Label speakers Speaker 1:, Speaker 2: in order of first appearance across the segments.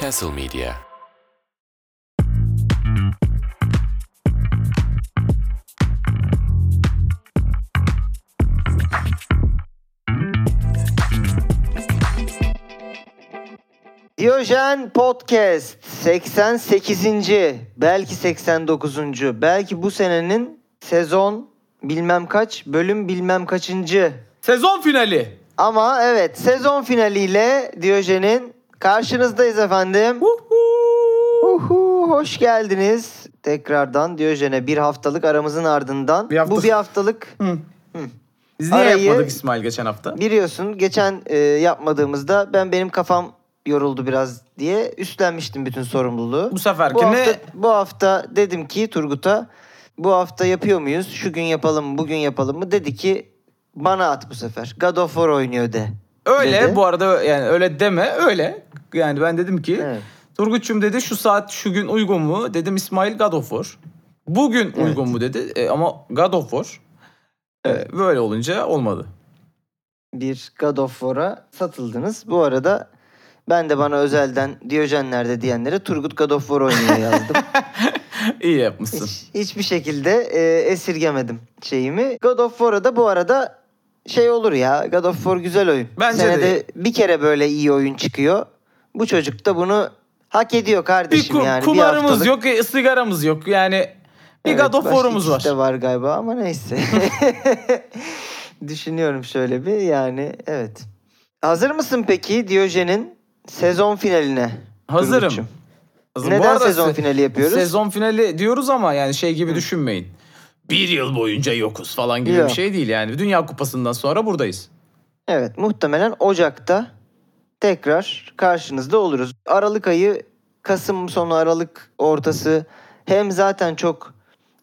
Speaker 1: Castle Media.
Speaker 2: Diyojen Podcast 88. belki 89. belki bu senenin sezon bilmem kaç bölüm bilmem kaçıncı.
Speaker 3: Sezon finali.
Speaker 2: Ama evet sezon finaliyle Diyojen'in karşınızdayız efendim. Uhu, hoş geldiniz tekrardan Diyojen'e bir haftalık aramızın ardından.
Speaker 3: Bir hafta-
Speaker 2: Bu bir haftalık
Speaker 3: Biz niye
Speaker 2: Arayı-
Speaker 3: yapmadık İsmail geçen hafta?
Speaker 2: biliyorsun geçen e, yapmadığımızda ben benim kafam yoruldu biraz diye üstlenmiştim bütün sorumluluğu.
Speaker 3: Bu seferki
Speaker 2: Bu
Speaker 3: ne?
Speaker 2: hafta, bu hafta dedim ki Turgut'a bu hafta yapıyor muyuz? Şu gün yapalım mı? Bugün yapalım mı? Dedi ki bana at bu sefer. God of War oynuyor de.
Speaker 3: Öyle
Speaker 2: dedi.
Speaker 3: bu arada yani öyle deme öyle. Yani ben dedim ki
Speaker 2: Evet.
Speaker 3: Turgut'cum dedi şu saat şu gün uygun mu? Dedim İsmail God of War. Bugün
Speaker 2: Evet.
Speaker 3: uygun mu dedi. E, ama God of War. E, böyle olunca olmadı.
Speaker 2: Bir God of War'a satıldınız. Bu arada ben de bana özelden Diyojen nerede diyenlere Turgut God of War oynuyor yazdım.
Speaker 3: İyi yapmışsın.
Speaker 2: Hiç, hiçbir şekilde e, esirgemedim şeyimi. God of War'a da bu arada şey olur ya. God of War güzel oyun.
Speaker 3: Bence de.
Speaker 2: Senede bir kere böyle iyi oyun çıkıyor. Bu çocuk da bunu hak ediyor
Speaker 3: Bir
Speaker 2: kardeşim
Speaker 3: ku-
Speaker 2: yani.
Speaker 3: kumarımız
Speaker 2: bir haftalık.
Speaker 3: yok, e, sigaramız yok. Yani bir
Speaker 2: Evet,
Speaker 3: God of War'umuz var.
Speaker 2: de var galiba ama neyse. Düşünüyorum şöyle bir yani evet. Hazır mısın peki Diyojen'in sezon finaline?
Speaker 3: Hazırım. Bu
Speaker 2: Neden
Speaker 3: arada
Speaker 2: sezon
Speaker 3: se-
Speaker 2: finali yapıyoruz?
Speaker 3: Sezon finali diyoruz ama yani şey gibi düşünmeyin. Bir yıl boyunca yokuz falan gibi
Speaker 2: Yok.
Speaker 3: bir şey değil yani. Dünya Kupası'ndan sonra buradayız.
Speaker 2: Evet muhtemelen Ocak'ta tekrar karşınızda oluruz. Aralık ayı Kasım sonu Aralık ortası hem zaten çok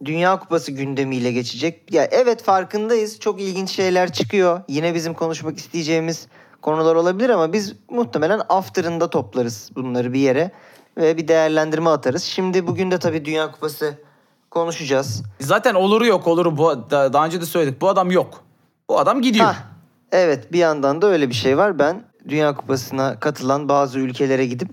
Speaker 2: Dünya Kupası gündemiyle geçecek. Ya evet farkındayız. Çok ilginç şeyler çıkıyor. Yine bizim konuşmak isteyeceğimiz konular olabilir ama biz muhtemelen after'ında toplarız bunları bir yere ve bir değerlendirme atarız. Şimdi bugün de tabii Dünya Kupası konuşacağız.
Speaker 3: Zaten oluru yok oluru. Bu, da- daha önce de söyledik. Bu adam yok. Bu adam gidiyor.
Speaker 2: Hah, evet bir yandan da öyle bir şey var. Ben Dünya Kupası'na katılan bazı ülkelere gidip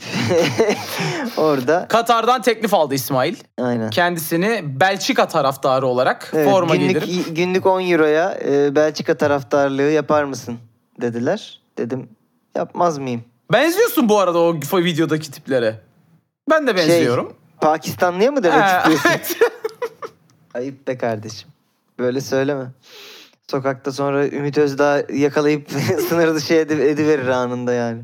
Speaker 2: orada
Speaker 3: Katar'dan teklif aldı İsmail.
Speaker 2: aynen.
Speaker 3: Kendisini Belçika taraftarı olarak
Speaker 2: Evet,
Speaker 3: forma
Speaker 2: günlük,
Speaker 3: giydirip
Speaker 2: günlük 10 euroya e, Belçika taraftarlığı yapar mısın dediler. Dedim yapmaz mıyım?
Speaker 3: Benziyorsun bu arada o videodaki tiplere. Ben de benziyorum.
Speaker 2: Şey, Pakistanlıya mı demek istiyorsun? Ayıp be kardeşim. Böyle söyleme. Sokakta sonra Ümit Özdağ yakalayıp sınır dışı edi- ediverir anında yani.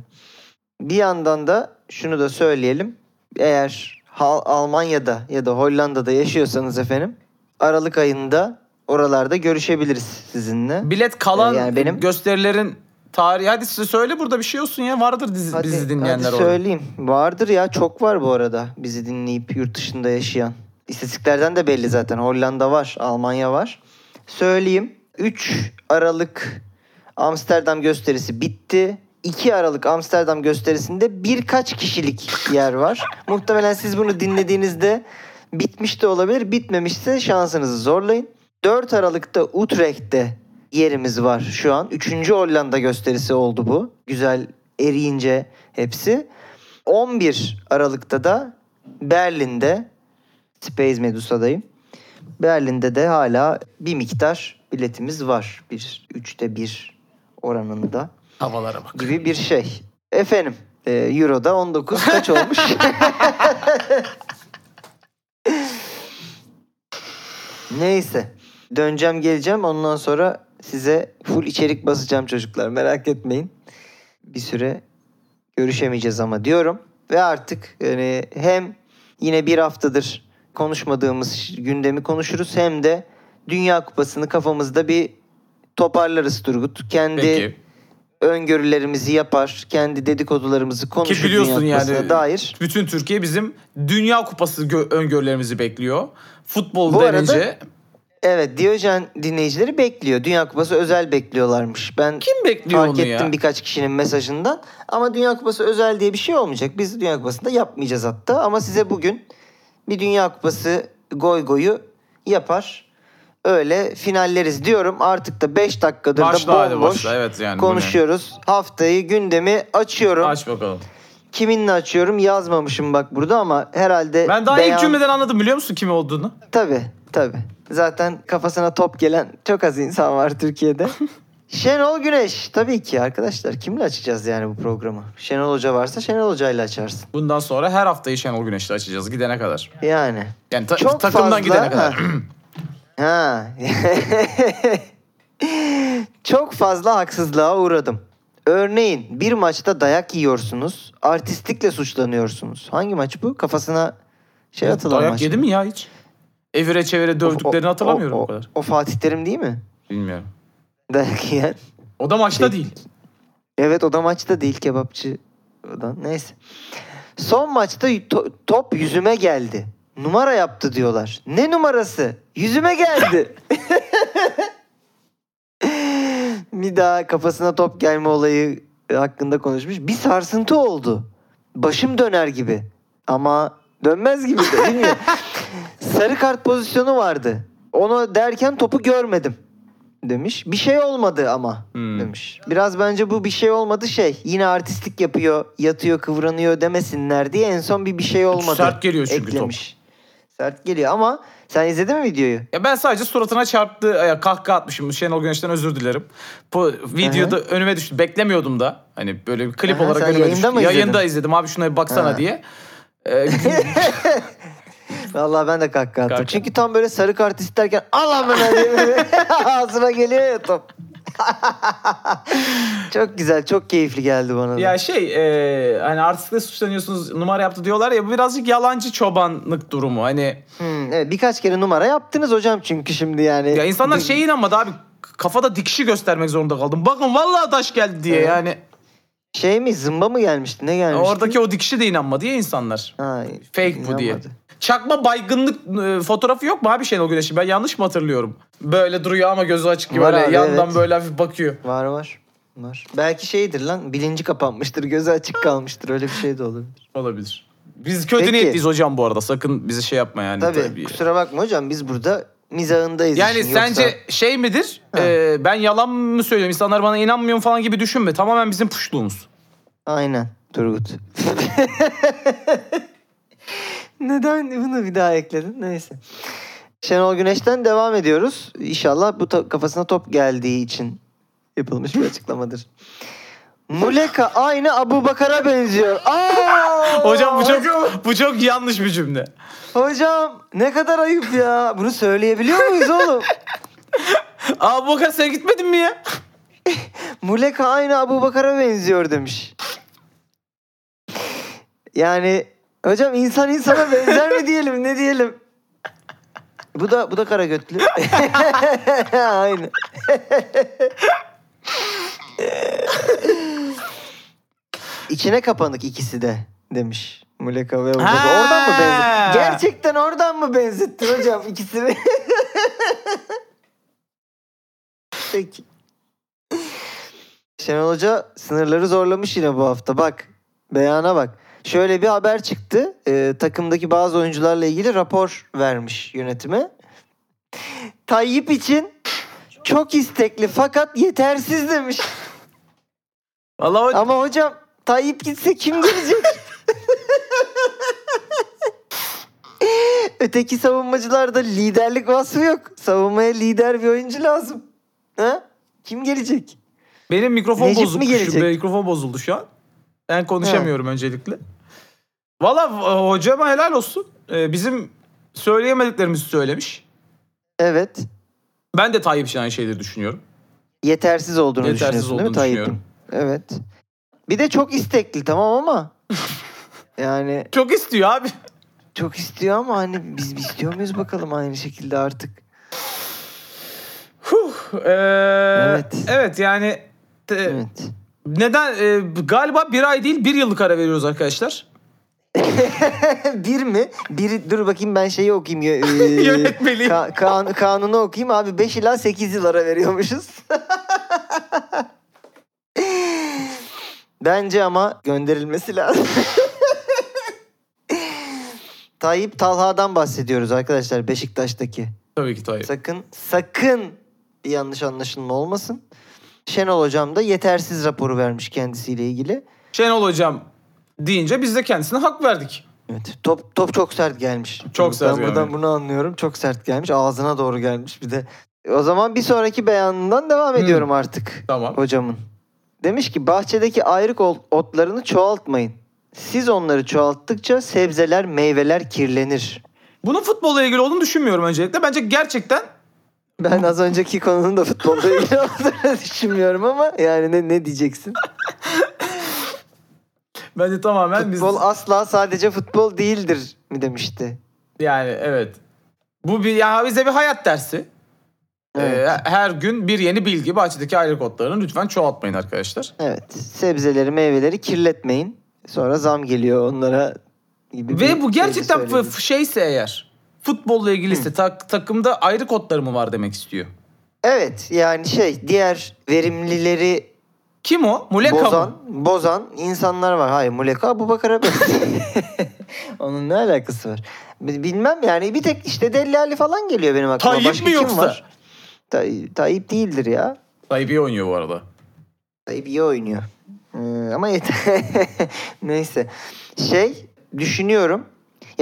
Speaker 2: Bir yandan da şunu da söyleyelim. Eğer Hal- Almanya'da ya da Hollanda'da yaşıyorsanız efendim Aralık ayında oralarda görüşebiliriz sizinle.
Speaker 3: Bilet kalan
Speaker 2: Ee, yani benim-
Speaker 3: gösterilerin tarihi. Hadi size söyle burada bir şey olsun ya. Vardır dizi,
Speaker 2: Hadi,
Speaker 3: bizi dinleyenler
Speaker 2: hadi
Speaker 3: orada.
Speaker 2: söyleyeyim. Vardır ya çok var bu arada bizi dinleyip yurt dışında yaşayan. İstatistiklerden de belli zaten. Hollanda var, Almanya var. Söyleyeyim. 3 Aralık Amsterdam gösterisi bitti. 2 Aralık Amsterdam gösterisinde birkaç kişilik yer var. Muhtemelen siz bunu dinlediğinizde bitmiş de olabilir. Bitmemişse şansınızı zorlayın. 4 Aralık'ta Utrecht'te yerimiz var şu an. 3. Hollanda gösterisi oldu bu. Güzel eriyince hepsi. 11 Aralık'ta da Berlin'de Space Medusa'dayım. Berlin'de de hala bir miktar biletimiz var. Bir üçte bir oranında
Speaker 3: Havalara bak.
Speaker 2: gibi bir şey. Efendim e, Euro'da 19 kaç olmuş? Neyse. Döneceğim geleceğim ondan sonra size full içerik basacağım çocuklar merak etmeyin. Bir süre görüşemeyeceğiz ama diyorum. Ve artık yani hem yine bir haftadır konuşmadığımız gündemi konuşuruz hem de Dünya Kupası'nı kafamızda bir toparlarız Turgut. Kendi
Speaker 3: Peki.
Speaker 2: öngörülerimizi yapar, kendi dedikodularımızı konuşur
Speaker 3: Ki biliyorsun
Speaker 2: Dünya
Speaker 3: yani
Speaker 2: dair.
Speaker 3: bütün Türkiye bizim Dünya Kupası gö- öngörülerimizi bekliyor. Futbol
Speaker 2: Bu
Speaker 3: denince
Speaker 2: arada- Evet, Diyojen dinleyicileri bekliyor. Dünya Kupası özel bekliyorlarmış. Ben
Speaker 3: kim bekliyor
Speaker 2: fark
Speaker 3: onu
Speaker 2: ettim
Speaker 3: ya?
Speaker 2: birkaç kişinin mesajından. Ama Dünya Kupası özel diye bir şey olmayacak. Biz Dünya Kupası'nda yapmayacağız hatta. Ama size bugün bir Dünya Kupası goy goyu yapar. öyle finalleriz diyorum. Artık da 5 dakikadır
Speaker 3: Başla
Speaker 2: da bomboş
Speaker 3: başla. Evet yani.
Speaker 2: konuşuyoruz. Haftayı gündemi açıyorum.
Speaker 3: Aç bakalım.
Speaker 2: Kiminle açıyorum yazmamışım bak burada ama herhalde
Speaker 3: Ben daha
Speaker 2: beyan-
Speaker 3: ilk cümleden anladım biliyor musun kim olduğunu?
Speaker 2: Tabii tabii. Zaten kafasına top gelen çok az insan var Türkiye'de. Şenol Güneş. Tabii ki arkadaşlar. Kimle açacağız yani bu programı? Şenol Hoca varsa Şenol Hoca ile açarsın.
Speaker 3: Bundan sonra her haftayı Şenol Güneş'le açacağız gidene kadar.
Speaker 2: Yani.
Speaker 3: Yani ta-
Speaker 2: Çok
Speaker 3: takımdan
Speaker 2: fazla-
Speaker 3: gidene kadar.
Speaker 2: Ha. ha. çok fazla haksızlığa uğradım. Örneğin bir maçta dayak yiyorsunuz. Artistlikle suçlanıyorsunuz. Hangi maç bu? Kafasına şey atılan
Speaker 3: Dayak
Speaker 2: maç.
Speaker 3: yedi mi ya hiç? Evire çevire dövdüklerini hatırlamıyorum o, kadar.
Speaker 2: O Fatih Terim değil mi?
Speaker 3: Bilmiyorum.
Speaker 2: Dayak yiyen.
Speaker 3: O da maçta
Speaker 2: Peki.
Speaker 3: değil.
Speaker 2: Evet o da maçta değil kebapçı. Odan. Neyse. Son maçta to- top yüzüme geldi. Numara yaptı diyorlar. Ne numarası? Yüzüme geldi. bir daha kafasına top gelme olayı hakkında konuşmuş. Bir sarsıntı oldu. Başım döner gibi. Ama dönmez gibi de bilmiyorum. Sarı kart pozisyonu vardı. Onu derken topu görmedim demiş. Bir şey olmadı ama
Speaker 3: Hmm.
Speaker 2: demiş. Biraz bence bu bir şey olmadı şey. Yine artistlik yapıyor, yatıyor, kıvranıyor demesinler diye en son bir bir şey olmadı.
Speaker 3: Sert geliyor çünkü
Speaker 2: eklemiş. Sert geliyor ama sen izledin mi videoyu?
Speaker 3: Ya ben sadece suratına çarptı, ya kahkaha atmışım. Şenol Güneş'ten özür dilerim. Bu videoda önüme düştü. Beklemiyordum da. Hani böyle bir klip
Speaker 2: Aha,
Speaker 3: olarak önüme
Speaker 2: yayında
Speaker 3: düştü.
Speaker 2: mı izledin?
Speaker 3: Yayında izledim abi şuna bir baksana
Speaker 2: Ha.
Speaker 3: diye.
Speaker 2: Vallahi ben de kahkaha attım.
Speaker 3: Kahkaha.
Speaker 2: Çünkü tam böyle sarı kart isterken al amına diye ağzına geliyor ya top. çok güzel, çok keyifli geldi bana da.
Speaker 3: ya şey e, hani artistle suçlanıyorsunuz numara yaptı diyorlar ya bu birazcık yalancı çobanlık durumu. Hani
Speaker 2: Hmm, evet, birkaç kere numara yaptınız hocam çünkü şimdi yani.
Speaker 3: ya insanlar şeye inanmadı abi. Kafada dikişi göstermek zorunda kaldım. Bakın vallahi taş geldi diye
Speaker 2: Evet.
Speaker 3: yani.
Speaker 2: Şey mi zımba mı gelmişti ne gelmişti?
Speaker 3: Oradaki o dikişi de inanmadı ya insanlar.
Speaker 2: Ha,
Speaker 3: Fake bu diye.
Speaker 2: inanmadı.
Speaker 3: Çakma baygınlık e, fotoğrafı yok mu abi Şenol Güneş'in? Ben yanlış mı hatırlıyorum? Böyle duruyor ama gözü açık gibi
Speaker 2: Var
Speaker 3: böyle
Speaker 2: abi,
Speaker 3: yandan
Speaker 2: evet.
Speaker 3: böyle hafif bakıyor.
Speaker 2: Var var. Var. Belki şeydir lan bilinci kapanmıştır gözü açık kalmıştır öyle bir şey de olabilir.
Speaker 3: Olabilir. Biz kötü
Speaker 2: Peki.
Speaker 3: niyetliyiz hocam bu arada. Sakın bizi şey yapma yani.
Speaker 2: Tabii, kusura bakma hocam biz burada mizahındayız.
Speaker 3: Yani
Speaker 2: işin.
Speaker 3: sence
Speaker 2: Yoksa-
Speaker 3: şey midir? e, ben yalan mı söylüyorum? İnsanlar bana inanmıyor falan gibi düşünme. Tamamen bizim puşluğumuz.
Speaker 2: Aynen Turgut. Neden bunu bir daha ekledin? Neyse. Şenol Güneş'ten devam ediyoruz. İnşallah bu to- kafasına top geldiği için yapılmış bir açıklamadır. Muleka aynı Abu Bakar'a benziyor. Aa!
Speaker 3: Hocam bu çok bu çok yanlış bir cümle.
Speaker 2: hocam ne kadar ayıp ya. Bunu söyleyebiliyor muyuz oğlum?
Speaker 3: Aa Boka sen gitmedin mi ya?
Speaker 2: Muleka aynı Abu Bakar'a benziyor demiş. Yani hocam insan insana benzer mi diyelim ne diyelim? Bu da bu da kara götlü. aynı. İçine kapanık ikisi de demiş. Muleka ve.
Speaker 3: Ha.
Speaker 2: Oradan mı benzetti? Gerçekten oradan mı benzettin hocam ikisini? Peki. Şenol Hoca sınırları zorlamış yine bu hafta. Bak beyana bak. Şöyle bir haber çıktı. Ee, takımdaki bazı oyuncularla ilgili rapor vermiş yönetime. Tayyip için çok istekli fakat yetersiz demiş.
Speaker 3: Vallahi o-
Speaker 2: Ama hocam Tayyip gitse kim gelecek? Öteki savunmacılarda liderlik vasfı yok. Savunmaya lider bir oyuncu lazım. Ha? Kim gelecek?
Speaker 3: benim mikrofon
Speaker 2: Necip mi
Speaker 3: bozuldu. Şu,
Speaker 2: gelecek?
Speaker 3: mikrofon bozuldu şu an. Ben konuşamıyorum öncelikle. Valla e, hocama helal olsun. E, bizim söyleyemediklerimizi söylemiş.
Speaker 2: Evet.
Speaker 3: Ben de Tayyip için aynı şeyleri düşünüyorum.
Speaker 2: Yetersiz olduğunu
Speaker 3: Yetersiz
Speaker 2: düşünüyorsun değil mi
Speaker 3: olduğunu
Speaker 2: Tayyip'in? Evet. Bir de çok istekli tamam ama yani
Speaker 3: Çok istiyor abi.
Speaker 2: çok istiyor ama hani biz istiyor muyuz bakalım aynı şekilde artık.
Speaker 3: Huh, e,
Speaker 2: Evet.
Speaker 3: evet. yani te-
Speaker 2: Evet.
Speaker 3: Neden e, galiba bir ay değil bir yıllık ara veriyoruz arkadaşlar.
Speaker 2: bir mi? Bir, dur bakayım ben şeyi okuyayım. ya, e,
Speaker 3: Yönetmeliği.
Speaker 2: ka- kan- kanunu okuyayım abi 5 ila 8 yıl ara veriyormuşuz. Bence ama gönderilmesi lazım. Tayyip Talha'dan bahsediyoruz arkadaşlar Beşiktaş'taki.
Speaker 3: Tabii ki tabii.
Speaker 2: Sakın sakın bir yanlış anlaşılma olmasın. Şenol hocam da yetersiz raporu vermiş kendisiyle ilgili.
Speaker 3: Şenol hocam deyince biz de kendisine hak verdik.
Speaker 2: Evet. Top top çok sert gelmiş.
Speaker 3: Çok sert
Speaker 2: Ben buradan
Speaker 3: gelmiş.
Speaker 2: bunu anlıyorum. Çok sert gelmiş. Ağzına doğru gelmiş bir de. O zaman bir sonraki beyanından devam ediyorum artık
Speaker 3: Tamam.
Speaker 2: hocamın. Demiş ki bahçedeki ayrık otlarını çoğaltmayın. Siz onları çoğalttıkça sebzeler, meyveler kirlenir.
Speaker 3: Bunun futbolla ilgili olduğunu düşünmüyorum öncelikle. Bence gerçekten
Speaker 2: Ben az önceki konunun da futbolda ilgili olduğunu düşünmüyorum ama yani ne, ne diyeceksin?
Speaker 3: bence tamamen biz
Speaker 2: Futbol asla sadece futbol değildir mi demişti.
Speaker 3: yani evet. Bu bir ya bize bir hayat dersi.
Speaker 2: Evet.
Speaker 3: Ee, her gün bir yeni bilgi. Bahçedeki ayrı otlarını lütfen çoğaltmayın arkadaşlar.
Speaker 2: Evet. Sebzeleri, meyveleri kirletmeyin. Sonra zam geliyor onlara gibi.
Speaker 3: Ve bu
Speaker 2: şey
Speaker 3: gerçekten şeyse eğer futbolla ilgiliyse tak- takımda ayrı kodları mı var demek istiyor.
Speaker 2: Evet yani şey diğer verimlileri
Speaker 3: Kim o? Muleka
Speaker 2: bozan,
Speaker 3: mı?
Speaker 2: bozan insanlar var. Hayır Muleka Abu Bakar'a. Onun ne alakası var? Bi- Bilmem yani bir tek işte Deli Ali falan geliyor benim aklıma.
Speaker 3: Tayyip
Speaker 2: Başka
Speaker 3: mi
Speaker 2: kim
Speaker 3: yoksa?
Speaker 2: var? Tay- Tayyip değildir ya.
Speaker 3: Tayyip iyi oynuyor bu arada.
Speaker 2: Tayyip iyi oynuyor. Ee, ama yeter. Neyse. Şey düşünüyorum.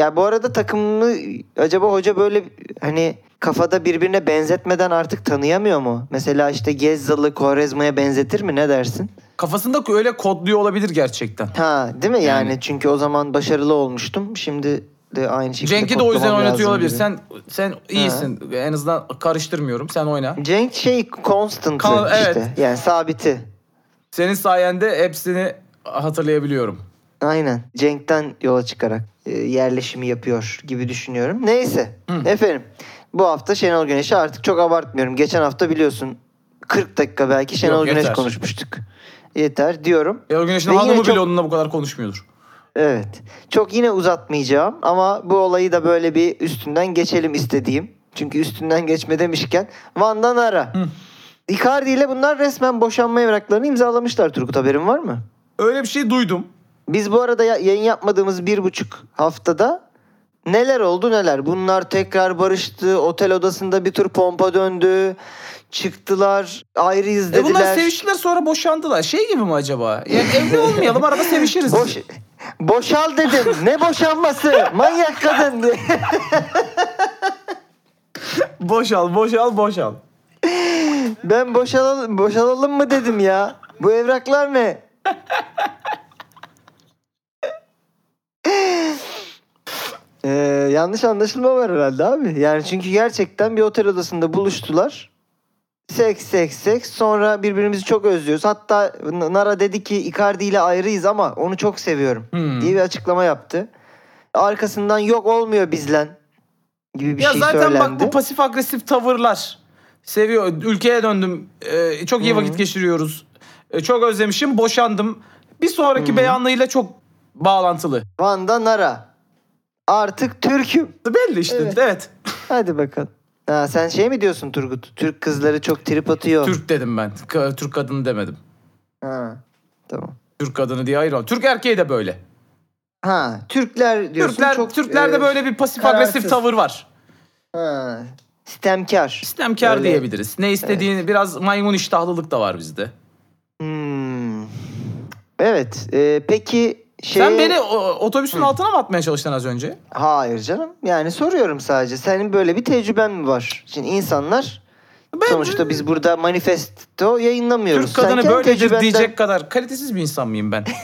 Speaker 2: Ya bu arada takımını acaba hoca böyle hani kafada birbirine benzetmeden artık tanıyamıyor mu? Mesela işte Gezzal'ı Quaresma'ya benzetir mi? Ne dersin?
Speaker 3: Kafasında öyle kodluyor olabilir gerçekten.
Speaker 2: Ha değil mi yani?
Speaker 3: Yani.
Speaker 2: Çünkü o zaman başarılı olmuştum. Şimdi de aynı şekilde
Speaker 3: Cenk'i de o yüzden oynatıyor olabilir.
Speaker 2: gibi.
Speaker 3: Sen sen iyisin. En azından karıştırmıyorum. Sen oyna.
Speaker 2: Cenk şey constant
Speaker 3: Kan-
Speaker 2: işte.
Speaker 3: evet.
Speaker 2: Yani sabiti.
Speaker 3: Senin sayende hepsini hatırlayabiliyorum.
Speaker 2: Aynen. Cenk'ten yola çıkarak e, yerleşimi yapıyor gibi düşünüyorum. Neyse. Efendim. Bu hafta Şenol Güneş'i artık çok abartmıyorum. Geçen hafta biliyorsun 40 dakika belki Şenol
Speaker 3: Yok,
Speaker 2: Güneş
Speaker 3: yeter.
Speaker 2: konuşmuştuk. Yeter diyorum.
Speaker 3: Erol Güneş'in hanımı bile
Speaker 2: çok-
Speaker 3: onunla bu kadar konuşmuyordur.
Speaker 2: Evet. Çok yine uzatmayacağım ama bu olayı da böyle bir üstünden geçelim istediğim. Çünkü üstünden geçme demişken Van'dan ara. Icardi ile bunlar resmen boşanma evraklarını imzalamışlar Turgut haberin var mı?
Speaker 3: Öyle bir şey duydum.
Speaker 2: Biz bu arada ya- yayın yapmadığımız bir buçuk haftada neler oldu neler. Bunlar tekrar barıştı. Otel odasında bir tur pompa döndü. Çıktılar. Ayrıyız
Speaker 3: E
Speaker 2: dediler.
Speaker 3: bunlar seviştiler sonra boşandılar. Şey gibi mi acaba? Ya evli olmayalım arada sevişiriz.
Speaker 2: Boş, boşal dedim. ne boşanması? Manyak kadın diye.
Speaker 3: boşal, boşal, boşal.
Speaker 2: Ben boşalalım, boşalalım mı dedim ya. Bu evraklar ne? Ee, yanlış anlaşılma var herhalde abi. Yani çünkü gerçekten bir otel odasında buluştular. Seks seks seks sonra birbirimizi çok özlüyoruz. Hatta Nara dedi ki Icardi ile ayrıyız ama onu çok seviyorum
Speaker 3: Hmm.
Speaker 2: diye bir açıklama yaptı. Arkasından yok olmuyor bizlen gibi bir
Speaker 3: ya
Speaker 2: şey
Speaker 3: zaten
Speaker 2: söylendi.
Speaker 3: bak bu pasif agresif tavırlar. Seviyor. Ülkeye döndüm. Ee, çok iyi vakit geçiriyoruz. Ee, çok özlemişim. Boşandım. Bir sonraki beyanıyla çok bağlantılı.
Speaker 2: Van'da Nara. Artık Türk'üm.
Speaker 3: Belli işte.
Speaker 2: Evet.
Speaker 3: Evet.
Speaker 2: Hadi bakalım. Ha, sen şey mi diyorsun Turgut? Türk kızları çok trip atıyor.
Speaker 3: Türk dedim ben. K- Türk kadını demedim.
Speaker 2: Ha, tamam.
Speaker 3: Türk kadını diye ayırmam. Türk erkeği de böyle.
Speaker 2: Ha, Türkler diyorsun
Speaker 3: Türkler
Speaker 2: çok...
Speaker 3: Türklerde
Speaker 2: e,
Speaker 3: böyle bir pasif
Speaker 2: kararsız.
Speaker 3: agresif tavır var.
Speaker 2: Ha, sistemkar.
Speaker 3: İstemkar
Speaker 2: Öyle.
Speaker 3: diyebiliriz. Ne istediğini biraz maymun iştahlılık da var bizde.
Speaker 2: Hmm. Evet. e, peki şey...
Speaker 3: Sen beni o, otobüsün altına mı atmaya çalıştın az önce?
Speaker 2: Hayır canım. Yani soruyorum sadece. Senin böyle bir tecrüben mi var? Şimdi insanlar... Sonuçta biz burada manifesto yayınlamıyoruz.
Speaker 3: Türk kadını böyledir
Speaker 2: tecrübenden-
Speaker 3: diyecek kadar kalitesiz bir insan mıyım ben?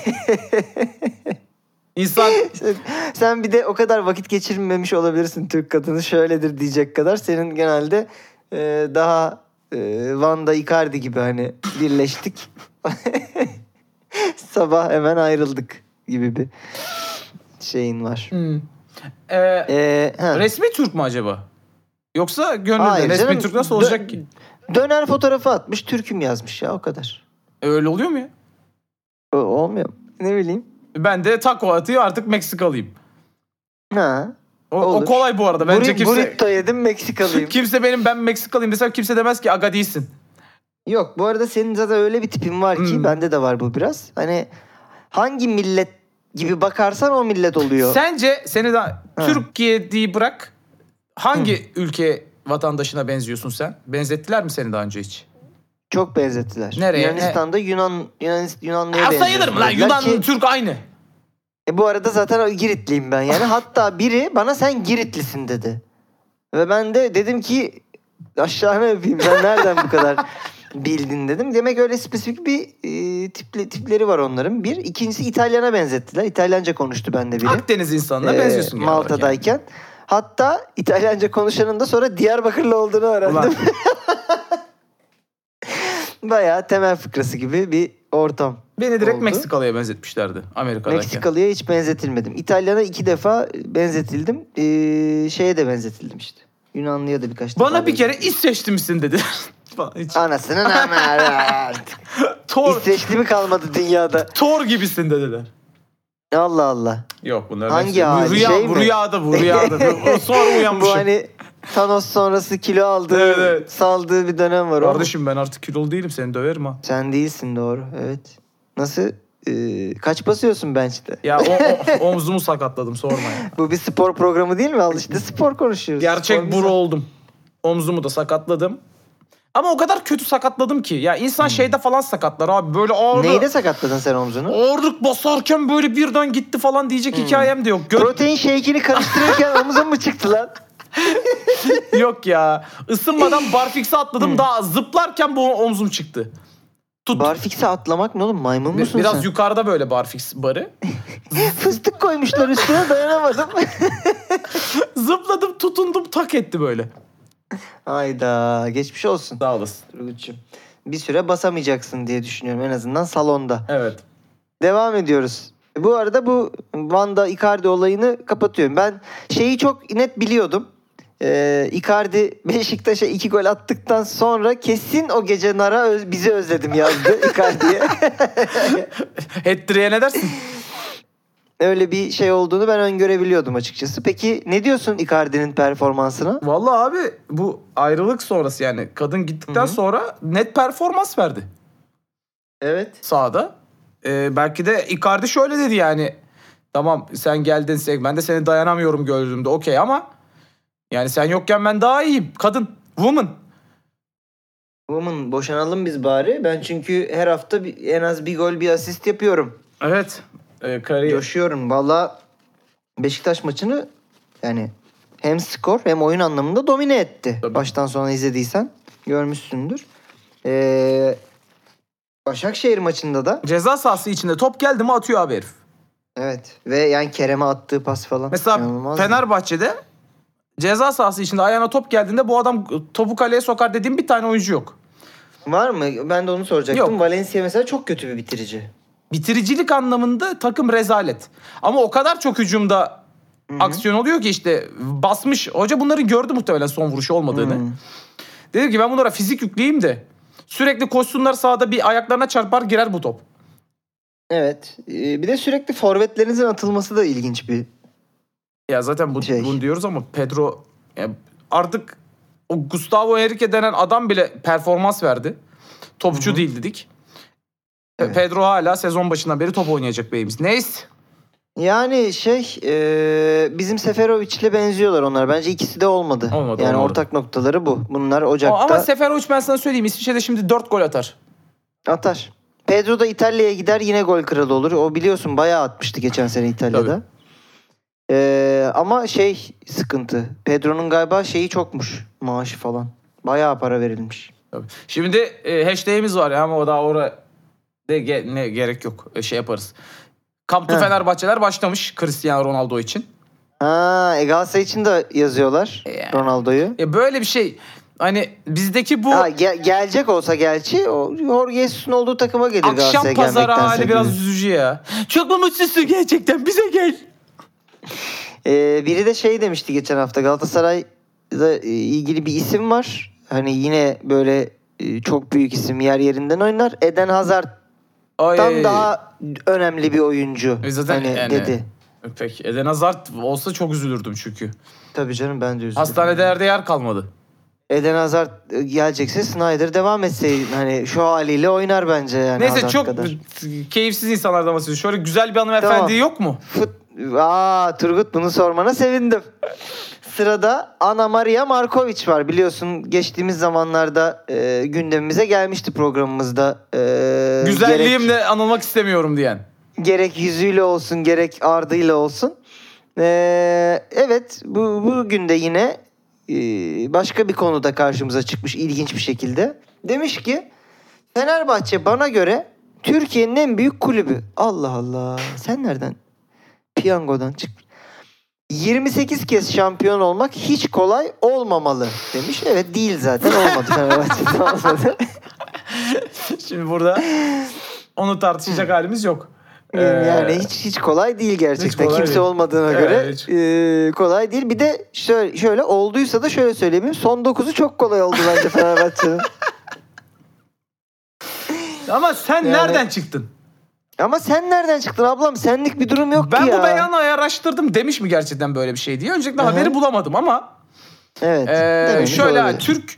Speaker 3: İnsan
Speaker 2: Sen- Sen bir de o kadar vakit geçirmemiş olabilirsin Türk kadını şöyledir diyecek kadar. Senin genelde e, daha e, Van'da Icardi gibi hani birleştik. Sabah hemen ayrıldık gibi bir şeyin var.
Speaker 3: Hmm. Ee,
Speaker 2: E, ha.
Speaker 3: resmi Türk mü acaba? Yoksa gönüllü
Speaker 2: Hayır
Speaker 3: resmi
Speaker 2: canım,
Speaker 3: Türk nasıl olacak ki?
Speaker 2: Döner fotoğrafı atmış Türk'üm yazmış ya o kadar.
Speaker 3: E, Öyle oluyor mu ya?
Speaker 2: O, olmuyor mu? Ne bileyim.
Speaker 3: Ben de taco atıyor artık Meksikalıyım.
Speaker 2: Ha.
Speaker 3: O, o
Speaker 2: Olur.
Speaker 3: kolay bu arada. Bence
Speaker 2: Buri-
Speaker 3: kimse
Speaker 2: Burrito yedim Meksikalıyım.
Speaker 3: kimse benim ben Meksikalıyım desem kimse demez ki aga değilsin.
Speaker 2: Yok bu arada senin zaten öyle bir tipin var ki
Speaker 3: Hmm.
Speaker 2: bende de var bu biraz. Hani hangi millet gibi bakarsan o millet oluyor.
Speaker 3: Sence seni de Türkiye diye bırak hangi ülke vatandaşına benziyorsun sen? Benzettiler mi seni daha önce hiç?
Speaker 2: Çok benzettiler.
Speaker 3: Nereye?
Speaker 2: Yunanistan'da Yunan, Yunan Yunanlı'ya
Speaker 3: Ya
Speaker 2: benziyorsun
Speaker 3: sayılır mı lan? Yunan,
Speaker 2: ki-
Speaker 3: Türk aynı.
Speaker 2: E bu arada zaten Giritliyim ben yani. Hatta biri bana sen Giritlisin dedi. Ve ben de dedim ki aşağına öpeyim ben nereden bu kadar bildin dedim. Demek öyle spesifik bir e, tipli, tipleri var onların. Bir. ikincisi İtalyan'a benzettiler. İtalyanca konuştu bende biri.
Speaker 3: Akdeniz insanına
Speaker 2: Ee,
Speaker 3: benziyorsun. olarak yani.
Speaker 2: Malta'dayken. Hatta İtalyanca konuşanın da sonra Diyarbakırlı olduğunu öğrendim. Bayağı temel fıkrası gibi bir ortam.
Speaker 3: beni direkt
Speaker 2: Oldu.
Speaker 3: Meksikalı'ya benzetmişlerdi Amerika'dayken.
Speaker 2: Meksikalı'ya hiç benzetilmedim. İtalyana iki defa benzetildim. Ee, şeye de benzetildim işte. Yunanlı'ya da birkaç defa.
Speaker 3: Bana bir kere
Speaker 2: benzetildim.
Speaker 3: İsveçli misin dedi. Falan, hiç.
Speaker 2: Anasının ama.
Speaker 3: Tor,
Speaker 2: İsveçli mi kalmadı dünyada?
Speaker 3: Tor gibisin dediler.
Speaker 2: Allah Allah.
Speaker 3: Yok bunlar
Speaker 2: Hangi hali,
Speaker 3: rüya,
Speaker 2: şey
Speaker 3: bu
Speaker 2: mi?
Speaker 3: rüyada bu rüyada. Sonra uyanmışım.
Speaker 2: Bu hani Thanos sonrası kilo aldığı,
Speaker 3: Evet, evet.
Speaker 2: saldığı bir dönem var.
Speaker 3: Kardeşim ben artık kilolu değilim seni döverim ha.
Speaker 2: Sen değilsin doğru. Evet. Nasıl? Ee, kaç basıyorsun bench'te?
Speaker 3: Ya o, o- omzumu sakatladım sorma ya.
Speaker 2: Bu bir spor programı değil mi? Al işte spor konuşuyoruz.
Speaker 3: Gerçek
Speaker 2: Spor
Speaker 3: buru
Speaker 2: güzel.
Speaker 3: oldum. Omzumu da sakatladım. Ama o kadar kötü sakatladım ki. Ya insan şeyde falan sakatlar abi. Böyle ağırlık,
Speaker 2: Neyde sakatladın sen omzunu?
Speaker 3: ağırlık basarken böyle birden gitti falan diyecek hikayem de yok. Gö-
Speaker 2: Protein shake'ini karıştırırken omzun mu çıktı lan?
Speaker 3: yok ya. Isınmadan barfix'e atladım. Daha zıplarken bu omzum çıktı. Tut.
Speaker 2: Barfix'e atlamak ne oğlum? Maymun musun
Speaker 3: Biraz
Speaker 2: sen?
Speaker 3: yukarıda böyle barfix barı.
Speaker 2: Fıstık koymuşlar üstüne dayanamadım.
Speaker 3: Zıpladım tutundum tak etti böyle.
Speaker 2: Hayda geçmiş olsun.
Speaker 3: Sağ olasın.
Speaker 2: Turgut'cum. Bir süre basamayacaksın diye düşünüyorum en azından salonda.
Speaker 3: Evet.
Speaker 2: Devam ediyoruz. Bu arada bu Wanda Icardi olayını kapatıyorum. Ben şeyi çok net biliyordum. Ee, Icardi Beşiktaş'a iki gol attıktan sonra kesin o gece Nara öz- bizi özledim yazdı Icardi'ye.
Speaker 3: Hattrick'e ne dersin?
Speaker 2: Öyle bir şey olduğunu ben öngörebiliyordum açıkçası. Peki ne diyorsun Icardi'nin performansına?
Speaker 3: Vallahi abi bu ayrılık sonrası yani kadın gittikten sonra net performans verdi
Speaker 2: Evet.
Speaker 3: sahada. Ee, belki de Icardi şöyle dedi yani. Tamam sen geldin ben de seni dayanamıyorum gördüğümde okey ama yani sen yokken ben daha iyiyim. Kadın, woman.
Speaker 2: Woman boşanalım biz bari. Ben çünkü her hafta en az bir gol bir asist yapıyorum.
Speaker 3: Evet. Ee, kariyer.
Speaker 2: Coşuyorum. Valla Beşiktaş maçını yani hem skor hem oyun anlamında domine etti.
Speaker 3: Tabii.
Speaker 2: Baştan sona izlediysen görmüşsündür. Ee, Başakşehir maçında da
Speaker 3: Ceza sahası içinde top geldi mi atıyor abi herif.
Speaker 2: evet ve yani Kerem'e attığı pas falan.
Speaker 3: Mesela
Speaker 2: inanılmazdı.
Speaker 3: Fenerbahçe'de ceza sahası içinde ayağına top geldiğinde bu adam topu kaleye sokar dediğim bir tane oyuncu yok.
Speaker 2: Var mı? Ben de onu soracaktım.
Speaker 3: Yok.
Speaker 2: Valencia mesela çok kötü bir bitirici.
Speaker 3: Bitiricilik anlamında takım rezalet. Ama o kadar çok hücumda aksiyon oluyor ki işte basmış. Hoca bunları gördü muhtemelen son vuruşu olmadığını.
Speaker 2: Hmm.
Speaker 3: Dedi ki ben bunlara fizik yükleyeyim de sürekli koşsunlar sahada bir ayaklarına çarpar girer bu top.
Speaker 2: Evet. Ee, bir de sürekli forvetlerinizin atılması da ilginç bir
Speaker 3: Ya zaten bu,
Speaker 2: Şey.
Speaker 3: bunu diyoruz ama Pedro ya artık o Gustavo Henrique denen adam bile performans verdi. Topçu değil dedik.
Speaker 2: Evet.
Speaker 3: Pedro hala sezon başından beri top oynayacak beyimiz. Neyse.
Speaker 2: Yani şey e, bizim Seferovic'le benziyorlar onlar. Bence ikisi de olmadı.
Speaker 3: Olmadı,
Speaker 2: yani
Speaker 3: olmadı.
Speaker 2: ortak noktaları bu. Bunlar Ocak'ta
Speaker 3: Ama Seferovic ben sana söyleyeyim İsviçre'de şimdi 4 gol atar.
Speaker 2: atar. Pedro da İtalya'ya gider yine gol kralı olur. O biliyorsun bayağı atmıştı geçen sene İtalya'da.
Speaker 3: Tabii.
Speaker 2: E, ama şey sıkıntı. Pedro'nun galiba şeyi çokmuş. Maaşı falan. Bayağı para verilmiş.
Speaker 3: Tabii. Şimdi e, hashtag'imiz var ya ama o daha oraya de ge- ne gerek yok. E, şey yaparız.
Speaker 2: Heh.
Speaker 3: Fenerbahçeler başlamış Cristiano Ronaldo için.
Speaker 2: Ha, e, Galatasaray için de yazıyorlar
Speaker 3: E, yani.
Speaker 2: Ronaldo'yu.
Speaker 3: Ya böyle bir şey hani bizdeki bu
Speaker 2: Ha, ge- gelecek olsa gerçi o Jorge Jesus'un olduğu takıma gelir
Speaker 3: akşam
Speaker 2: Galatasaray'a
Speaker 3: pazarı hali biraz
Speaker 2: gibi.
Speaker 3: üzücü ya. Çok mu mutsuzsun gerçekten bize gel.
Speaker 2: Ee, biri de şey demişti geçen hafta Galatasaray'da e, ilgili bir isim var. Hani yine böyle e, çok büyük isim yer yerinden oynar. Eden Hazard'dan
Speaker 3: Ay.
Speaker 2: daha önemli bir oyuncu.
Speaker 3: E zaten
Speaker 2: hani
Speaker 3: yani-
Speaker 2: dedi.
Speaker 3: Peki Eden Hazard olsa çok üzülürdüm çünkü.
Speaker 2: Tabii canım ben de üzüldüm.
Speaker 3: Hastanede yerde yer kalmadı.
Speaker 2: Eden Hazard e, gelecekse Snyder devam etse hani şu haliyle oynar bence yani
Speaker 3: Neyse
Speaker 2: Hazard
Speaker 3: çok
Speaker 2: kadar.
Speaker 3: keyifsiz insanlardan bahsediyoruz. Şöyle güzel bir hanımefendi
Speaker 2: Tamam.
Speaker 3: yok mu?
Speaker 2: Fut, Aa Turgut bunu sormana sevindim. Sırada Ana Maria Markovic var. Biliyorsun geçtiğimiz zamanlarda e, gündemimize gelmişti programımızda. E, gerek-
Speaker 3: Güzelliğimle anılmak istemiyorum diyen.
Speaker 2: gerek yüzüyle olsun gerek ardıyla olsun. Ee, evet bu bugün de yine e, başka bir konuda karşımıza çıkmış ilginç bir şekilde. Demiş ki Fenerbahçe bana göre Türkiye'nin en büyük kulübü. Allah Allah sen nereden? Piyangodan çık. 28 kez şampiyon olmak hiç kolay olmamalı demiş. Evet değil zaten olmadı Fenerbahçe'de olmadı.
Speaker 3: Şimdi burada onu tartışacak halimiz yok. Ee,
Speaker 2: yani hiç hiç kolay değil gerçekten.
Speaker 3: kolay
Speaker 2: Kimse
Speaker 3: değil.
Speaker 2: olmadığına
Speaker 3: Evet,
Speaker 2: göre
Speaker 3: hiç.
Speaker 2: e, kolay değil. Bir de şöyle, şöyle olduysa da şöyle söyleyeyim. Son 9'u çok kolay oldu bence Fenerbahçe'nin.
Speaker 3: Ama sen
Speaker 2: Yani-
Speaker 3: nereden çıktın?
Speaker 2: Ama sen nereden çıktın ablam? Senlik bir durum yok
Speaker 3: Ben
Speaker 2: ki ya.
Speaker 3: bu beyanı araştırdım demiş mi gerçekten böyle bir şey diye. Öncelikle
Speaker 2: hı.
Speaker 3: haberi bulamadım ama
Speaker 2: Evet. dememiş
Speaker 3: şöyle
Speaker 2: olabilir.
Speaker 3: Türk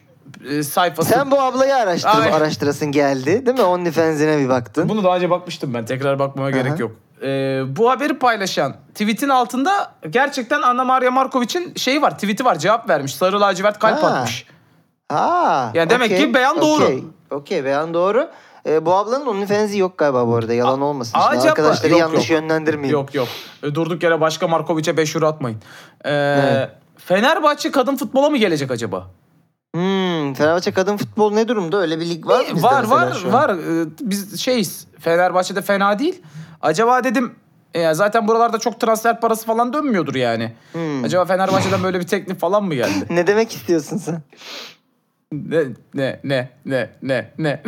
Speaker 3: e, sayfası.
Speaker 2: Sen bu ablayı araştır,
Speaker 3: Ay.
Speaker 2: araştırasın geldi. Değil mi? OnlyFans'ine bir baktın.
Speaker 3: Bunu daha önce bakmıştım ben. Tekrar bakmama gerek yok. Ee, bu haberi paylaşan tweetin altında gerçekten Anna Maria Markovic'in şeyi var, tweet'i var. Cevap vermiş. Sarı lacivert kalp
Speaker 2: Ha.
Speaker 3: atmış.
Speaker 2: Ha.
Speaker 3: Yani demek ki beyan doğru.
Speaker 2: okey, Okey beyan doğru. Ee, bu ablanın OnlyFans'i yok galiba bu arada. Yalan olmasın. Şimdi
Speaker 3: acaba-
Speaker 2: arkadaşları
Speaker 3: Yok,
Speaker 2: yanlış
Speaker 3: yok.
Speaker 2: yönlendirmeyin.
Speaker 3: Yok yok. E, Durduk yere başka Markovic'e 5 euro atmayın. Ee,
Speaker 2: Evet.
Speaker 3: Fenerbahçe kadın futbola mı gelecek acaba?
Speaker 2: Hmm, Fenerbahçe kadın futbol ne durumda? Öyle bir lig var mı bizde
Speaker 3: var var var. Ee, Biz şeyiz. Fenerbahçe'de fena değil. Acaba dedim e, zaten buralarda çok transfer parası falan dönmüyordur yani.
Speaker 2: Hmm.
Speaker 3: Acaba Fenerbahçe'den böyle bir teklif falan mı geldi?
Speaker 2: Ne demek istiyorsun sen?
Speaker 3: Ne ne ne ne ne ne.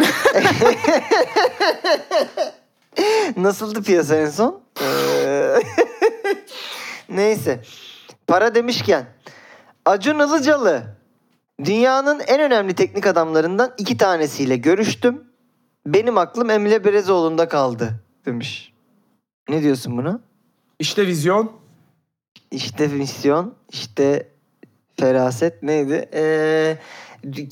Speaker 2: Nasıldı piyasa en son? Ee, Neyse. Para demişken. Acun Ilıcalı. Dünyanın en önemli teknik adamlarından iki tanesiyle görüştüm. Benim aklım Emre Berezoğlu'nda kaldı demiş. Ne diyorsun buna?
Speaker 3: İşte vizyon.
Speaker 2: İşte misyon, işte feraset neydi? Ee,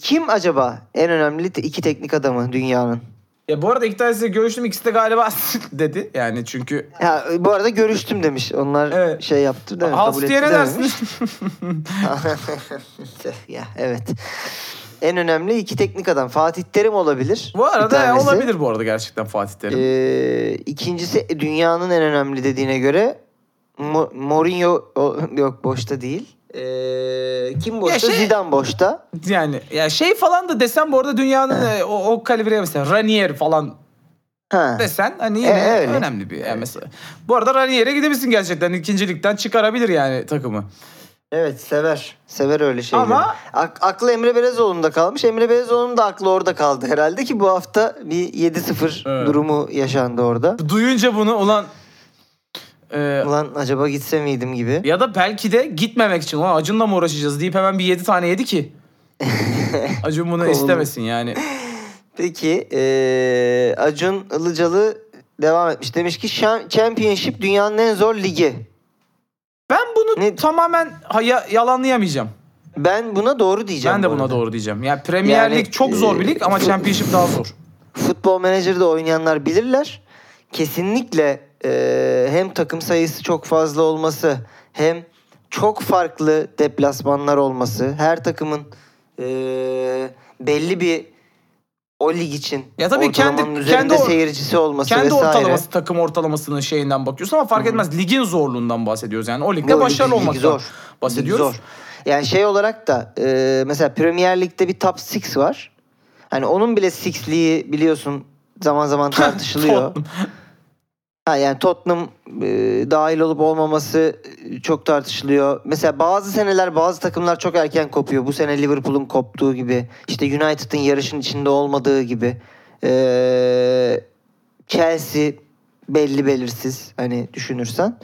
Speaker 2: kim acaba en önemli iki teknik adamı dünyanın?
Speaker 3: Ya bu arada iki tanesiyle görüştüm ikisi de galiba dedi. Yani çünkü
Speaker 2: Ha, bu arada görüştüm demiş. Onlar
Speaker 3: Evet.
Speaker 2: şey yaptı?
Speaker 3: Hals
Speaker 2: Kabul etti
Speaker 3: ne dersiniz?
Speaker 2: ya evet. En önemli iki teknik adam. Fatih Terim olabilir.
Speaker 3: bu arada
Speaker 2: tanesi.
Speaker 3: olabilir bu arada gerçekten Fatih Terim.
Speaker 2: Ee, ikincisi dünyanın en önemli dediğine göre Mo- Mourinho yok boşta değil. Ee, kim boşta?
Speaker 3: şey-
Speaker 2: Zidane boşta.
Speaker 3: Yani ya şey falan da desem bu arada dünyanın e, o, o kalibreye mesela Ranier falan
Speaker 2: Ha.
Speaker 3: desen hani yine
Speaker 2: E, öyle.
Speaker 3: önemli bir yani mesela. Bu arada Ranier'e gidebilirsin gerçekten ikincilikten çıkarabilir yani takımı.
Speaker 2: Evet sever. Sever öyle şeyleri.
Speaker 3: Ama-
Speaker 2: Ak- aklı Emre Belezoğlu'nda kalmış. Emre Belezoğlu'nun da aklı orada kaldı herhalde ki bu hafta bir 7-0
Speaker 3: Evet.
Speaker 2: durumu yaşandı orada.
Speaker 3: Duyunca bunu ulan e,
Speaker 2: Ulan acaba gitse miydim gibi.
Speaker 3: ya da belki de gitmemek için ulan Acun'la mı uğraşacağız deyip hemen bir yedi tane yedi ki. Acun bunu istemesin yani.
Speaker 2: Peki eee, Acun Ilıcalı devam etmiş. Demiş ki "Şam- Championship dünyanın en zor ligi.
Speaker 3: Ben bunu
Speaker 2: Ne-
Speaker 3: tamamen haya- yalanlayamayacağım.
Speaker 2: Ben buna doğru diyeceğim.
Speaker 3: ben de
Speaker 2: bu
Speaker 3: buna
Speaker 2: arada.
Speaker 3: doğru diyeceğim. Yani Premier
Speaker 2: Yani,
Speaker 3: Lig çok zor bir
Speaker 2: e,
Speaker 3: lig ama Championship daha zor.
Speaker 2: Futbol menajerde oynayanlar bilirler. Kesinlikle eee, hem takım sayısı çok fazla olması hem çok farklı deplasmanlar olması. Her takımın eee, belli bir o lig için
Speaker 3: Ya tabii kendi- kendi or-
Speaker 2: seyircisi olması
Speaker 3: Kendi
Speaker 2: vesaire.
Speaker 3: ortalaması takım ortalamasının şeyinden bakıyorsun ama fark etmez. Ligin zorluğundan bahsediyoruz yani. O ligde
Speaker 2: Yo,
Speaker 3: başarılı
Speaker 2: lig- lig
Speaker 3: olmaktan
Speaker 2: zor.
Speaker 3: bahsediyoruz.
Speaker 2: Lig zor. Yani şey olarak da e, mesela Premier Lig'de bir top 6 var. Hani onun bile sixliği biliyorsun zaman zaman tartışılıyor. Ha yani Tottenham e, dahil olup olmaması e, çok tartışılıyor. Mesela bazı seneler bazı takımlar çok erken kopuyor. Bu sene Liverpool'un koptuğu gibi. işte United'ın yarışın içinde olmadığı gibi. E, Chelsea belli belirsiz hani düşünürsen.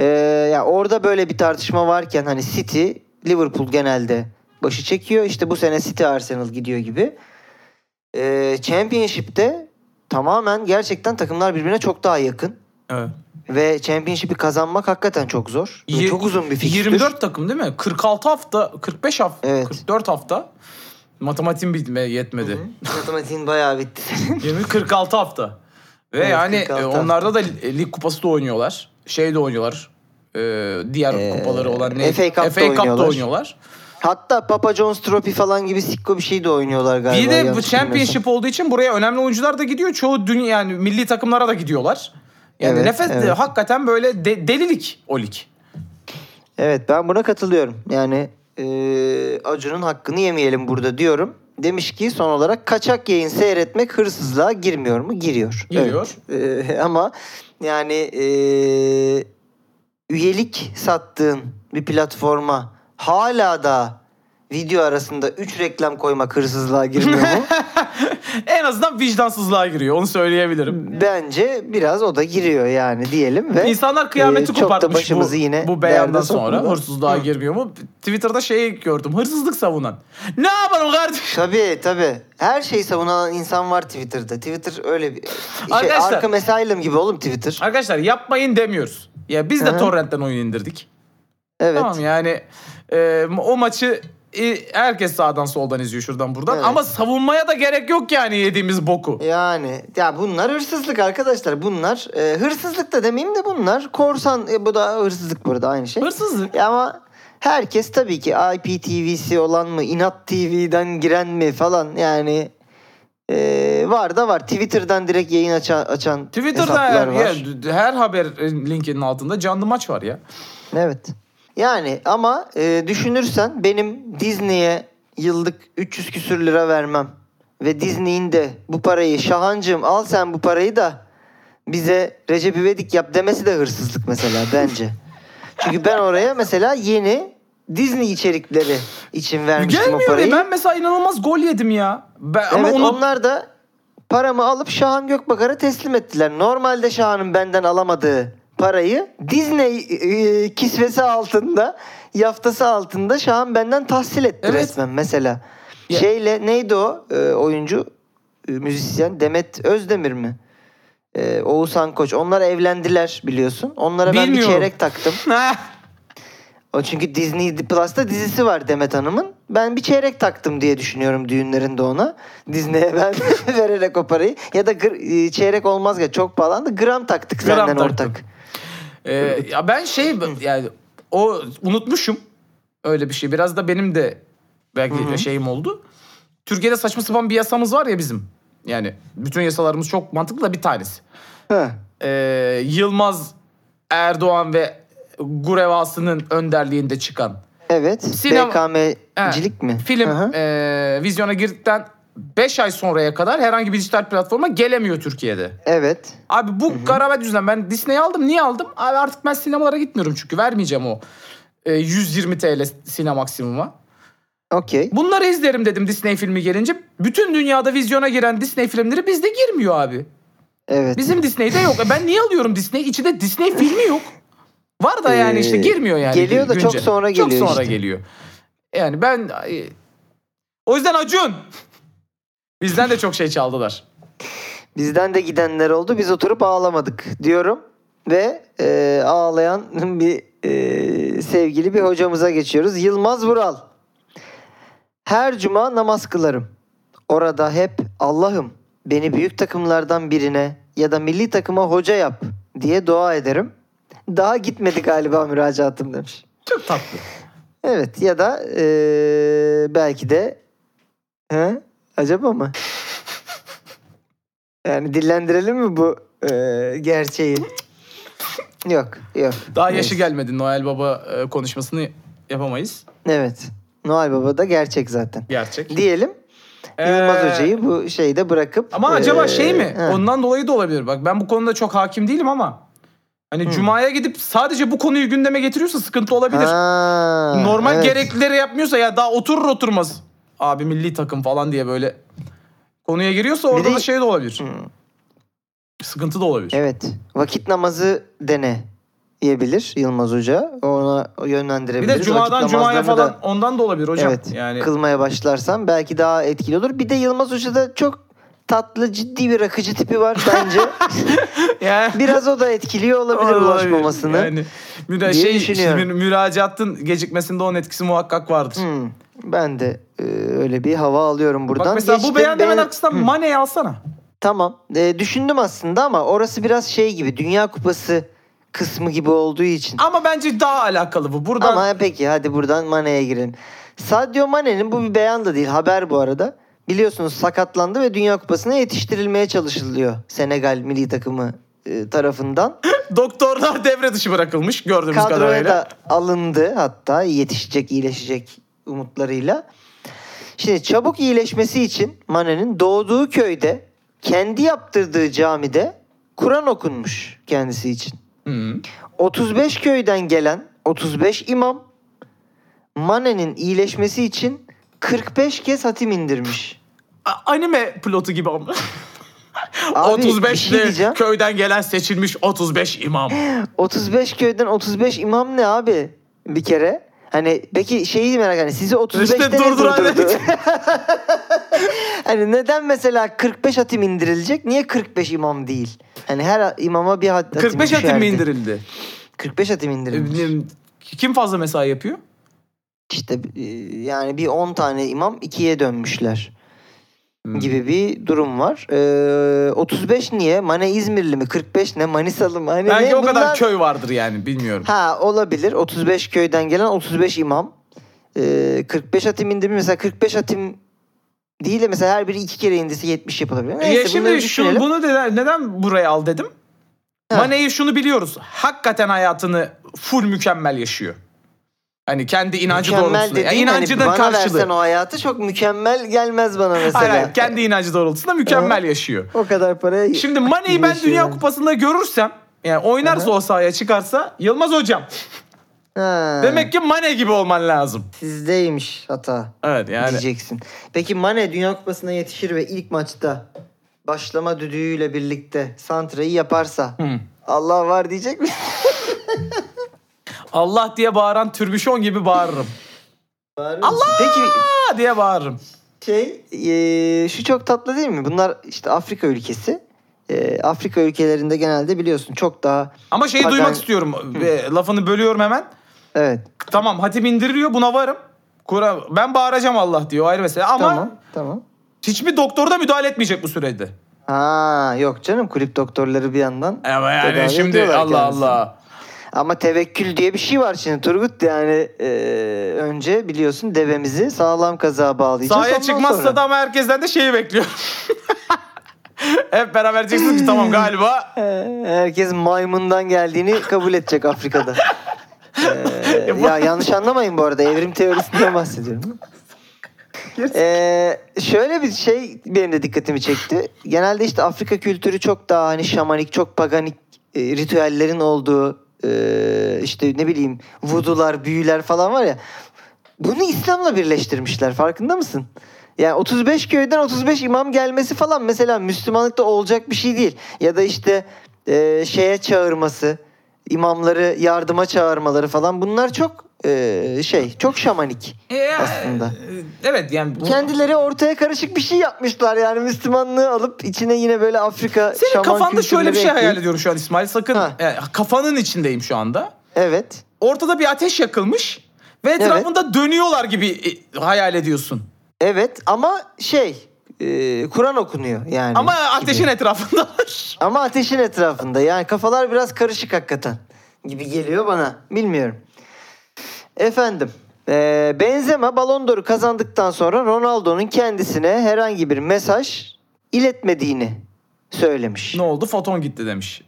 Speaker 2: Ee, ya orada böyle bir tartışma varken hani City, Liverpool genelde başı çekiyor. İşte bu sene City Arsenal gidiyor gibi. Ee, Championship'te tamamen gerçekten takımlar birbirine çok daha yakın.
Speaker 3: Evet.
Speaker 2: Ve Championship'i kazanmak hakikaten çok zor.
Speaker 3: Yi-
Speaker 2: çok uzun bir fikstür.
Speaker 3: 24 takım değil mi? 46 hafta, 45 hafta,
Speaker 2: Evet.
Speaker 3: 44 hafta. Matematiğim bitme yetmedi.
Speaker 2: Matematiğin bayağı bitti senin.
Speaker 3: 20 46 hafta. Ve
Speaker 2: Evet,
Speaker 3: yani
Speaker 2: 46
Speaker 3: e, onlarda da lig kupası da oynuyorlar. şeyde oynuyorlar. Ee, diğer kupaları olan ne?
Speaker 2: FA Cup'ta
Speaker 3: FA Cup'ta
Speaker 2: oynuyorlar.
Speaker 3: oynuyorlar.
Speaker 2: Hatta Papa John's Trophy falan gibi sikko bir şey de oynuyorlar galiba.
Speaker 3: Bir de bu Championship olduğu için buraya önemli oyuncular da gidiyor. Çoğu dünya yani milli takımlara da gidiyorlar. Yani
Speaker 2: Evet,
Speaker 3: nefes
Speaker 2: evet.
Speaker 3: hakikaten böyle de- delilik o lig.
Speaker 2: Evet ben buna katılıyorum. Yani e, Acun'un hakkını yemeyelim burada diyorum. Demiş ki son olarak kaçak yayın seyretmek hırsızlığa girmiyor mu? Giriyor.
Speaker 3: Giriyor.
Speaker 2: Evet. E, ama yani e, üyelik sattığın bir platforma hala da video arasında 3 reklam koymak hırsızlığa girmiyor mu?
Speaker 3: En azından vicdansızlığa giriyor onu söyleyebilirim.
Speaker 2: Bence biraz o da giriyor yani diyelim ve
Speaker 3: İnsanlar kıyameti
Speaker 2: e,
Speaker 3: kopartmış bu,
Speaker 2: yine
Speaker 3: bu beyandan sonra. Hırsızlığa girmiyor mu? Twitter'da şey gördüm. Hırsızlık savunan. Ne yapalım kardeşim?
Speaker 2: Tabii tabii. Her şeyi savunan insan var Twitter'da. Twitter öyle bir şey,
Speaker 3: Arkadaşlar-
Speaker 2: Arkham Asylum gibi oğlum Twitter.
Speaker 3: Arkadaşlar yapmayın demiyoruz. Ya biz de
Speaker 2: Hı.
Speaker 3: torrentten oyun indirdik.
Speaker 2: Evet.
Speaker 3: Tamam yani e, o maçı e, herkes sağdan soldan izliyor şuradan buradan.
Speaker 2: Evet.
Speaker 3: Ama savunmaya da gerek yok yani yediğimiz boku.
Speaker 2: Yani ya bunlar hırsızlık arkadaşlar. Bunlar e, hırsızlık da demeyeyim de bunlar korsan e, bu da hırsızlık burada aynı şey.
Speaker 3: Hırsızlık.
Speaker 2: Ya ama herkes tabii ki IPTV'si olan mı, Inat TV'den giren mi falan yani e, var da var. Twitter'dan direkt yayın açan, açan
Speaker 3: Twitter'da her,
Speaker 2: var.
Speaker 3: ya, her haber e, linkinin altında canlı maç var ya.
Speaker 2: Evet. Yani ama e, düşünürsen benim Disney'e yıllık 300 küsür lira vermem ve Disney'in de bu parayı Şahancığım al sen bu parayı da bize Recep İvedik yap demesi de hırsızlık mesela bence. Çünkü ben oraya mesela yeni Disney içerikleri için vermiştim o
Speaker 3: Gelmiyor
Speaker 2: parayı.
Speaker 3: ya. Ben mesela inanılmaz gol yedim ya. Ben, ama
Speaker 2: evet
Speaker 3: onu
Speaker 2: onlar da paramı alıp Şahan Gökbakar'a teslim ettiler. Normalde Şahan'ın benden alamadığı parayı Disney e, kisvesi altında, yaftası altında Şahan benden tahsil etti
Speaker 3: Evet.
Speaker 2: resmen mesela.
Speaker 3: Ya-
Speaker 2: Şeyle neydi o e, oyuncu, e, müzisyen Demet Özdemir mi? E, Oğuzhan Koç. Onlar evlendiler biliyorsun. Onlara ben bir
Speaker 3: Bilmiyorum.
Speaker 2: çeyrek taktım. O çünkü Disney Plus'ta dizisi var Demet Hanım'ın. Ben bir çeyrek taktım diye düşünüyorum düğünlerinde ona. Disney'e ben vererek o parayı. Ya da gr- e, çeyrek olmaz ya çok pahalandı. Gram taktık
Speaker 3: Gram
Speaker 2: senden
Speaker 3: taktım.
Speaker 2: ortak.
Speaker 3: Ee, ya ben şey yani o unutmuşum öyle bir şey. Biraz da benim de belki de şeyim oldu. Türkiye'de saçma sapan bir yasamız var ya bizim. Yani bütün yasalarımız çok mantıklı da bir tanesi.
Speaker 2: Heh.
Speaker 3: Ee, Yılmaz Erdoğan ve Gurevası'nın önderliğinde çıkan
Speaker 2: Evet.
Speaker 3: Sinema-
Speaker 2: BKM'cilik mi?
Speaker 3: film
Speaker 2: Hı hı.
Speaker 3: e, vizyona girdikten 5 ay sonraya kadar herhangi bir dijital platforma gelemiyor Türkiye'de.
Speaker 2: Evet.
Speaker 3: Abi bu garabet yüzünden ben Disney'i aldım. Niye aldım? Abi artık ben sinemalara gitmiyorum çünkü vermeyeceğim o e, 120 TL sinema maksimuma.
Speaker 2: Okey.
Speaker 3: Bunları izlerim dedim Disney filmi gelince. Bütün dünyada vizyona giren Disney filmleri bizde girmiyor abi.
Speaker 2: Evet.
Speaker 3: Bizim Disney'de yok. E Ben niye alıyorum Disney? İçinde Disney filmi yok. Var da yani işte
Speaker 2: Ee,
Speaker 3: girmiyor yani.
Speaker 2: geliyor da
Speaker 3: güncel.
Speaker 2: çok sonra
Speaker 3: Çok
Speaker 2: geliyor
Speaker 3: sonra
Speaker 2: işte.
Speaker 3: geliyor. Yani ben... O yüzden Acun. Bizden de çok şey çaldılar.
Speaker 2: Bizden de gidenler oldu. Biz oturup ağlamadık diyorum. Ve e, ağlayan bir e, sevgili bir hocamıza geçiyoruz. Yılmaz Vural. Her cuma namaz kılarım. Orada hep Allah'ım beni büyük takımlardan birine ya da milli takıma hoca yap diye dua ederim. Daha gitmedi galiba müracaatım demiş.
Speaker 3: Çok tatlı.
Speaker 2: Evet ya da e, belki de he? Acaba mı? Yani dillendirelim mi bu e, gerçeği? Yok yok.
Speaker 3: Daha
Speaker 2: Neyse.
Speaker 3: yaşı gelmedi. Noel Baba e, konuşmasını yapamayız.
Speaker 2: Evet. Noel Baba da gerçek zaten.
Speaker 3: Gerçek.
Speaker 2: Diyelim
Speaker 3: Ee,
Speaker 2: Yılmaz Hoca'yı bu şeyde bırakıp.
Speaker 3: Ama acaba
Speaker 2: e,
Speaker 3: şey mi?
Speaker 2: he.
Speaker 3: Ondan dolayı da olabilir. Bak ben bu konuda çok hakim değilim ama hani Cuma'ya gidip sadece bu konuyu gündeme getiriyorsa sıkıntı olabilir.
Speaker 2: Ha,
Speaker 3: Normal
Speaker 2: evet.
Speaker 3: gereklileri yapmıyorsa ya daha oturur oturmaz. Abi milli takım falan diye böyle konuya giriyorsa orada
Speaker 2: de-
Speaker 3: da şey de olabilir. Sıkıntı da olabilir.
Speaker 2: Evet. Vakit namazı dene diyebilir Yılmaz Hoca. Ona
Speaker 3: Bir
Speaker 2: yönlendirebilir.
Speaker 3: de Cuma'dan Cuma'ya falan
Speaker 2: Da,
Speaker 3: ondan da olabilir hocam.
Speaker 2: evet.
Speaker 3: Yani
Speaker 2: Kılmaya başlarsan belki daha etkili olur. Bir de Yılmaz Hoca'da çok tatlı ciddi bir rakıcı tipi var bence.
Speaker 3: yani
Speaker 2: Biraz o da etkiliyor olabilir
Speaker 3: Olabilir.
Speaker 2: bulaşmamasını.
Speaker 3: Yani müra
Speaker 2: diye
Speaker 3: şey,
Speaker 2: düşünüyorum.
Speaker 3: müracaatın gecikmesinde onun etkisi muhakkak vardır.
Speaker 2: Hmm, ben de e, öyle bir hava alıyorum buradan.
Speaker 3: Bak mesela
Speaker 2: Geçtim
Speaker 3: bu beyan demen
Speaker 2: ben-
Speaker 3: arkasından Mane'yi alsana.
Speaker 2: Tamam. E, düşündüm aslında ama orası biraz şey gibi. Dünya Kupası kısmı gibi olduğu için.
Speaker 3: Ama bence daha alakalı bu. Buradan
Speaker 2: Ama peki hadi buradan Mane'ye girelim. Sadio Mane'nin bu bir beyan da değil haber bu arada. Biliyorsunuz sakatlandı ve Dünya Kupası'na yetiştirilmeye çalışılıyor Senegal milli takımı tarafından.
Speaker 3: doktorlar devre dışı bırakılmış gördüğümüz
Speaker 2: Kadroya
Speaker 3: kadarıyla.
Speaker 2: da alındı hatta yetişecek iyileşecek umutlarıyla. Şimdi çabuk iyileşmesi için Mane'nin doğduğu köyde kendi yaptırdığı camide Kur'an okunmuş kendisi için.
Speaker 3: Hı.
Speaker 2: 35 köyden gelen 35 imam Mane'nin iyileşmesi için 45 kez hatim indirmiş.
Speaker 3: A- Anime pilotu gibi ama.
Speaker 2: Abi, bir
Speaker 3: 35
Speaker 2: şey
Speaker 3: de
Speaker 2: diyeceğim.
Speaker 3: köyden gelen seçilmiş 35 imam.
Speaker 2: 35 köyden 35 imam ne abi bir kere? Hani peki şeyi merak hani sizi 35'te
Speaker 3: İşte
Speaker 2: ne
Speaker 3: durduran
Speaker 2: durdurdu? hani neden mesela 45 hatim indirilecek? Niye 45 imam değil? Hani her imama bir hat- hatim
Speaker 3: 45 hatim mi
Speaker 2: düşerdi.
Speaker 3: indirildi?
Speaker 2: 45 hatim
Speaker 3: E,
Speaker 2: indirilmiş.
Speaker 3: Kim fazla mesai yapıyor?
Speaker 2: İşte e, yani bir 10 tane imam ikiye dönmüşler. Gibi bir durum var. Ee, 35 niye? Mane İzmirli mi? 45 ne? Manisalı mı? Hani
Speaker 3: Belki
Speaker 2: ne?
Speaker 3: o kadar
Speaker 2: Bunlar-
Speaker 3: köy vardır yani bilmiyorum.
Speaker 2: Ha olabilir. 35 köyden gelen 35 imam. Ee, 45 hatim indirmiş. Mesela 45 hatim değil de mesela her biri iki kere indisi 70 yapılabilir. Neyse
Speaker 3: ya şimdi şu, bunu neden, neden buraya al dedim?
Speaker 2: Ha.
Speaker 3: Mane'yi şunu biliyoruz. Hakikaten hayatını full mükemmel yaşıyor. Hani kendi inancı
Speaker 2: mükemmel
Speaker 3: doğrultusunda. Yani
Speaker 2: dediğin hani
Speaker 3: inancının
Speaker 2: bana
Speaker 3: karşılığı.
Speaker 2: versen o hayatı çok mükemmel gelmez bana mesela.
Speaker 3: Hayır, hayır, kendi inancı doğrultusunda mükemmel yaşıyor.
Speaker 2: O kadar paraya
Speaker 3: Şimdi Mane'yi ben
Speaker 2: yaşıyor
Speaker 3: Dünya. Kupası'nda görürsem yani oynarsa o sahaya çıkarsa Yılmaz hocam.
Speaker 2: Ha,
Speaker 3: Demek ki Mane gibi olman lazım.
Speaker 2: sizdeymiş hata.
Speaker 3: Evet yani.
Speaker 2: diyeceksin. Peki Mane Dünya Kupası'na yetişir ve ilk maçta başlama düdüğüyle birlikte santrayı yaparsa
Speaker 3: Hı.
Speaker 2: Allah var diyecek mi?
Speaker 3: Allah diye bağıran türbüşon gibi bağırırım.
Speaker 2: Allah! Peki
Speaker 3: diye bağırırım.
Speaker 2: şey eee, şu çok tatlı değil mi? Bunlar işte Afrika ülkesi. Eee, Afrika ülkelerinde genelde biliyorsun çok daha
Speaker 3: Ama şeyi
Speaker 2: Pagan-
Speaker 3: duymak istiyorum. Ve lafını bölüyorum hemen.
Speaker 2: evet
Speaker 3: Tamam hatim indiriliyor buna varım. Kur'an, ben bağıracağım Allah diyor ayrı mesele. Ama
Speaker 2: tamam tamam.
Speaker 3: hiçbir doktor da müdahale etmeyecek bu sürede.
Speaker 2: Ha yok canım kulüp doktorları bir yandan.
Speaker 3: Ama yani
Speaker 2: tedavi
Speaker 3: şimdi
Speaker 2: ediyorlar
Speaker 3: Allah
Speaker 2: kendisini.
Speaker 3: Allah.
Speaker 2: Ama tevekkül diye bir şey var şimdi Turgut yani eee, önce biliyorsun devemizi sağlam kazağa bağlayacağız.
Speaker 3: Sahaya çıkmazsa
Speaker 2: sonra-
Speaker 3: da ama herkesten de şeyi bekliyor. Hep beraber diyeceksiniz ki tamam galiba.
Speaker 2: Herkes maymundan geldiğini kabul edecek Afrika'da. Ee, ya yanlış anlamayın bu arada evrim teorisinden bahsediyorum. Ee, şöyle bir şey benim de dikkatimi çekti. Genelde işte Afrika kültürü çok daha hani şamanik, çok paganik e, ritüellerin olduğu e, işte ne bileyim vudular, büyüler falan var ya. Bunu İslam'la birleştirmişler farkında mısın? Yani 35 köyden 35 imam gelmesi falan mesela Müslümanlıkta olacak bir şey değil. Ya da işte e, şeye çağırması, imamları yardıma çağırmaları falan bunlar çok e, şey, çok şamanik.
Speaker 3: E,
Speaker 2: Aslında.
Speaker 3: Evet yani. bu-
Speaker 2: Kendileri ortaya karışık bir şey yapmışlar yani Müslümanlığı alıp içine yine böyle Afrika
Speaker 3: Senin
Speaker 2: şaman
Speaker 3: kafanda şöyle bir şey
Speaker 2: kültürleri
Speaker 3: hayal
Speaker 2: ekleyip-
Speaker 3: ediyorum şu an İsmail. Sakın
Speaker 2: Ha.
Speaker 3: e, kafanın içindeyim şu anda.
Speaker 2: Evet.
Speaker 3: Ortada bir ateş yakılmış ve etrafında dönüyorlar gibi e, hayal ediyorsun.
Speaker 2: Evet ama şey e, Kur'an okunuyor yani.
Speaker 3: Ama
Speaker 2: gibi.
Speaker 3: ateşin etrafındalar.
Speaker 2: Ama ateşin etrafında. Yani kafalar biraz karışık hakikaten. Gibi geliyor bana. Bilmiyorum. Efendim. eee, Benzema Ballon d'Or'u kazandıktan sonra Ronaldo'nun kendisine herhangi bir mesaj iletmediğini söylemiş.
Speaker 3: ne oldu? Foton gitti demiş.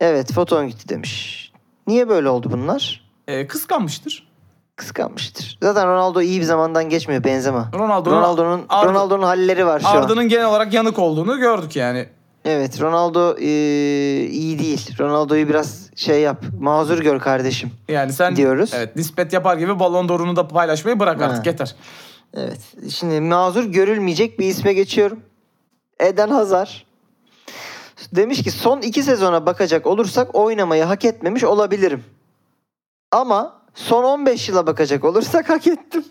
Speaker 2: Evet foton gitti demiş. Niye böyle oldu bunlar?
Speaker 3: E, kıskanmıştır.
Speaker 2: Kıskanmıştır. Zaten Ronaldo iyi bir zamandan geçmiyor Benzema.
Speaker 3: Ronaldo'nun
Speaker 2: Ronaldo'nun
Speaker 3: Arda-
Speaker 2: Ronaldo'nun halleri var şu an.
Speaker 3: Arda'nın genel olarak yanık olduğunu gördük yani.
Speaker 2: Evet Ronaldo eee, iyi değil. Ronaldo'yu biraz şey yap. Mazur gör kardeşim.
Speaker 3: Yani sen
Speaker 2: Diyoruz.
Speaker 3: Evet, nispet yapar gibi balon doğrunu da paylaşmayı bırak artık
Speaker 2: Ha.
Speaker 3: yeter.
Speaker 2: Evet. Şimdi mazur görülmeyecek bir isme geçiyorum. Eden Hazar. Demiş ki son iki sezona bakacak olursak oynamayı hak etmemiş olabilirim. Ama son 15 yıla bakacak olursak hak ettim.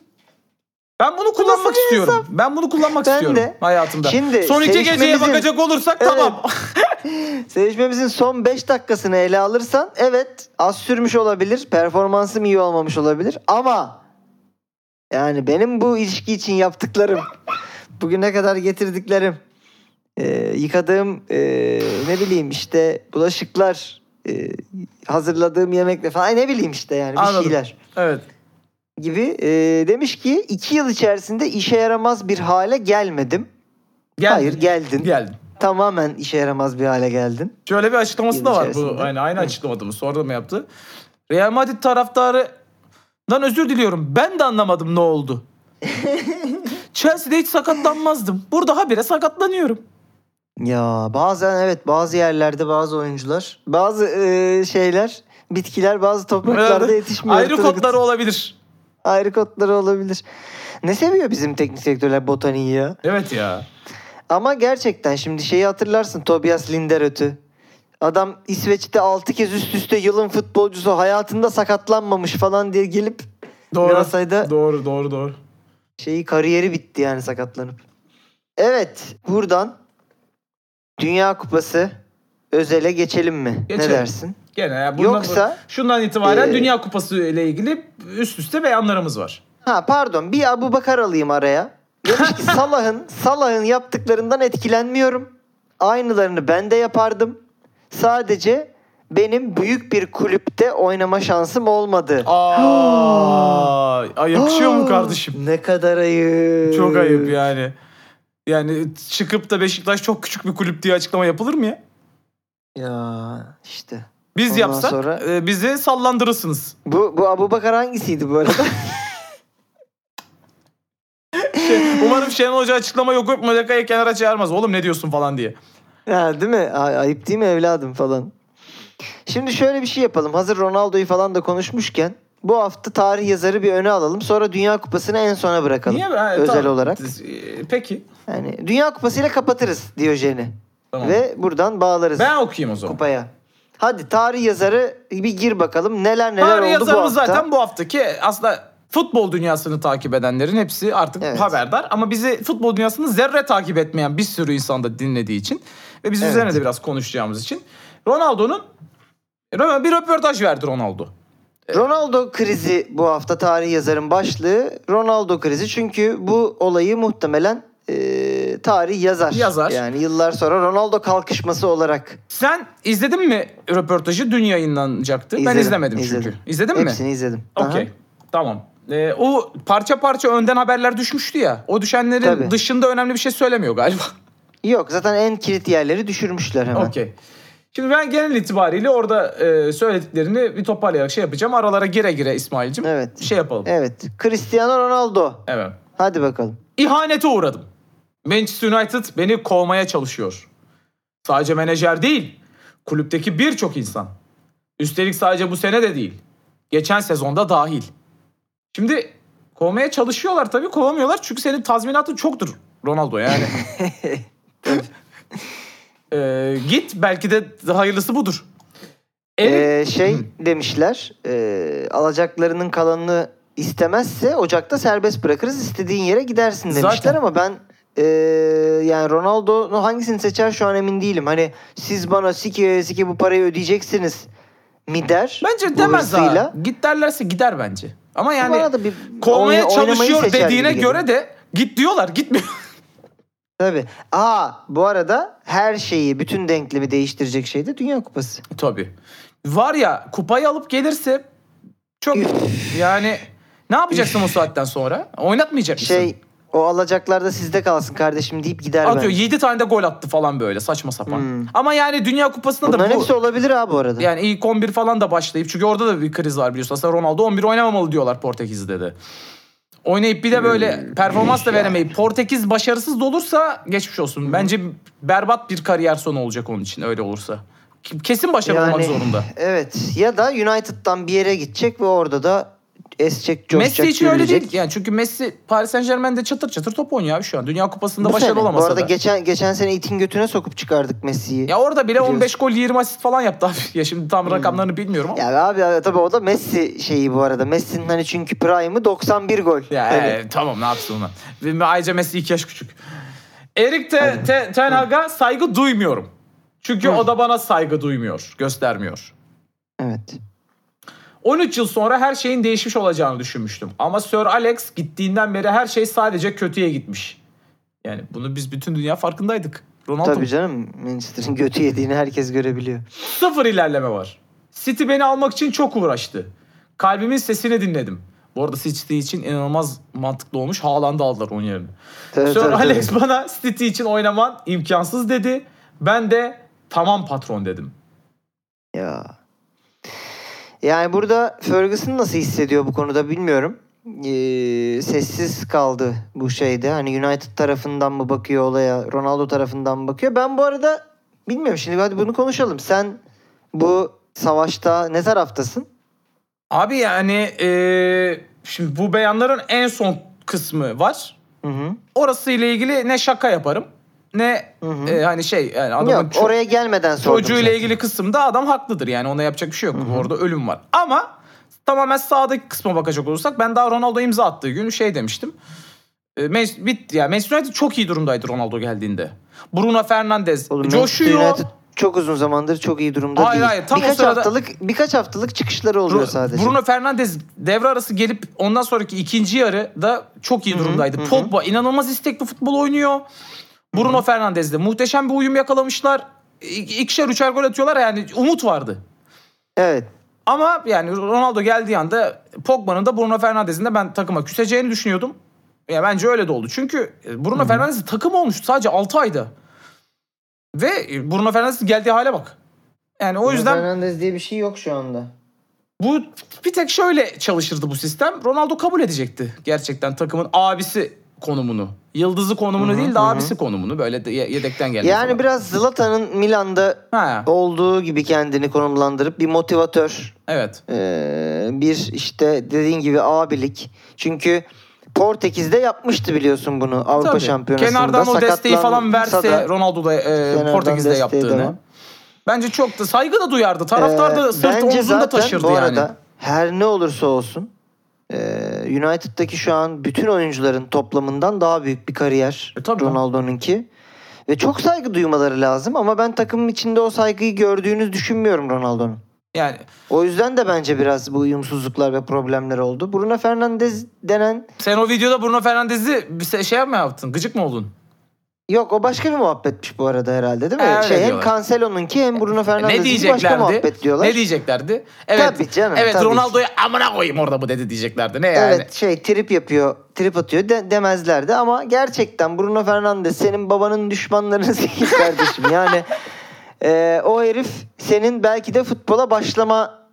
Speaker 3: Ben bunu kullanmak istiyorum.
Speaker 2: hesap?
Speaker 3: Ben bunu kullanmak
Speaker 2: Ben
Speaker 3: istiyorum
Speaker 2: de.
Speaker 3: hayatımda.
Speaker 2: Şimdi
Speaker 3: Son iki geceye bakacak olursak
Speaker 2: Evet.
Speaker 3: tamam.
Speaker 2: Sevişmemizin son 5 dakikasını ele alırsan evet az sürmüş olabilir. Performansım iyi olmamış olabilir. Ama yani benim bu ilişki için yaptıklarım bugüne kadar getirdiklerim e, yıkadığım e, ne bileyim işte bulaşıklar e, hazırladığım yemekle falan ne bileyim işte yani bir
Speaker 3: Anladım.
Speaker 2: şeyler
Speaker 3: Evet.
Speaker 2: gibi. E, demiş ki iki yıl içerisinde işe yaramaz bir hale gelmedim.
Speaker 3: Geldin.
Speaker 2: Hayır geldin.
Speaker 3: Geldin.
Speaker 2: Tamamen işe yaramaz bir hale geldin.
Speaker 3: Şöyle bir açıklaması da var bu. Aynı, aynı açıklamada mı? Sonra mı yaptı? Real Madrid taraftarından özür diliyorum. Ben de anlamadım ne oldu. Chelsea'de hiç sakatlanmazdım. Burada habire sakatlanıyorum.
Speaker 2: Ya bazen evet bazı yerlerde bazı oyuncular bazı e, şeyler bitkiler bazı topraklarda yetişmiyor.
Speaker 3: Ayrı kodları olabilir.
Speaker 2: Ayrı kodları olabilir. Ne seviyor bizim teknik direktörler botaniği ya?
Speaker 3: Evet ya.
Speaker 2: Ama gerçekten şimdi şeyi hatırlarsın Tobias Linderöt'ü. Adam İsveç'te 6 kez üst üste yılın futbolcusu hayatında sakatlanmamış falan diye gelip
Speaker 3: Doğru.
Speaker 2: Galatasaray'da-
Speaker 3: Doğru doğru doğru.
Speaker 2: şeyi kariyeri bitti yani sakatlanıp. Evet buradan Dünya Kupası özele geçelim mi?
Speaker 3: Geçelim.
Speaker 2: Ne dersin?
Speaker 3: Gene ya bundan,
Speaker 2: Yoksa-
Speaker 3: şundan itibaren
Speaker 2: Ee,
Speaker 3: Dünya Kupası ile ilgili üst üste beyanlarımız var.
Speaker 2: Ha pardon bir Abu Bakar alayım araya. Demiş ki Salah'ın Salah'ın yaptıklarından etkilenmiyorum. Aynılarını ben de yapardım. Sadece benim büyük bir kulüpte oynama şansım olmadı.
Speaker 3: Aa, ay yakışıyor mu
Speaker 2: Aa,
Speaker 3: kardeşim?
Speaker 2: Ne kadar ayıp.
Speaker 3: Çok ayıp yani. Yani çıkıp da Beşiktaş çok küçük bir kulüp diye açıklama yapılır mı ya?
Speaker 2: Ya işte.
Speaker 3: Biz
Speaker 2: Ondan
Speaker 3: yapsak
Speaker 2: sonra-
Speaker 3: e, bizi sallandırırsınız.
Speaker 2: Bu, bu Abu Bakar hangisiydi bu arada?
Speaker 3: Umarım Şenol Hoca açıklama yok yok Meleka'yı kenara çağırmaz. Oğlum ne diyorsun falan diye.
Speaker 2: ha, değil mi? Ay- ayıp değil mi evladım falan. Şimdi şöyle bir şey yapalım. Hazır Ronaldo'yu falan da konuşmuşken bu hafta tarih yazarı bir öne alalım. Sonra Dünya Kupası'nı en sona bırakalım.
Speaker 3: Niye? Ha,
Speaker 2: Özel
Speaker 3: tamam.
Speaker 2: olarak.
Speaker 3: E, Peki.
Speaker 2: Yani Dünya Kupası ile kapatırız Diyojen'i.
Speaker 3: Tamam.
Speaker 2: Ve buradan bağlarız
Speaker 3: Ben okuyayım o zaman.
Speaker 2: kupaya. Hadi tarih yazarı bir gir bakalım neler neler
Speaker 3: Tarih
Speaker 2: oldu bu
Speaker 3: yazarımız
Speaker 2: hafta.
Speaker 3: zaten bu haftaki aslında futbol dünyasını takip edenlerin hepsi artık
Speaker 2: Evet.
Speaker 3: haberdar. Ama bizi futbol dünyasını zerre takip etmeyen bir sürü insan da dinlediği için ve biz
Speaker 2: Evet.
Speaker 3: üzerine de biraz konuşacağımız için Ronaldo'nun bir röportaj verdi Ronaldo.
Speaker 2: Ronaldo krizi bu hafta tarih yazarın başlığı. Ronaldo krizi çünkü bu olayı muhtemelen e, tarih yazar.
Speaker 3: Yazar.
Speaker 2: Yani yıllar sonra Ronaldo kalkışması olarak
Speaker 3: Sen izledin mi röportajı? Dün yayınlanacaktı. ben
Speaker 2: İzledim,
Speaker 3: izlemedim çünkü.
Speaker 2: izledim.
Speaker 3: İzledin mi?
Speaker 2: hepsini izledim.
Speaker 3: Okey. Tamam. Ee, o parça parça önden haberler düşmüştü ya. O düşenlerin
Speaker 2: Tabii.
Speaker 3: dışında önemli bir şey söylemiyor galiba.
Speaker 2: Yok zaten en kilit yerleri düşürmüşler hemen.
Speaker 3: Okey. Şimdi ben genel itibariyle orada e, söylediklerini bir toparlayarak şey yapacağım. Aralara gire gire İsmail'cim.
Speaker 2: Evet.
Speaker 3: Şey yapalım.
Speaker 2: Evet. Cristiano Ronaldo.
Speaker 3: Evet.
Speaker 2: Hadi bakalım.
Speaker 3: İhanete uğradım. Manchester United beni kovmaya çalışıyor. Sadece menajer değil, kulüpteki birçok insan. Üstelik sadece bu sene de değil. Geçen sezonda dahil. Şimdi kovmaya çalışıyorlar tabii kovamıyorlar çünkü senin tazminatın çoktur Ronaldo yani. Ee, git belki de hayırlısı budur. Erik-
Speaker 2: Ee, şey demişler. e, alacaklarının kalanını istemezse Ocak'ta serbest bırakırız. istediğin yere gidersin demişler
Speaker 3: Zaten.
Speaker 2: ama ben e, yani Ronaldo'nun hangisini seçer şu an emin değilim. Hani siz bana sike sike bu parayı ödeyeceksiniz mi der.
Speaker 3: Bence demez ha. Git derlerse gider bence. Ama yani
Speaker 2: da bir
Speaker 3: kovmaya çalışıyor dediğine
Speaker 2: gibi
Speaker 3: göre de git diyorlar gitmiyor.
Speaker 2: Tabii. Aa bu arada her şeyi bütün denklemi değiştirecek şey de Dünya Kupası.
Speaker 3: Tabii. Var ya kupayı alıp gelirse çok yani ne yapacaksın o saatten sonra? Oynatmayacak mısın?
Speaker 2: Şey o alacaklar da sizde kalsın kardeşim deyip gider
Speaker 3: Atıyor
Speaker 2: bence.
Speaker 3: 7 tane de gol attı falan böyle saçma sapan.
Speaker 2: Hmm.
Speaker 3: Ama yani Dünya Kupası'nda
Speaker 2: Bunların
Speaker 3: da bu
Speaker 2: hepsi olabilir abi bu arada.
Speaker 3: yani ilk 11 falan da başlayıp çünkü orada da bir kriz var biliyorsun. Aslında Ronaldo 11 oynamamalı diyorlar Portekiz'de de. Oynayıp bir de böyle
Speaker 2: Hmm,
Speaker 3: performans da veremeyip Portekiz başarısız da olursa geçmiş olsun. Bence berbat bir kariyer sonu olacak onun için öyle olursa. Kesin başarılı olmak zorunda.
Speaker 2: Evet. Ya da United'dan bir yere gidecek ve orada da esecek, coşacak,
Speaker 3: Messi için öyle değil. Yani çünkü Messi Paris Saint Germain'de çatır çatır top oynuyor abi şu an. Dünya Kupası'nda
Speaker 2: Bu
Speaker 3: başarılı
Speaker 2: sene. Bu
Speaker 3: olamasa
Speaker 2: arada
Speaker 3: da.
Speaker 2: geçen geçen sene itin götüne sokup çıkardık Messi'yi.
Speaker 3: Ya orada bile
Speaker 2: Biliyorsun.
Speaker 3: 15 gol 20 asist falan yaptı abi. Ya şimdi tam rakamlarını bilmiyorum ama.
Speaker 2: Hmm. Ya abi ya, tabii o da Messi şeyi bu arada. Messi'nin hani çünkü prime'ı 91 gol.
Speaker 3: Ya
Speaker 2: Hani
Speaker 3: e, tamam ne yapsın ona. Ayrıca Messi 2 yaş küçük. Erik te, te, Ten Hag'a saygı duymuyorum. Çünkü
Speaker 2: Hı.
Speaker 3: o da bana saygı duymuyor, göstermiyor.
Speaker 2: Evet.
Speaker 3: 13 yıl sonra her şeyin değişmiş olacağını düşünmüştüm. Ama Sir Alex gittiğinden beri her şey sadece kötüye gitmiş. Yani bunu biz bütün dünya farkındaydık. Ronaldo.
Speaker 2: Tabii canım Manchester'ın götü yediğini herkes görebiliyor.
Speaker 3: Sıfır ilerleme var. City beni almak için çok uğraştı. Kalbimin sesini dinledim. Bu arada City için inanılmaz mantıklı olmuş. Haaland'ı aldılar onun yerine.
Speaker 2: Tabii,
Speaker 3: Sonra
Speaker 2: tabii,
Speaker 3: Alex
Speaker 2: tabii.
Speaker 3: bana City için oynaman imkansız dedi. Ben de tamam patron dedim.
Speaker 2: Ya. Yani burada Ferguson nasıl hissediyor bu konuda bilmiyorum. Ee, sessiz kaldı bu şeyde. Hani United tarafından mı bakıyor olaya, Ronaldo tarafından mı bakıyor? Ben bu arada bilmiyorum. Şimdi hadi bunu konuşalım. Sen bu savaşta ne taraftasın?
Speaker 3: Abi yani eee, şimdi bu beyanların en son kısmı var.
Speaker 2: Hı hı.
Speaker 3: Orası ile ilgili ne şaka yaparım ne
Speaker 2: Hı hı.
Speaker 3: e, hani şey yani adamın
Speaker 2: Yok, oraya gelmeden sordum.
Speaker 3: çocuğuyla ilgili kısımda adam haklıdır yani ona yapacak bir şey yok. Orada ölüm var. Ama tamamen sağdaki kısma bakacak olursak ben daha Ronaldo imza attığı gün şey demiştim. E, Man- bit ya Manchester United çok iyi durumdaydı Ronaldo geldiğinde. Bruno Fernandes
Speaker 2: Oğlum, Manchester
Speaker 3: coşuyor.
Speaker 2: United çok uzun zamandır çok iyi durumda
Speaker 3: Hayır,
Speaker 2: değil.
Speaker 3: hayır, tam o
Speaker 2: birkaç
Speaker 3: sırada-
Speaker 2: haftalık birkaç haftalık çıkışları oluyor
Speaker 3: Bru-
Speaker 2: sadece.
Speaker 3: Bruno Fernandes devre arası gelip ondan sonraki ikinci yarı da çok iyi durumdaydı. Pogba inanılmaz istekli futbol oynuyor. Bruno Fernandes de muhteşem bir uyum yakalamışlar. İkişer üçer gol atıyorlar yani umut vardı.
Speaker 2: Evet.
Speaker 3: Ama yani Ronaldo geldiği anda Pogba'nın da Bruno Fernandes'in de ben takıma küseceğini düşünüyordum. Ya bence öyle de oldu. Çünkü Bruno Fernandes takım olmuştu sadece 6 ayda. Ve Bruno Fernandes'in geldiği hale bak. Yani o yüzden
Speaker 2: Fernandes diye bir şey yok şu anda.
Speaker 3: bu bir tek şöyle çalışırdı bu sistem. Ronaldo kabul edecekti gerçekten takımın abisi konumunu. Yıldızı konumunu değil de abisi konumunu böyle de ye- yedekten gelmesi.
Speaker 2: Yani
Speaker 3: falan.
Speaker 2: biraz Zlatan'ın Milan'da
Speaker 3: ha,
Speaker 2: olduğu gibi kendini konumlandırıp bir motivatör,
Speaker 3: evet.
Speaker 2: ee, bir işte dediğin gibi abilik. Çünkü Portekiz'de yapmıştı biliyorsun bunu Avrupa
Speaker 3: Tabii.
Speaker 2: Şampiyonası'nda.
Speaker 3: Kenardan o desteği falan verse
Speaker 2: da,
Speaker 3: Ronaldo da e, Portekiz'de yaptığını. Bence çok da saygı da duyardı. Taraftar da
Speaker 2: Ee,
Speaker 3: sırtı
Speaker 2: bence
Speaker 3: omzunda taşırdı
Speaker 2: bu
Speaker 3: yani.
Speaker 2: arada her ne olursa olsun United'daki şu an bütün oyuncuların toplamından daha büyük bir kariyer
Speaker 3: E.
Speaker 2: Ronaldo'nunki. Ve çok saygı duymaları lazım ama ben takımın içinde o saygıyı gördüğünü düşünmüyorum Ronaldo'nun.
Speaker 3: Yani
Speaker 2: O yüzden de bence biraz bu uyumsuzluklar ve problemler oldu. Bruno Fernandes denen
Speaker 3: sen o videoda Bruno Fernandes'i şey mi yaptın? Gıcık mı oldun?
Speaker 2: Yok o başka bir muhabbetmiş bu arada herhalde değil mi?
Speaker 3: Öyle
Speaker 2: şey hem
Speaker 3: diyorlar.
Speaker 2: Cancelo'nunki hem Bruno
Speaker 3: ne
Speaker 2: Fernandes'in başka muhabbet diyorlar.
Speaker 3: Ne diyeceklerdi? Evet.
Speaker 2: Tabii canım,
Speaker 3: Evet
Speaker 2: tabii.
Speaker 3: Ronaldo'ya amına koyayım orada bu dedi diyeceklerdi. Ne yani?
Speaker 2: Evet şey trip yapıyor, trip atıyor de, demezlerdi ama gerçekten Bruno Fernandes senin babanın düşmanlarını kardeşim. Yani e, o herif senin belki de futbola başlama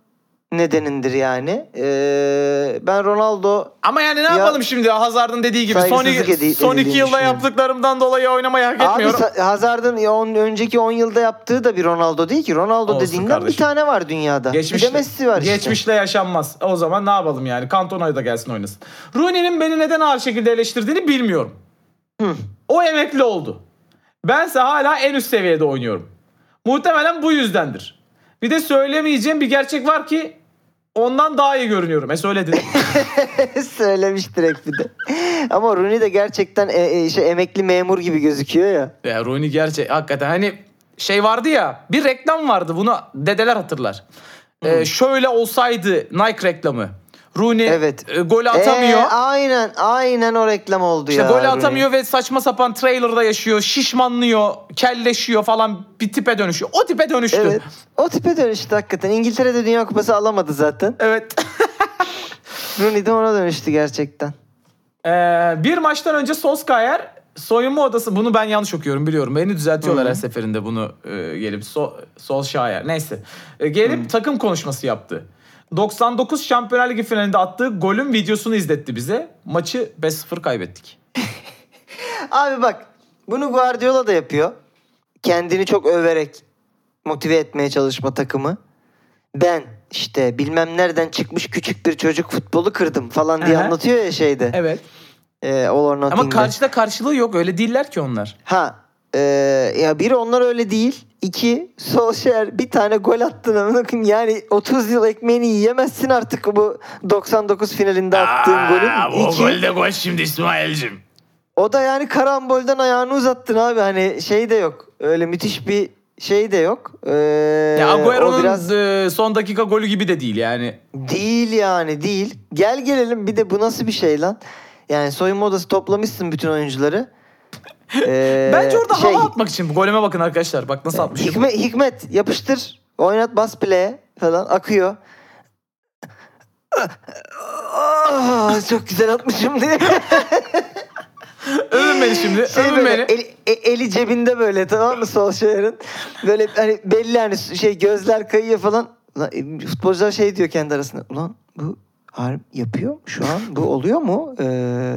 Speaker 2: nedenindir yani. E, ben Ronaldo
Speaker 3: Ama yani ne
Speaker 2: Ya-
Speaker 3: yapalım şimdi Hazard'ın dediği gibi son,
Speaker 2: edi-
Speaker 3: son iki yılda yaptıklarımdan dolayı oynamayı hak
Speaker 2: Abi
Speaker 3: etmiyorum.
Speaker 2: Sa- Hazard'ın on, önceki 10 yılda yaptığı da bir Ronaldo değil ki. Ronaldo
Speaker 3: Olsun
Speaker 2: dediğinden
Speaker 3: kardeşim.
Speaker 2: bir tane var dünyada. bir de Messi var işte.
Speaker 3: Geçmişle yaşanmaz. O zaman ne yapalım yani? Cantona'ya da gelsin oynasın. Rooney'nin beni neden ağır şekilde eleştirdiğini bilmiyorum.
Speaker 2: Hı.
Speaker 3: O emekli oldu. Bense hala en üst seviyede oynuyorum. Muhtemelen bu yüzdendir. Bir de söylemeyeceğim bir gerçek var ki ondan daha iyi görünüyorum. E söyledin.
Speaker 2: Söylemiş direkt bir de. Ama Rooney de gerçekten e, e, şey, emekli memur gibi gözüküyor ya.
Speaker 3: ya Rooney gerçek hakikaten hani şey vardı ya bir reklam vardı bunu dedeler hatırlar. Ee, şöyle olsaydı Nike reklamı. Rooney
Speaker 2: Evet.
Speaker 3: e, golü atamıyor.
Speaker 2: Ee, aynen aynen o reklam oldu
Speaker 3: İşte
Speaker 2: ya. Rooney.
Speaker 3: atamıyor ve saçma sapan trailer'da yaşıyor. Şişmanlıyor, kelleşiyor falan bir tipe dönüşüyor. O tipe dönüştü.
Speaker 2: Evet. O tipe dönüştü hakikaten. İngiltere'de Dünya Kupası alamadı zaten.
Speaker 3: Evet.
Speaker 2: Rooney de ona dönüştü gerçekten.
Speaker 3: Ee, bir maçtan önce Solskjaer soyunma odası bunu ben yanlış okuyorum biliyorum. Beni düzeltiyorlar her seferinde bunu e, gelip so, Solskjaer neyse. E, gelip takım konuşması yaptı. 99 Şampiyonlar Ligi finalinde attığı golün videosunu izletti bize. Maçı 5-0 kaybettik.
Speaker 2: Abi bak bunu Guardiola da yapıyor. Kendini çok överek motive etmeye çalışma takımı. Ben işte bilmem nereden çıkmış küçük bir çocuk futbolu kırdım falan diye
Speaker 3: Aha.
Speaker 2: anlatıyor ya şeyde.
Speaker 3: Evet.
Speaker 2: Ee, All or
Speaker 3: Ama karşıda karşılığı yok. Öyle değiller ki onlar.
Speaker 2: Ha e, ya bir onlar öyle değil. İki Solskjaer bir tane gol attın koyayım. Yani 30 yıl ekmeğini yiyemezsin artık bu 99 finalinde attığın golün. İki,
Speaker 3: gol şimdi İsmail'cim.
Speaker 2: o da yani karambolden ayağını uzattın abi. Hani şey de yok. Öyle müthiş bir şey de yok. Ee,
Speaker 3: Ya
Speaker 2: o
Speaker 3: Agüero'nun
Speaker 2: biraz
Speaker 3: e, son dakika golü gibi de değil yani.
Speaker 2: değil yani değil. Gel gelelim bir de bu nasıl bir şey lan? Yani soyunma odası toplamışsın bütün oyuncuları. Ee,
Speaker 3: Bence orada
Speaker 2: şey,
Speaker 3: hava atmak için. Goleme bakın arkadaşlar. Bak nasıl atmışım.
Speaker 2: Hikmet, Hikmet yapıştır. Oynat bas play'e falan akıyor. Ah, çok güzel atmışım diye.
Speaker 3: Övün beni şimdi.
Speaker 2: Şey
Speaker 3: övün
Speaker 2: böyle,
Speaker 3: beni.
Speaker 2: eli, e- eli cebinde böyle tamam mı Solskjaer'in? Böyle hani belli hani şey gözler kayıyor falan. E, futbolcular şey diyor kendi arasında. Ulan bu harbi yapıyor mu şu an? Bu oluyor mu? Ee,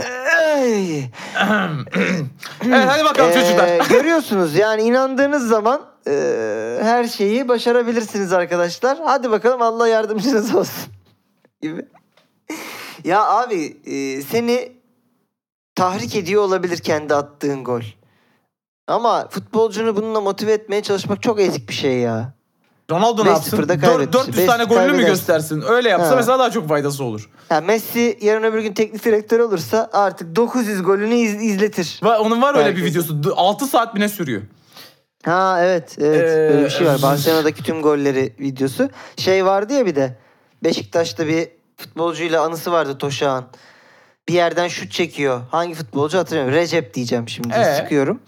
Speaker 2: Ey!
Speaker 3: evet hadi bakalım
Speaker 2: Ee,
Speaker 3: çocuklar.
Speaker 2: görüyorsunuz yani inandığınız zaman e, her şeyi başarabilirsiniz arkadaşlar. Hadi bakalım Allah yardımcınız olsun. gibi. Ya abi e, seni tahrik ediyor olabilir kendi attığın gol. Ama futbolcunu bununla motive etmeye çalışmak çok ezik bir şey ya.
Speaker 3: Ronaldo ne
Speaker 2: 5-0'da
Speaker 3: yapsın? Dör-
Speaker 2: kaybetmişti.
Speaker 3: 400 tane
Speaker 2: 5-0
Speaker 3: golünü mü göstersin? Öyle yapsa
Speaker 2: Ha.
Speaker 3: mesela daha çok faydası olur.
Speaker 2: Ya Messi yarın öbür gün teknik direktör olursa artık 900 golünü iz- izletir.
Speaker 3: Va- Onun var öyle bir videosu. 6 saat mi ne sürüyor?
Speaker 2: Ha evet evet
Speaker 3: Ee,
Speaker 2: böyle bir şey var. Barcelona'daki tüm golleri videosu. Şey vardı ya bir de Beşiktaş'ta bir futbolcuyla anısı vardı Toşağ'ın. Bir yerden şut çekiyor. Hangi futbolcu hatırlamıyorum. Recep diyeceğim şimdi.
Speaker 3: Ee?
Speaker 2: Sıkıyorum.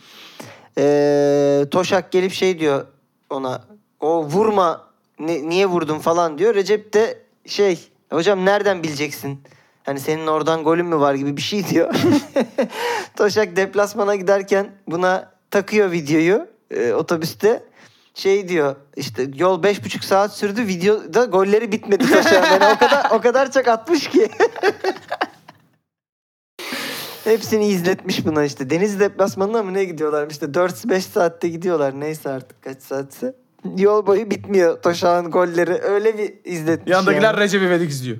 Speaker 2: Ee, Toşak gelip şey diyor ona. O vurma ni- niye vurdun falan diyor. Recep de şey hocam nereden bileceksin? Hani senin oradan golün mü var gibi bir şey diyor. Toşak deplasmana giderken buna takıyor videoyu e, otobüste. Şey diyor işte yol beş buçuk saat sürdü videoda golleri bitmedi Toşak'ın. Yani o kadar o kadar çok atmış ki. Hepsini izletmiş buna işte. Deniz deplasmanına mı ne gidiyorlar işte 4-5 saatte gidiyorlar neyse artık kaç saatse. Yol boyu bitmiyor Toşak'ın golleri. Öyle bir izletmiş
Speaker 3: Yandakiler
Speaker 2: yani.
Speaker 3: Recep İvedik izliyor.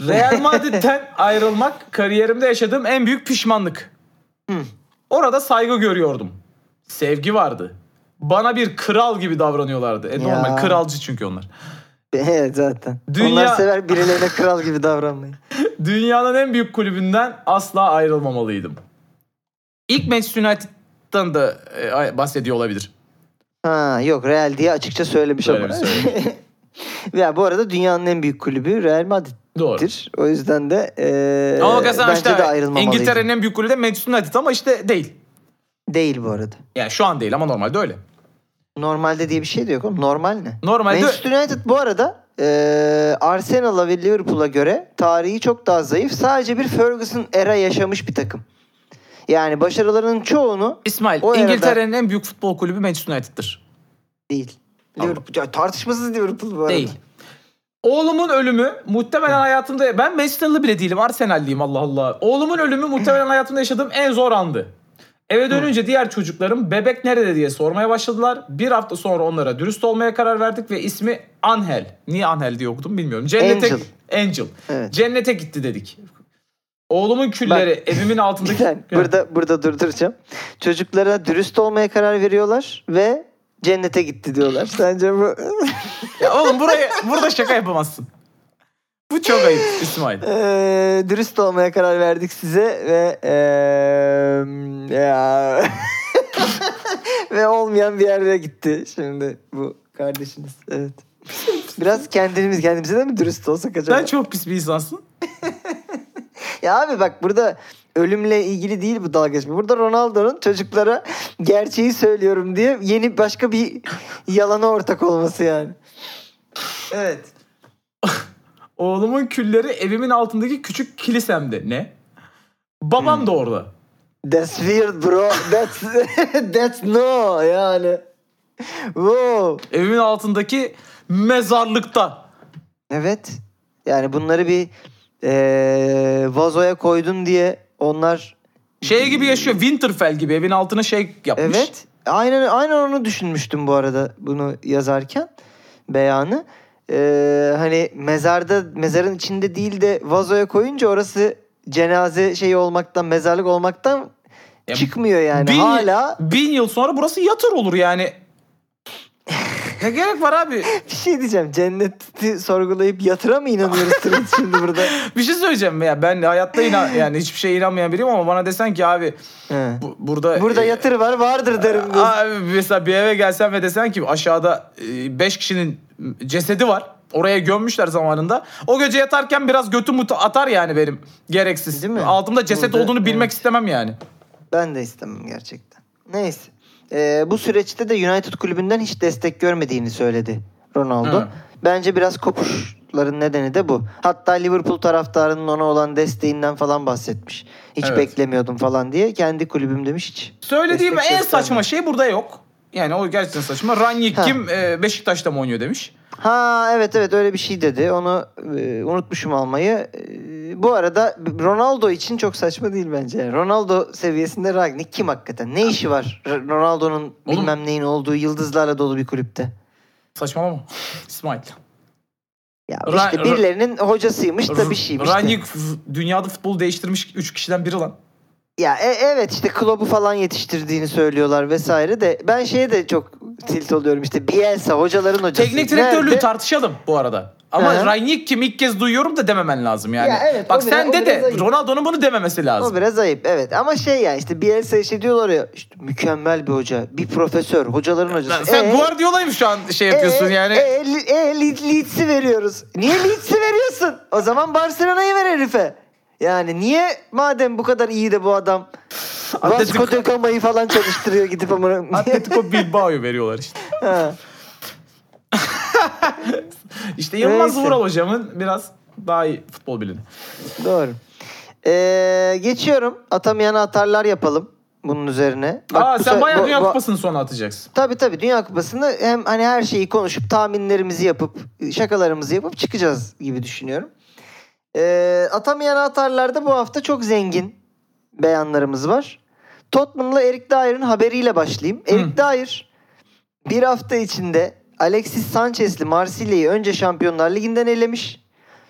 Speaker 3: Real Madrid'den ayrılmak kariyerimde yaşadığım en büyük pişmanlık.
Speaker 2: Hı.
Speaker 3: Orada saygı görüyordum. Sevgi vardı. Bana bir kral gibi davranıyorlardı. E, normal
Speaker 2: Ya.
Speaker 3: kralcı çünkü onlar.
Speaker 2: Evet zaten.
Speaker 3: Dünya-
Speaker 2: Onlar sever birilerine kral gibi davranmayı.
Speaker 3: Dünyanın en büyük kulübünden asla ayrılmamalıydım. İlk Manchester United'dan da e, bahsediyor olabilir.
Speaker 2: Ha yok Real diye açıkça söylemiş ama.
Speaker 3: Söylemiş, söylemiş.
Speaker 2: ya bu arada dünyanın en büyük kulübü Real Madrid'dir.
Speaker 3: Doğru.
Speaker 2: O yüzden de e,
Speaker 3: Ama
Speaker 2: bence
Speaker 3: işte
Speaker 2: de ayrılmamalıydı.
Speaker 3: İngiltere'nin en büyük kulübü de Manchester United ama işte değil.
Speaker 2: Değil bu arada.
Speaker 3: Yani şu an değil ama normalde öyle.
Speaker 2: Normalde diye bir şey de yok oğlum. Normal ne?
Speaker 3: Normalde
Speaker 2: Manchester United bu arada e, Arsenal'a ve Liverpool'a göre tarihi çok daha zayıf. Sadece bir Ferguson era yaşamış bir takım. Yani başarılarının çoğunu
Speaker 3: İsmail
Speaker 2: O
Speaker 3: İngiltere'nin en büyük futbol kulübü Manchester United'dır.
Speaker 2: değil. Liverpool, tartışmasız Liverpool bu arada.
Speaker 3: Değil. Oğlumun ölümü muhtemelen hayatımda ben Manchester'lı bile değilim Arsenal'liyim Allah Allah. Oğlumun ölümü muhtemelen hayatımda yaşadığım en zor andı. Eve dönünce diğer çocuklarım bebek nerede diye sormaya başladılar. Bir hafta sonra onlara dürüst olmaya karar verdik ve ismi Angel. Niye Angel diye okudum bilmiyorum. Cennete
Speaker 2: Angel.
Speaker 3: Angel.
Speaker 2: Evet.
Speaker 3: Cennete gitti dedik. Oğlumun külleri evimin altındaki
Speaker 2: Güzel. Burada burada durduracağım. Çocuklara dürüst olmaya karar veriyorlar ve cennete gitti diyorlar. Sence bu
Speaker 3: Ya oğlum buraya burada şaka yapamazsın. Bu çok ayıp İsmail.
Speaker 2: Eee, dürüst olmaya karar verdik size ve eee, ya ve olmayan bir yere gitti şimdi bu kardeşiniz. Evet. Biraz kendimiz kendimize de mi dürüst olsak acaba?
Speaker 3: Sen çok pis bir insansın.
Speaker 2: Ya abi bak burada ölümle ilgili değil bu dalga geçme. Burada Ronaldo'nun çocuklara gerçeği söylüyorum diye yeni başka bir yalana ortak olması yani. Evet.
Speaker 3: Oğlumun külleri evimin altındaki küçük kilisemde. Ne? Babam da orada.
Speaker 2: That's weird bro. That's that's no yani. Wow.
Speaker 3: Evimin altındaki mezarlıkta.
Speaker 2: Evet. Yani bunları bir eee vazoya koydun diye onlar
Speaker 3: Şey gibi yaşıyor. Winterfell gibi evin altına şey yapmış.
Speaker 2: Evet. Aynen aynen onu düşünmüştüm bu arada bunu yazarken beyanı. Ee, hani mezarda mezarın içinde değil de vazoya koyunca orası cenaze şeyi olmaktan mezarlık olmaktan
Speaker 3: Ya
Speaker 2: çıkmıyor yani.
Speaker 3: bin,
Speaker 2: Hala
Speaker 3: bin yıl sonra burası yatır olur yani. Ne gerek var abi?
Speaker 2: bir şey diyeceğim. Cenneti sorgulayıp yatıra mı inanıyoruz şimdi burada?
Speaker 3: Bir şey söyleyeceğim ya. Ben hayatta inan yani hiçbir şeye inanmayan biriyim ama bana desen ki abi bu- burada
Speaker 2: Burada
Speaker 3: e,
Speaker 2: yatır var vardır derim. diyorsun.
Speaker 3: Abi mesela bir eve gelsen ve desen ki aşağıda 5 kişinin cesedi var. Oraya gömmüşler zamanında. O gece yatarken biraz götüm atar yani benim. Gereksiz.
Speaker 2: Değil mi?
Speaker 3: Altımda ceset
Speaker 2: Burada-
Speaker 3: olduğunu bilmek
Speaker 2: evet.
Speaker 3: istemem yani.
Speaker 2: Ben de istemem gerçekten. Neyse. Ee, bu süreçte de United kulübünden hiç destek görmediğini söyledi Ronaldo.
Speaker 3: Hı.
Speaker 2: Bence biraz kopuşların nedeni de bu. Hatta Liverpool taraftarının ona olan desteğinden falan bahsetmiş. Hiç
Speaker 3: Evet.
Speaker 2: beklemiyordum falan diye. Kendi kulübüm demiş hiç.
Speaker 3: Söylediğim en saçma şey burada yok. Yani o gerçekten saçma. Ranyik
Speaker 2: Ha.
Speaker 3: kim e, Beşiktaş'ta mı oynuyor demiş.
Speaker 2: Ha evet evet öyle bir şey dedi. Onu e, unutmuşum almayı. E, bu arada Ronaldo için çok saçma değil bence. Ronaldo seviyesinde Ragnik kim hakikaten? Ne işi var Ronaldo'nun bilmem neyin olduğu yıldızlarla dolu bir kulüpte?
Speaker 3: Saçmalama. İsmail.
Speaker 2: Ya
Speaker 3: Ra-
Speaker 2: işte birilerinin hocasıymış da bir şeymiş.
Speaker 3: f- dünyada futbolu değiştirmiş 3 kişiden biri lan.
Speaker 2: Ya e- evet işte Klopp'u falan yetiştirdiğini söylüyorlar vesaire de ben şeye de çok tilt oluyorum işte Bielsa hocaların hocası.
Speaker 3: Teknik direktörlüğü
Speaker 2: Nerede?
Speaker 3: tartışalım bu arada. Ama. Ranyik kim ilk kez duyuyorum da dememen lazım yani.
Speaker 2: Ya evet,
Speaker 3: Bak sen de de. Ronaldo'nun bunu dememesi lazım.
Speaker 2: O biraz ayıp evet ama şey yani işte Bielsa işte diyorlar ya işte mükemmel bir hoca, bir profesör, hocaların hocası.
Speaker 3: Lan sen
Speaker 2: Ee,
Speaker 3: Guardiola'yı şu an şey yapıyorsun
Speaker 2: e,
Speaker 3: yani?
Speaker 2: E, li- e, Leeds- Leeds'i veriyoruz. Niye Leeds'i veriyorsun? O zaman Barcelona'yı ver herife. Yani niye madem bu kadar iyi de bu adam Vasco
Speaker 3: Atletico-
Speaker 2: da Gama'yı falan çalıştırıyor gidip ama.
Speaker 3: Atletico Bilbao'yu veriyorlar işte.
Speaker 2: Ha.
Speaker 3: İşte Yılmaz
Speaker 2: Neyse.
Speaker 3: Vural hocamın biraz daha iyi futbol bilini.
Speaker 2: Doğru. Ee, geçiyorum. Atamayana atarlar yapalım bunun üzerine. Bak
Speaker 3: Aa sen
Speaker 2: se-
Speaker 3: bayağı
Speaker 2: bu-
Speaker 3: Dünya
Speaker 2: bu-
Speaker 3: Kupası'nı sonra atacaksın.
Speaker 2: Tabii tabii Dünya Kupası'nı hem hani her şeyi konuşup tahminlerimizi yapıp şakalarımızı yapıp çıkacağız gibi düşünüyorum. Ee, atamayana atarlarda bu hafta çok zengin beyanlarımız var. Tottenham'la Erik Dyer'ın haberiyle başlayayım. Erik Dyer bir hafta içinde Alexis Sanchez'li Marsilya'yı önce Şampiyonlar Ligi'nden elemiş.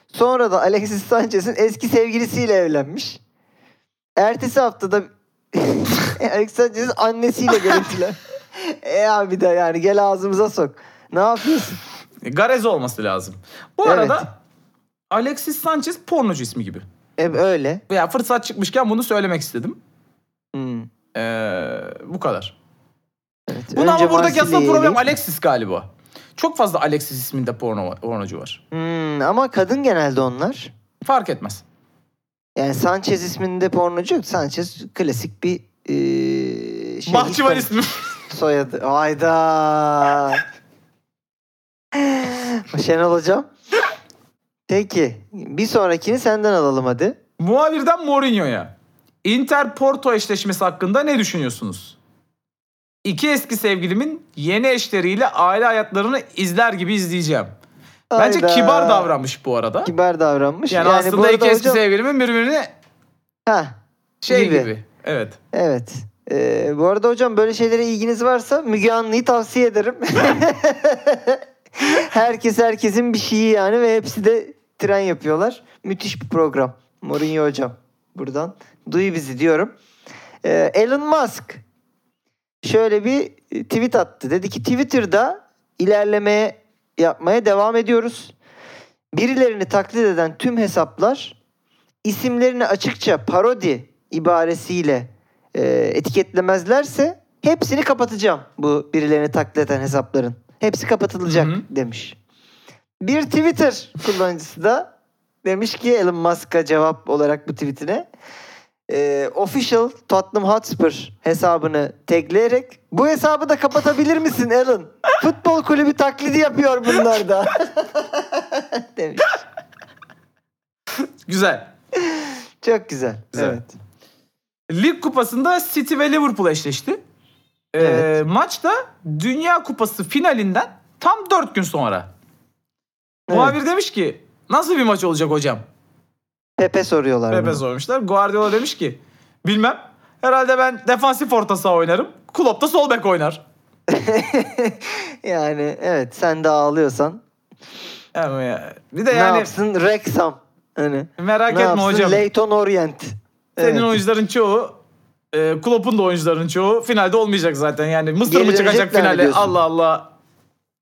Speaker 2: Sonra da Alexis Sanchez'in eski sevgilisiyle evlenmiş. Ertesi haftada Alexis Sanchez'in annesiyle görüntüler. e abi de yani gel ağzımıza sok. Ne yapıyorsun?
Speaker 3: Garez olması lazım. Bu
Speaker 2: Evet.
Speaker 3: arada Alexis Sanchez pornocu ismi gibi.
Speaker 2: E, öyle.
Speaker 3: Ya fırsat çıkmışken bunu söylemek istedim.
Speaker 2: Hmm.
Speaker 3: Ee, bu kadar.
Speaker 2: Evet.
Speaker 3: Bunu ama buradaki asıl problem Alexis galiba. Çok fazla Alexis isminde porno var, pornocu var.
Speaker 2: Hmm, ama kadın genelde onlar.
Speaker 3: Fark etmez.
Speaker 2: Yani Sanchez isminde pornocu yok. Sanchez klasik bir eee şey.
Speaker 3: Bahçıvan ismi.
Speaker 2: Soyadı. Hayda. Şenol hocam. Peki. Bir sonrakini senden alalım hadi.
Speaker 3: Muhabirden Mourinho'ya. Inter Porto eşleşmesi hakkında ne düşünüyorsunuz? İki eski sevgilimin yeni eşleriyle aile hayatlarını izler gibi izleyeceğim. Bence
Speaker 2: Hayda.
Speaker 3: kibar davranmış bu arada.
Speaker 2: Kibar davranmış.
Speaker 3: Yani,
Speaker 2: bu
Speaker 3: aslında iki eski
Speaker 2: hocam-
Speaker 3: sevgilimin birbirini
Speaker 2: Heh,
Speaker 3: şey
Speaker 2: Gibi.
Speaker 3: gibi. Evet.
Speaker 2: Evet. Ee, bu arada hocam böyle şeylere ilginiz varsa Müge Anlı'yı tavsiye ederim. Herkes herkesin bir şeyi yani ve hepsi de tren yapıyorlar. Müthiş bir program. Mourinho hocam. Buradan duy bizi diyorum. Ee, Elon Musk şöyle bir e, tweet attı. Dedi ki Twitter'da ilerlemeye yapmaya devam ediyoruz. Birilerini taklit eden tüm hesaplar isimlerini açıkça parodi ibaresiyle e, etiketlemezlerse hepsini kapatacağım bu birilerini taklit eden hesapların. Hepsi kapatılacak
Speaker 3: Hı hı.
Speaker 2: demiş. Bir Twitter kullanıcısı da demiş ki Elon Musk'a cevap olarak bu tweetine e, official Tottenham Hotspur hesabını tagleyerek bu hesabı da kapatabilir misin Elon? Futbol kulübü taklidi yapıyor bunlar da. demiş.
Speaker 3: Güzel.
Speaker 2: Çok güzel.
Speaker 3: Güzel.
Speaker 2: Evet.
Speaker 3: Lig kupasında City ve Liverpool eşleşti. Ee,
Speaker 2: Evet.
Speaker 3: maçta Dünya Kupası finalinden tam 4 gün sonra. Muhabir demiş ki nasıl bir maç olacak hocam?
Speaker 2: Pepe soruyorlar.
Speaker 3: Pepe
Speaker 2: bunu.
Speaker 3: sormuşlar. Guardiola demiş ki bilmem. Herhalde ben defansif orta saha oynarım. Klopp da sol bek oynar.
Speaker 2: yani evet sen de ağlıyorsan
Speaker 3: Yani, ya- bir de
Speaker 2: ne
Speaker 3: yani
Speaker 2: yapsın Wrexham hani
Speaker 3: merak
Speaker 2: ne
Speaker 3: etme
Speaker 2: yapsın
Speaker 3: hocam.
Speaker 2: Leyton Orient.
Speaker 3: Senin
Speaker 2: Evet.
Speaker 3: oyuncuların çoğu e, Klopp'un da oyuncuların çoğu finalde olmayacak zaten. Yani Mısır mı çıkacak finale?
Speaker 2: diyorsun?
Speaker 3: Allah Allah.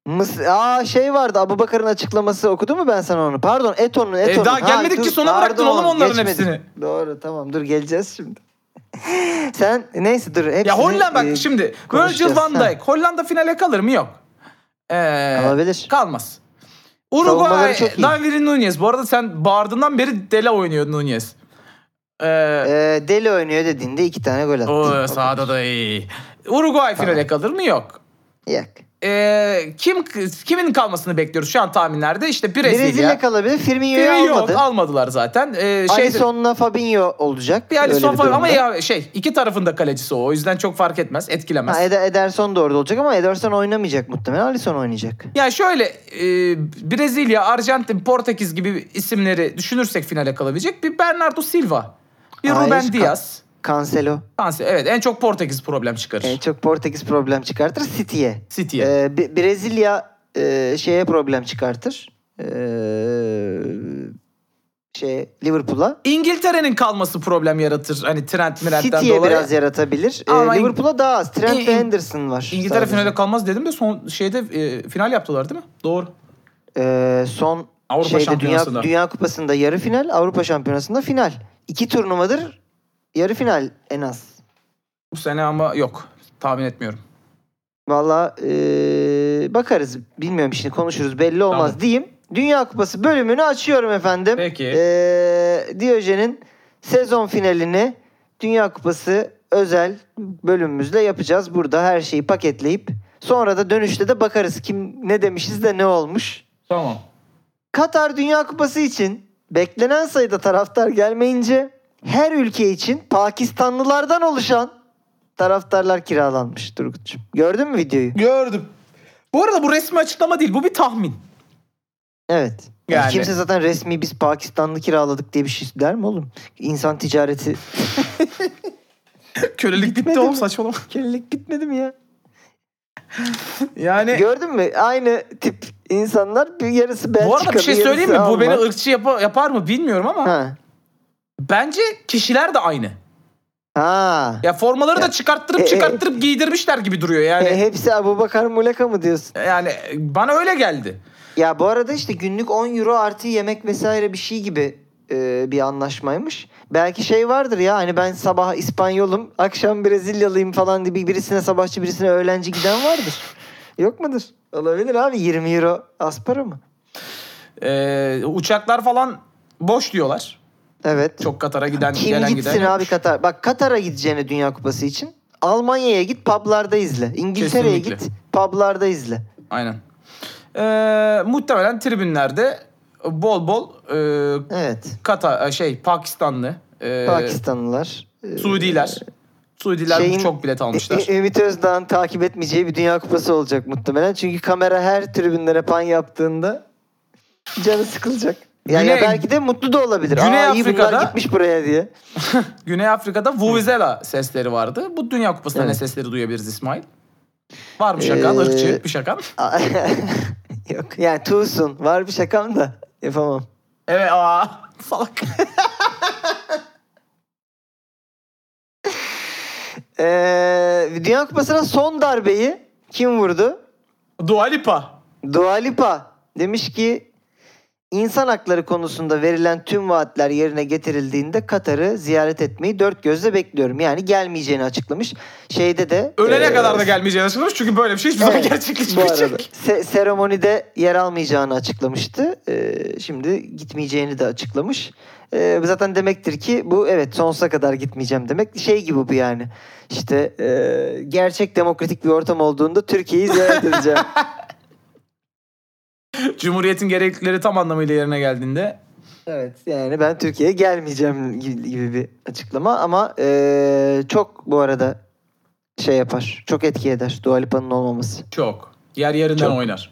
Speaker 2: Mıs Aa şey vardı Abubakar'ın açıklaması okudun mu ben sana onu? Pardon Eton'un Eton'un.
Speaker 3: E, daha gelmedik ki, sona bıraktın oğlum onların
Speaker 2: geçmedik.
Speaker 3: hepsini.
Speaker 2: Doğru tamam dur geleceğiz şimdi. Sen neyse dur hepsini.
Speaker 3: Ya Hollanda bak
Speaker 2: e,
Speaker 3: şimdi Virgil van. Dijk Hollanda finale kalır mı? Yok. Ee,
Speaker 2: Kalabilir.
Speaker 3: Kalmaz. Uruguay. Darwin Nunez. Bu arada sen bağırdığından beri dele oynuyor Nunez. Ee,
Speaker 2: Ee, deli oynuyor dediğinde iki tane gol attı.
Speaker 3: o sahada da iyi. Uruguay finale kalır mı? Yok.
Speaker 2: Yok.
Speaker 3: Ee, kim kimin kalmasını bekliyoruz şu an tahminlerde? İşte Brezilya.
Speaker 2: Brezilya kalabilir. Firmino'yu
Speaker 3: Firmino yok
Speaker 2: almadı.
Speaker 3: almadılar zaten. Ee, şey
Speaker 2: Alisson'la Fabinho olacak.
Speaker 3: bir Alisson falan ama ya şey iki tarafın da kalecisi o. O yüzden çok fark etmez, etkilemez.
Speaker 2: Ha, Eder- Ederson da orada olacak ama Ederson oynamayacak muhtemelen. Alisson oynayacak.
Speaker 3: Yani şöyle e, Brezilya, Arjantin, Portekiz gibi isimleri düşünürsek finale kalabilecek bir Bernardo Silva, bir
Speaker 2: Hayır,
Speaker 3: Ruben Diaz.
Speaker 2: Cancelo.
Speaker 3: Kanse- Evet en çok Portekiz problem çıkarır.
Speaker 2: En çok Portekiz problem çıkartır City'ye.
Speaker 3: City'ye.
Speaker 2: Ee, Bi- Brezilya e, şeye problem çıkartır. Ee, şey Liverpool'a.
Speaker 3: İngiltere'nin kalması problem yaratır. Hani Trent Mirent'ten
Speaker 2: City'ye
Speaker 3: dolayı.
Speaker 2: biraz yaratabilir. Ee,
Speaker 3: Ama İng-
Speaker 2: Liverpool'a daha az. Trent
Speaker 3: İng-
Speaker 2: ve Henderson var.
Speaker 3: İngiltere
Speaker 2: sadece.
Speaker 3: finale kalmaz dedim de son şeyde e, final yaptılar değil mi? Doğru.
Speaker 2: Ee, son
Speaker 3: Avrupa
Speaker 2: şeyde. Dünya, Dünya Kupası'nda yarı final, Avrupa Şampiyonası'nda final. İki turnuvadır yarı final en az.
Speaker 3: Bu sene ama yok. Tahmin etmiyorum.
Speaker 2: Valla ee, bakarız. Bilmiyorum şimdi konuşuruz belli olmaz
Speaker 3: Tamam.
Speaker 2: diyeyim. Dünya Kupası bölümünü açıyorum efendim.
Speaker 3: Peki.
Speaker 2: Ee, Diyojen'in sezon finalini Dünya Kupası özel bölümümüzle yapacağız. Burada her şeyi paketleyip sonra da dönüşte de bakarız kim ne demişiz de ne olmuş.
Speaker 3: Tamam.
Speaker 2: Katar Dünya Kupası için beklenen sayıda taraftar gelmeyince her ülke için Pakistanlılardan oluşan taraftarlar kiralanmış Turgut'cum. Gördün mü videoyu?
Speaker 3: Gördüm. Bu arada bu resmi açıklama değil. Bu bir tahmin.
Speaker 2: Evet. Yani
Speaker 3: Yani-
Speaker 2: Kimse zaten resmi biz Pakistanlı kiraladık diye bir şey der mi oğlum? İnsan ticareti
Speaker 3: Kölelik bitti
Speaker 2: Bitmedi
Speaker 3: oğlum
Speaker 2: mi?
Speaker 3: saçmalama.
Speaker 2: kölelik bitmedi mi ya?
Speaker 3: Yani
Speaker 2: Gördün mü? Aynı tip insanlar bir yarısı Belçikalı,
Speaker 3: bu arada bir şey söyleyeyim mi? Bu beni ırkçı yapa- yapar mı bilmiyorum ama
Speaker 2: Ha.
Speaker 3: Bence kişiler de aynı.
Speaker 2: Ha.
Speaker 3: Ya formaları da çıkarttırıp
Speaker 2: E, e,
Speaker 3: çıkarttırıp giydirmişler gibi duruyor yani.
Speaker 2: E, hepsi Abu Bakar Muleka mı diyorsun?
Speaker 3: Yani bana öyle geldi.
Speaker 2: Ya bu arada işte günlük 10 euro artı yemek vesaire bir şey gibi e, bir anlaşmaymış. Belki şey vardır ya hani ben sabah İspanyolum, akşam Brezilyalıyım falan diye bir- birisine sabahçı birisine öğlenci giden vardır. Yok mudur? Olabilir abi 20 euro az para mı?
Speaker 3: Ee, uçaklar falan boş diyorlar.
Speaker 2: Evet.
Speaker 3: Çok Katar'a giden
Speaker 2: Kim
Speaker 3: gelen
Speaker 2: gitsin
Speaker 3: giden.
Speaker 2: abi Katar? Bak Katar'a gideceğine Dünya Kupası için Almanya'ya git publarda izle. İngiltere'ye
Speaker 3: Kesinlikle.
Speaker 2: git publarda izle.
Speaker 3: Aynen. Ee, muhtemelen tribünlerde bol bol e,
Speaker 2: Evet.
Speaker 3: Katar şey Pakistanlı, e,
Speaker 2: Pakistanlılar. e,
Speaker 3: Suudiler. Suudiler
Speaker 2: şeyin-
Speaker 3: çok bilet almışlar.
Speaker 2: Ü- Ümit Özdağ'ın takip etmeyeceği bir Dünya Kupası olacak muhtemelen. Çünkü kamera her tribünlere pan yaptığında canı sıkılacak. Yani
Speaker 3: Güney-
Speaker 2: ya belki de mutlu da olabilir.
Speaker 3: Güney
Speaker 2: Aa iyi
Speaker 3: Afrika'da-
Speaker 2: gitmiş buraya diye.
Speaker 3: Güney Afrika'da Vuvuzela sesleri vardı. Bu Dünya Kupası'nda
Speaker 2: Evet.
Speaker 3: ne sesleri duyabiliriz İsmail? Var mı şakan?
Speaker 2: Ee,
Speaker 3: ırkçı bir şakan.
Speaker 2: Yok yani Tuğsun. Var bir şakam da yapamam.
Speaker 3: Evet aa salak.
Speaker 2: Ee, Dünya Kupası'na son darbeyi kim vurdu?
Speaker 3: Dua Lipa.
Speaker 2: Dua Lipa demiş ki insan hakları konusunda verilen tüm vaatler yerine getirildiğinde Katar'ı ziyaret etmeyi dört gözle bekliyorum. Yani gelmeyeceğini açıklamış. Şeyde de
Speaker 3: Ölene
Speaker 2: e,
Speaker 3: kadar da gelmeyeceğini açıklamış çünkü böyle bir şey hiçbir zaman gerçekleşmeyecek.
Speaker 2: Se- seremonide yer almayacağını açıklamıştı. Ee, şimdi gitmeyeceğini de açıklamış. Ee, zaten demektir ki bu evet sonsuza kadar gitmeyeceğim demek. Şey gibi bu yani. İşte e, gerçek demokratik bir ortam olduğunda Türkiye'yi ziyaret edeceğim.
Speaker 3: Cumhuriyetin gereklilikleri tam anlamıyla yerine geldiğinde
Speaker 2: Evet yani ben Türkiye'ye gelmeyeceğim gibi, bir açıklama ama eee, çok bu arada şey yapar. Çok etki eder Dua Lipa'nın olmaması.
Speaker 3: çok. Yer yerinden
Speaker 2: Çok.
Speaker 3: oynar.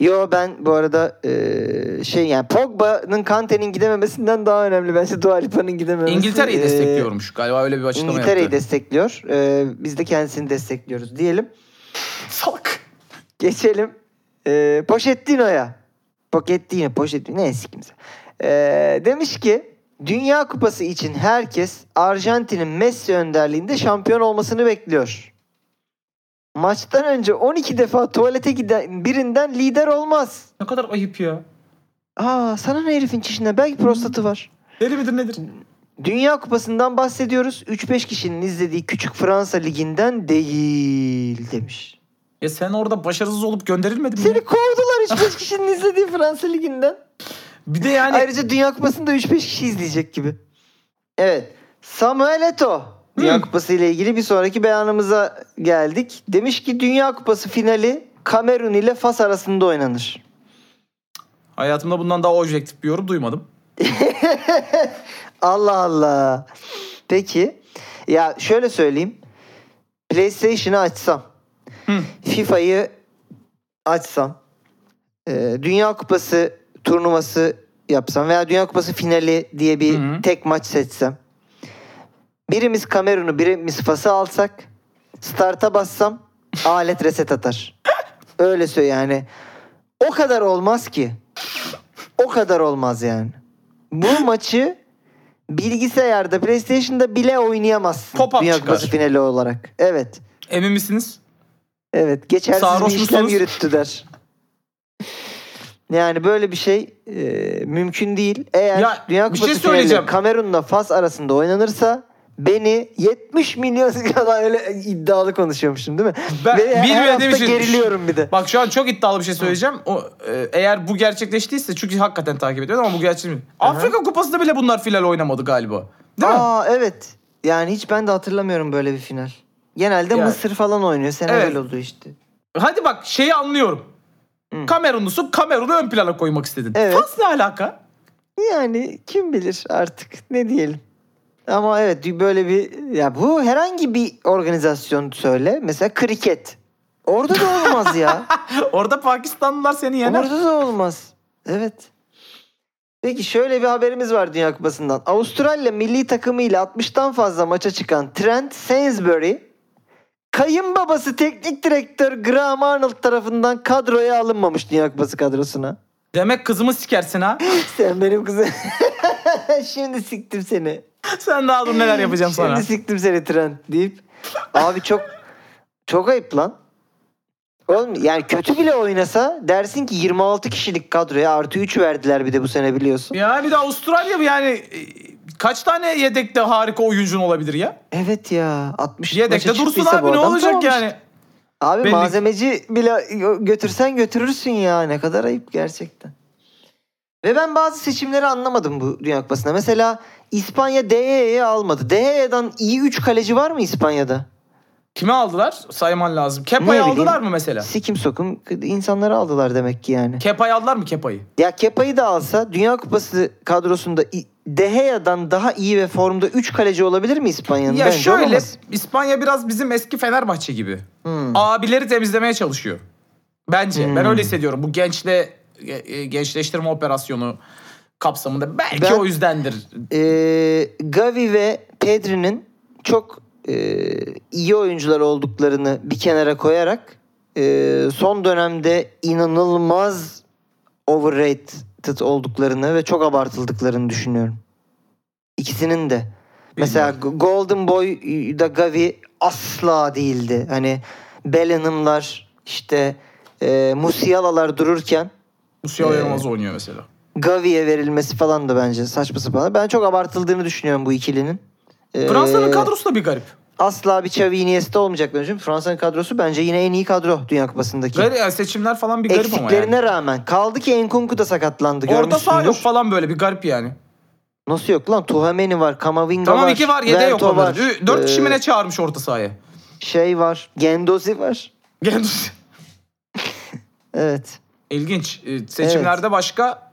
Speaker 2: Yo ben bu arada eee, şey yani Pogba'nın Kante'nin gidememesinden daha önemli bence Dua Lipa'nın gidememesi.
Speaker 3: İngiltere'yi
Speaker 2: Eee,
Speaker 3: destekliyormuş. Galiba öyle bir açıklama
Speaker 2: İngiltere'yi
Speaker 3: yaptı.
Speaker 2: destekliyor. Eee, biz de kendisini destekliyoruz diyelim.
Speaker 3: Salak.
Speaker 2: Geçelim. Ee, Pochettino'ya. Pochettino, Pochettino neyse kimse. Ee, demiş ki Dünya Kupası için herkes Arjantin'in Messi önderliğinde şampiyon olmasını bekliyor. Maçtan önce 12 defa tuvalete giden birinden lider olmaz.
Speaker 3: Ne kadar ayıp ya.
Speaker 2: Aa sana ne herifin çişinde belki prostatı var.
Speaker 3: Deli midir nedir?
Speaker 2: Dünya Kupası'ndan bahsediyoruz. 3-5 kişinin izlediği küçük Fransa liginden değil demiş.
Speaker 3: Ya sen orada başarısız olup gönderilmedin mi?
Speaker 2: Seni kovdular 3-5 kişinin izlediği Fransa liginden.
Speaker 3: Bir de yani
Speaker 2: Ayrıca Dünya Kupası'nda 3-5 kişi izleyecek gibi. Evet. Samuel Eto'o. Dünya
Speaker 3: Hı.
Speaker 2: Kupası ile ilgili bir sonraki beyanımıza geldik. Demiş ki Dünya Kupası finali Kamerun ile Fas arasında oynanır.
Speaker 3: Hayatımda bundan daha objektif bir yorum duymadım.
Speaker 2: Allah Allah. Peki. Ya şöyle söyleyeyim. PlayStation'ı açsam. FIFA'yı açsam. e, Dünya Kupası turnuvası yapsam veya Dünya Kupası finali diye bir
Speaker 3: Hı hı.
Speaker 2: tek maç seçsem. Birimiz Kamerun'u birimiz Fas'ı alsak. Start'a bassam alet reset atar. Öyle söyle yani. O kadar olmaz ki. O kadar olmaz yani. Bu maçı bilgisayarda, PlayStation'da bile oynayamazsın.
Speaker 3: Pop-up
Speaker 2: Dünya
Speaker 3: çıkar.
Speaker 2: Kupası finali olarak. Evet.
Speaker 3: Emin misiniz?
Speaker 2: Evet. Geçersiz
Speaker 3: Sarhoş
Speaker 2: bir işlem
Speaker 3: musunuz?
Speaker 2: yürüttüler. Yani böyle bir şey e, mümkün değil. Eğer
Speaker 3: Ya,
Speaker 2: Dünya
Speaker 3: bir
Speaker 2: Kupası
Speaker 3: şey
Speaker 2: finali. Kamerun'la Fas arasında oynanırsa beni 70 milyon kadar öyle iddialı konuşuyormuşum değil mi?
Speaker 3: Ben
Speaker 2: Ve her hafta
Speaker 3: için-
Speaker 2: geriliyorum bir de.
Speaker 3: Bak şu an çok iddialı bir şey söyleyeceğim. O e, eğer bu gerçekleştiyse çünkü hakikaten takip ediyorum ama bu gerçek. Afrika Kupası'nda bile bunlar final oynamadı galiba. Değil mi?
Speaker 2: Aa evet. Yani hiç ben de hatırlamıyorum böyle bir final. Genelde
Speaker 3: Yani-
Speaker 2: Mısır falan oynuyor. Senegal
Speaker 3: Evet.
Speaker 2: oldu işte.
Speaker 3: Hadi bak şeyi anlıyorum.
Speaker 2: Hı.
Speaker 3: Kamerunlusun Kamerun'u ön plana koymak istedin.
Speaker 2: Evet.
Speaker 3: Fas ne alaka?
Speaker 2: Yani kim bilir artık ne diyelim. Ama evet böyle bir ya bu herhangi bir organizasyon söyle. Mesela kriket. Orada da olmaz ya.
Speaker 3: Orada Pakistanlılar seni yener.
Speaker 2: Orada da olmaz. Evet. Peki şöyle bir haberimiz var Dünya Kupası'ndan. Avustralya milli takımıyla 60'tan fazla maça çıkan Trent Sainsbury kayınbabası teknik direktör Graham Arnold tarafından kadroya alınmamış Dünya Kupası kadrosuna.
Speaker 3: Demek kızımı sikersin ha.
Speaker 2: Sen benim kızım. Şimdi siktim seni.
Speaker 3: Sen daha dur neler yapacağım sana.
Speaker 2: Şimdi siktim seni Trent deyip. Abi çok çok ayıp lan. Oğlum yani kötü bile oynasa dersin ki 26 kişilik kadroya artı 3 verdiler bir de bu sene biliyorsun.
Speaker 3: Ya bir de Avustralya mı yani kaç tane yedekte harika oyuncun olabilir ya?
Speaker 2: Evet ya 60
Speaker 3: Yedekte dursun abi ne olacak
Speaker 2: tamam
Speaker 3: yani?
Speaker 2: işte. Abi
Speaker 3: Belli-
Speaker 2: malzemeci bile götürsen götürürsün ya ne kadar ayıp gerçekten. Ve ben bazı seçimleri anlamadım bu Dünya Kupası'nda. Mesela İspanya DE'yi almadı. DE'den iyi 3 kaleci var mı İspanya'da?
Speaker 3: Kimi aldılar? Sayman lazım. Kepa'yı aldılar mı mesela?
Speaker 2: Sikim sokum insanları aldılar demek ki yani.
Speaker 3: Kepa'yı aldılar mı Kepa'yı?
Speaker 2: Ya Kepa'yı da alsa Dünya Kupası kadrosunda İ- De Gea'dan daha iyi ve formda 3 kaleci olabilir mi İspanya'nın?
Speaker 3: Ya
Speaker 2: Bence
Speaker 3: şöyle
Speaker 2: olamaz.
Speaker 3: İspanya biraz bizim eski Fenerbahçe gibi.
Speaker 2: Hmm.
Speaker 3: Abileri temizlemeye çalışıyor. Bence. Ben
Speaker 2: Hmm.
Speaker 3: öyle hissediyorum. Bu gençle e, gençleştirme operasyonu kapsamında belki
Speaker 2: Ben-
Speaker 3: o yüzdendir.
Speaker 2: Ee, Gavi ve Pedri'nin çok e, iyi oyuncular olduklarını bir kenara koyarak e, son dönemde inanılmaz overrated olduklarını ve çok abartıldıklarını düşünüyorum. İkisinin de. Mesela G- Golden Boy'da Gavi asla değildi. Hani Bellingham'lar işte e, Musiala'lar dururken
Speaker 3: Musiala
Speaker 2: Ee,
Speaker 3: Yılmaz oynuyor mesela.
Speaker 2: Gavi'ye verilmesi falan da bence saçma sapan. Ben çok abartıldığını düşünüyorum bu ikilinin. Ee,
Speaker 3: Fransa'nın kadrosu da bir garip.
Speaker 2: Asla bir Xavi Iniesta olmayacaklarını düşünüyorum. Fransa'nın kadrosu bence yine en iyi kadro Dünya Kupası'ndaki.
Speaker 3: Garip yani seçimler falan bir garip ama
Speaker 2: Eksiklerine
Speaker 3: yani.
Speaker 2: rağmen. Kaldı ki Enkunku da sakatlandı
Speaker 3: Orada sağ yok falan böyle bir garip yani.
Speaker 2: Nasıl yok lan? Tuhameni var, Kamavinga
Speaker 3: Tamam
Speaker 2: var.
Speaker 3: iki var yede yok. Ü- Dört kişi mi
Speaker 2: Ee,
Speaker 3: ne çağırmış orta sahaya?
Speaker 2: Şey var. Gendozi var.
Speaker 3: Gel-
Speaker 2: Evet.
Speaker 3: İlginç. Ee, Seçimlerde başka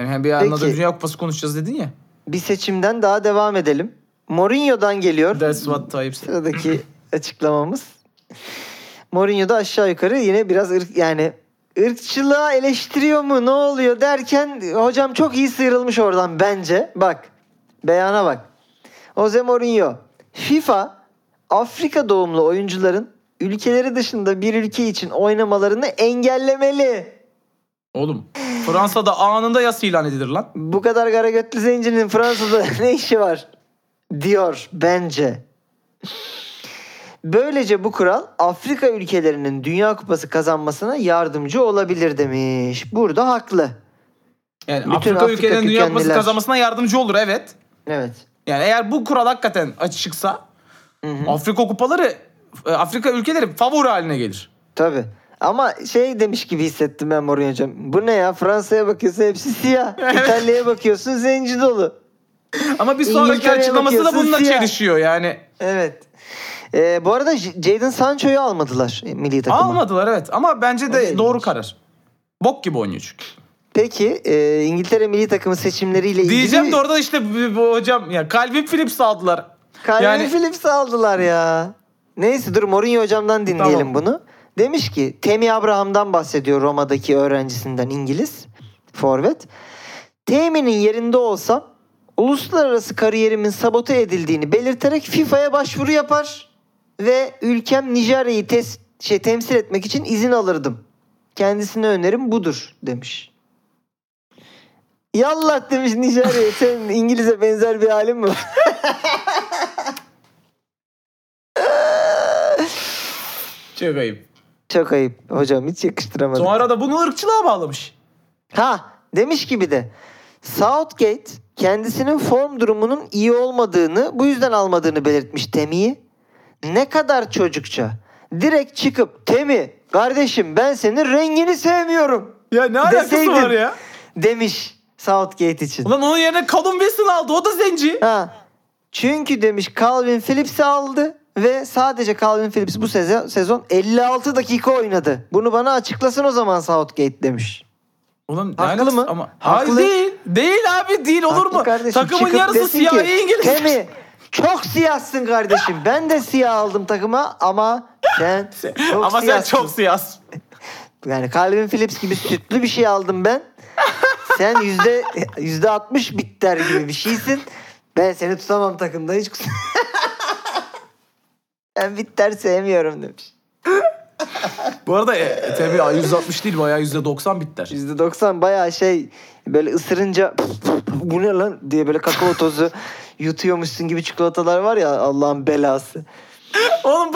Speaker 3: yani bir
Speaker 2: Peki.
Speaker 3: Dünya Kupası konuşacağız dedin ya.
Speaker 2: Bir seçimden daha devam edelim. Mourinho'dan geliyor.
Speaker 3: That's what said.
Speaker 2: Sıradaki açıklamamız. Mourinho da aşağı yukarı yine biraz ırk yani ırkçılığa eleştiriyor mu ne oluyor derken hocam çok iyi sıyrılmış oradan bence. Bak beyana bak. Jose Mourinho FIFA Afrika doğumlu oyuncuların ülkeleri dışında bir ülke için oynamalarını engellemeli.
Speaker 3: Oğlum Fransa'da anında yas ilan edilir lan.
Speaker 2: Bu kadar garagötlü zencinin Fransa'da ne işi var? Diyor bence. Böylece bu kural Afrika ülkelerinin Dünya Kupası kazanmasına yardımcı olabilir demiş. Burada haklı.
Speaker 3: Yani
Speaker 2: Bütün
Speaker 3: Afrika,
Speaker 2: Afrika
Speaker 3: ülkelerinin Dünya Kupası
Speaker 2: kökenliler.
Speaker 3: kazanmasına yardımcı olur evet.
Speaker 2: Evet.
Speaker 3: Yani eğer bu kural hakikaten açıksa
Speaker 2: Hı hı.
Speaker 3: Afrika kupaları e, Afrika ülkeleri favori haline gelir.
Speaker 2: Tabii. Ama şey demiş gibi hissettim ben Mourinho hocam. Bu ne ya? Fransa'ya bakıyorsun hepsi siyah. İtalya'ya bakıyorsun zenci dolu.
Speaker 3: Ama bir sonraki açıklaması da bununla
Speaker 2: siyah.
Speaker 3: çelişiyor yani.
Speaker 2: Evet. Ee, bu arada Jadon Sancho'yu almadılar e, milli takıma.
Speaker 3: Almadılar evet ama bence de
Speaker 2: ilginç.
Speaker 3: doğru karar. Bok gibi oynuyor çünkü.
Speaker 2: Peki e, İngiltere milli takımı seçimleriyle ilgili...
Speaker 3: Diyeceğim de orada işte bu, hocam ya Calvin Phillips aldılar.
Speaker 2: Calvin
Speaker 3: Yani-
Speaker 2: Phillips'i aldılar ya. Neyse dur Mourinho hocamdan dinleyelim
Speaker 3: Tamam.
Speaker 2: bunu. Demiş ki Temi Abraham'dan bahsediyor Roma'daki öğrencisinden İngiliz forvet. Temi'nin yerinde olsam uluslararası kariyerimin sabote edildiğini belirterek FIFA'ya başvuru yapar ve ülkem Nijerya'yı tes- şey, temsil etmek için izin alırdım. Kendisine önerim budur demiş. Yallah demiş Nijerya'ya senin İngiliz'e benzer bir halin mi var?
Speaker 3: Çok ayıp.
Speaker 2: Çok ayıp hocam hiç yakıştıramadım.
Speaker 3: Sonra da bunu ırkçılığa bağlamış.
Speaker 2: Ha demiş gibi de Southgate kendisinin form durumunun iyi olmadığını bu yüzden almadığını belirtmiş Temi'yi. Ne kadar çocukça. Direkt çıkıp Temi kardeşim ben senin rengini sevmiyorum
Speaker 3: Ya ne alakası
Speaker 2: Deseydin.
Speaker 3: var ya?
Speaker 2: demiş Southgate için.
Speaker 3: Ulan onun yerine Callum Wilson aldı. O da zenci.
Speaker 2: Ha. Çünkü demiş Calvin Phillips'i aldı ve sadece Calvin Phillips bu sezon, sezon 56 dakika oynadı. Bunu bana açıklasın o zaman Southgate demiş.
Speaker 3: Ulan
Speaker 2: Haklı mı?
Speaker 3: Ama
Speaker 2: Haklı.
Speaker 3: hayır değil. Değil abi değil olur
Speaker 2: Haklı
Speaker 3: mu?
Speaker 2: kardeşim.
Speaker 3: Takımın
Speaker 2: Çıkıp
Speaker 3: yarısı
Speaker 2: desin
Speaker 3: siyahi
Speaker 2: ki,
Speaker 3: İngiliz.
Speaker 2: Temi çok siyahsın kardeşim. Ben de siyah aldım takıma ama sen çok
Speaker 3: Ama sen
Speaker 2: siyahsın.
Speaker 3: çok siyahsın.
Speaker 2: Yani Calvin Phillips gibi sütlü bir şey aldım ben. Sen yüzde yüzde altmış bitter gibi bir şeysin. Ben seni tutamam takımda hiç Ben bitter sevmiyorum demiş.
Speaker 3: Bu arada e, tabii 160 değil bayağı %90 bitter.
Speaker 2: Yüzde doksan bayağı şey böyle ısırınca bu ne lan diye böyle kakao tozu yutuyormuşsun gibi çikolatalar var ya Allah'ın belası.
Speaker 3: Oğlum.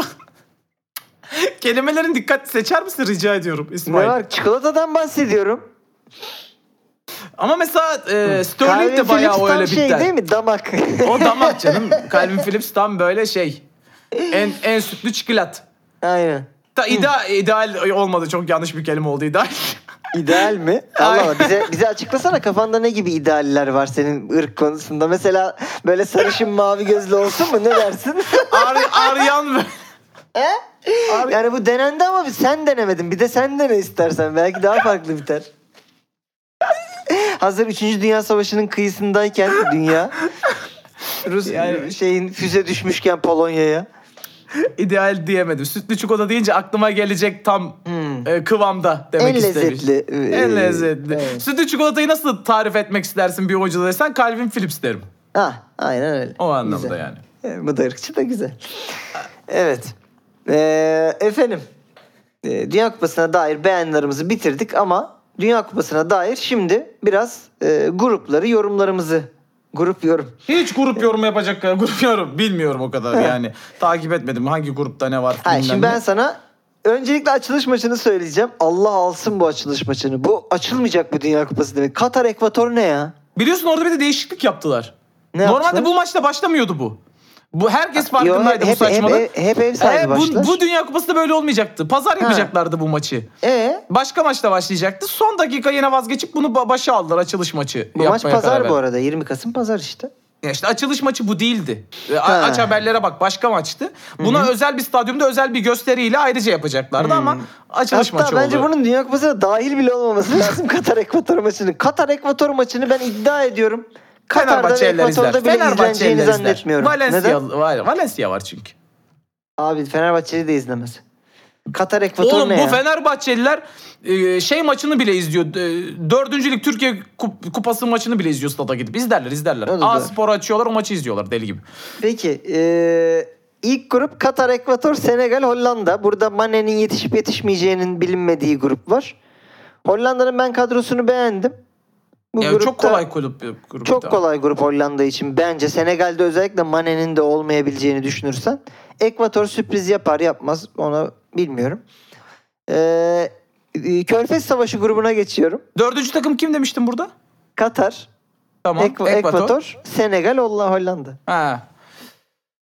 Speaker 3: Kelimelerin dikkat seçer misin rica ediyorum İsmail?
Speaker 2: Ne var? Çikolatadan bahsediyorum.
Speaker 3: Ama mesela e, Sterling
Speaker 2: Calvin
Speaker 3: de bayağı
Speaker 2: Phillips
Speaker 3: öyle
Speaker 2: şey
Speaker 3: bitter.
Speaker 2: değil mi? Damak.
Speaker 3: O damak canım. Calvin Phillips tam böyle şey. En en sütlü çikolat.
Speaker 2: Aynen.
Speaker 3: Da ideal, ideal olmadı çok yanlış bir kelime oldu ideal.
Speaker 2: İdeal mi? Allah Allah bize bize açıklasana kafanda ne gibi idealler var senin ırk konusunda? Mesela böyle sarışın mavi gözlü olsun mu? Ne dersin?
Speaker 3: Ar, Aryan ve... Abi-
Speaker 2: yani bu denendi ama sen denemedin. Bir de sen dene istersen. Belki daha farklı biter. Hazır 3. Dünya Savaşı'nın kıyısındayken dünya Rus
Speaker 3: Yani-
Speaker 2: şeyin füze düşmüşken Polonya'ya.
Speaker 3: ideal diyemedim. Sütlü çikolata deyince aklıma gelecek tam
Speaker 2: Hmm.
Speaker 3: e, kıvamda demek
Speaker 2: En
Speaker 3: istemiş.
Speaker 2: lezzetli. e,
Speaker 3: En lezzetli.
Speaker 2: evet.
Speaker 3: Sütlü çikolatayı nasıl tarif etmek istersin bir oyuncu desen Calvin Phillips derim.
Speaker 2: Ha, aynen öyle.
Speaker 3: O anlamda
Speaker 2: Güzel.
Speaker 3: yani.
Speaker 2: Evet, bu da güzel. Evet. Ee, efendim. e, Dünya Kupası'na dair beğenilerimizi bitirdik ama Dünya Kupası'na dair şimdi biraz e, grupları, yorumlarımızı grup yorum.
Speaker 3: Hiç grup yorum yapacak kadar grup yorum bilmiyorum o kadar yani. Takip etmedim hangi grupta ne var. Bilmem
Speaker 2: şimdi
Speaker 3: ne.
Speaker 2: ben sana öncelikle açılış maçını söyleyeceğim. Allah alsın bu açılış maçını. Bu açılmayacak bu Dünya Kupası demek. Katar Ekvator ne ya?
Speaker 3: Biliyorsun orada bir de değişiklik yaptılar.
Speaker 2: Ne
Speaker 3: Normalde
Speaker 2: yaptılar?
Speaker 3: bu maçta başlamıyordu bu. Bu herkes
Speaker 2: Yo,
Speaker 3: farkındaydı
Speaker 2: hep,
Speaker 3: bu
Speaker 2: hep,
Speaker 3: saçmalığı.
Speaker 2: hep, hep ev sahibi
Speaker 3: Ee,
Speaker 2: başlar.
Speaker 3: bu, bu Dünya Kupası da böyle olmayacaktı. Pazar yapacaklardı bu maçı.
Speaker 2: E,
Speaker 3: Başka maçta başlayacaktı. Son dakika yine vazgeçip bunu ba- başa aldılar açılış maçı.
Speaker 2: bu maç
Speaker 3: karar
Speaker 2: pazar bu arada. 20 Kasım pazar işte.
Speaker 3: Ya işte açılış maçı bu değildi. Ee, a-
Speaker 2: Ha.
Speaker 3: Aç haberlere bak başka maçtı. Buna özel bir stadyumda özel bir gösteriyle ayrıca yapacaklardı ama açılış
Speaker 2: Hatta
Speaker 3: maçı
Speaker 2: bence
Speaker 3: oldu.
Speaker 2: bunun Dünya Kupası'na dahil bile olmaması lazım Katar Ekvator maçını. Katar Ekvator maçını ben iddia ediyorum. Katar'da ve
Speaker 3: Fenerbahçeliler izler. Fenerbahçeliler
Speaker 2: izleneceğini
Speaker 3: izler.
Speaker 2: zannetmiyorum.
Speaker 3: Valencia var. Valencia var çünkü.
Speaker 2: Abi Fenerbahçeli de izlemez. Katar Ekvator
Speaker 3: Oğlum
Speaker 2: ne
Speaker 3: bu
Speaker 2: ya?
Speaker 3: Fenerbahçeliler e, şey maçını bile izliyor. E, Dördüncülük Türkiye Kup- Kupası maçını bile izliyor stada gidip. İzlerler izlerler.
Speaker 2: Öyle
Speaker 3: A. Spor'u açıyorlar o maçı izliyorlar deli gibi.
Speaker 2: Peki eee, ilk grup Katar Ekvator Senegal Hollanda. Burada Mane'nin yetişip yetişmeyeceğinin bilinmediği grup var. Hollanda'nın ben kadrosunu beğendim. Bu
Speaker 3: Yani çok
Speaker 2: grupta-
Speaker 3: kolay kulüp grup.
Speaker 2: Çok kolay grup Hollanda için. Bence Senegal'de özellikle Mane'nin de olmayabileceğini düşünürsen. Ekvator sürpriz yapar yapmaz onu bilmiyorum. Ee, Körfez Savaşı grubuna geçiyorum.
Speaker 3: Dördüncü takım kim demiştin burada?
Speaker 2: Katar,
Speaker 3: Tamam.
Speaker 2: Ekva- Ekvator, Senegal, Holla- Hollanda.
Speaker 3: Ha.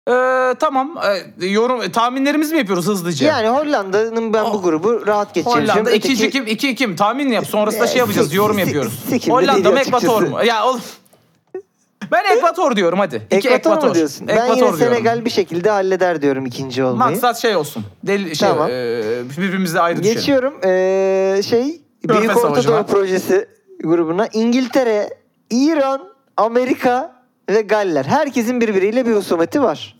Speaker 3: Ee, tamam. Ee, yorum tahminlerimizi mi yapıyoruz hızlıca?
Speaker 2: Yani Hollanda'nın ben bu grubu rahat geçeceğini
Speaker 3: Hollanda
Speaker 2: düşünüyorum.
Speaker 3: ikinci
Speaker 2: Öteki-
Speaker 3: kim? İki kim? Tahmin yap. Sonrasında
Speaker 2: Ee,
Speaker 3: şey yapacağız. yorum yapıyoruz. Hollanda mı Ekvator mu? Ya oğlum. Ben Ekvator diyorum hadi. İki
Speaker 2: Ekvator,
Speaker 3: Ekvator.
Speaker 2: mu diyorsun? ben
Speaker 3: Ekvator
Speaker 2: yine
Speaker 3: diyorum.
Speaker 2: Senegal bir şekilde halleder diyorum ikinci olmayı.
Speaker 3: Maksat şey olsun. Deli, şey,
Speaker 2: Tamam.
Speaker 3: e, birbirimize ayrı.
Speaker 2: Geçiyorum. Ee, şey
Speaker 3: Körfez
Speaker 2: Büyük Orta. Doğu Projesi grubuna İngiltere, İran, Amerika ve Galler. Herkesin birbiriyle bir husumeti var.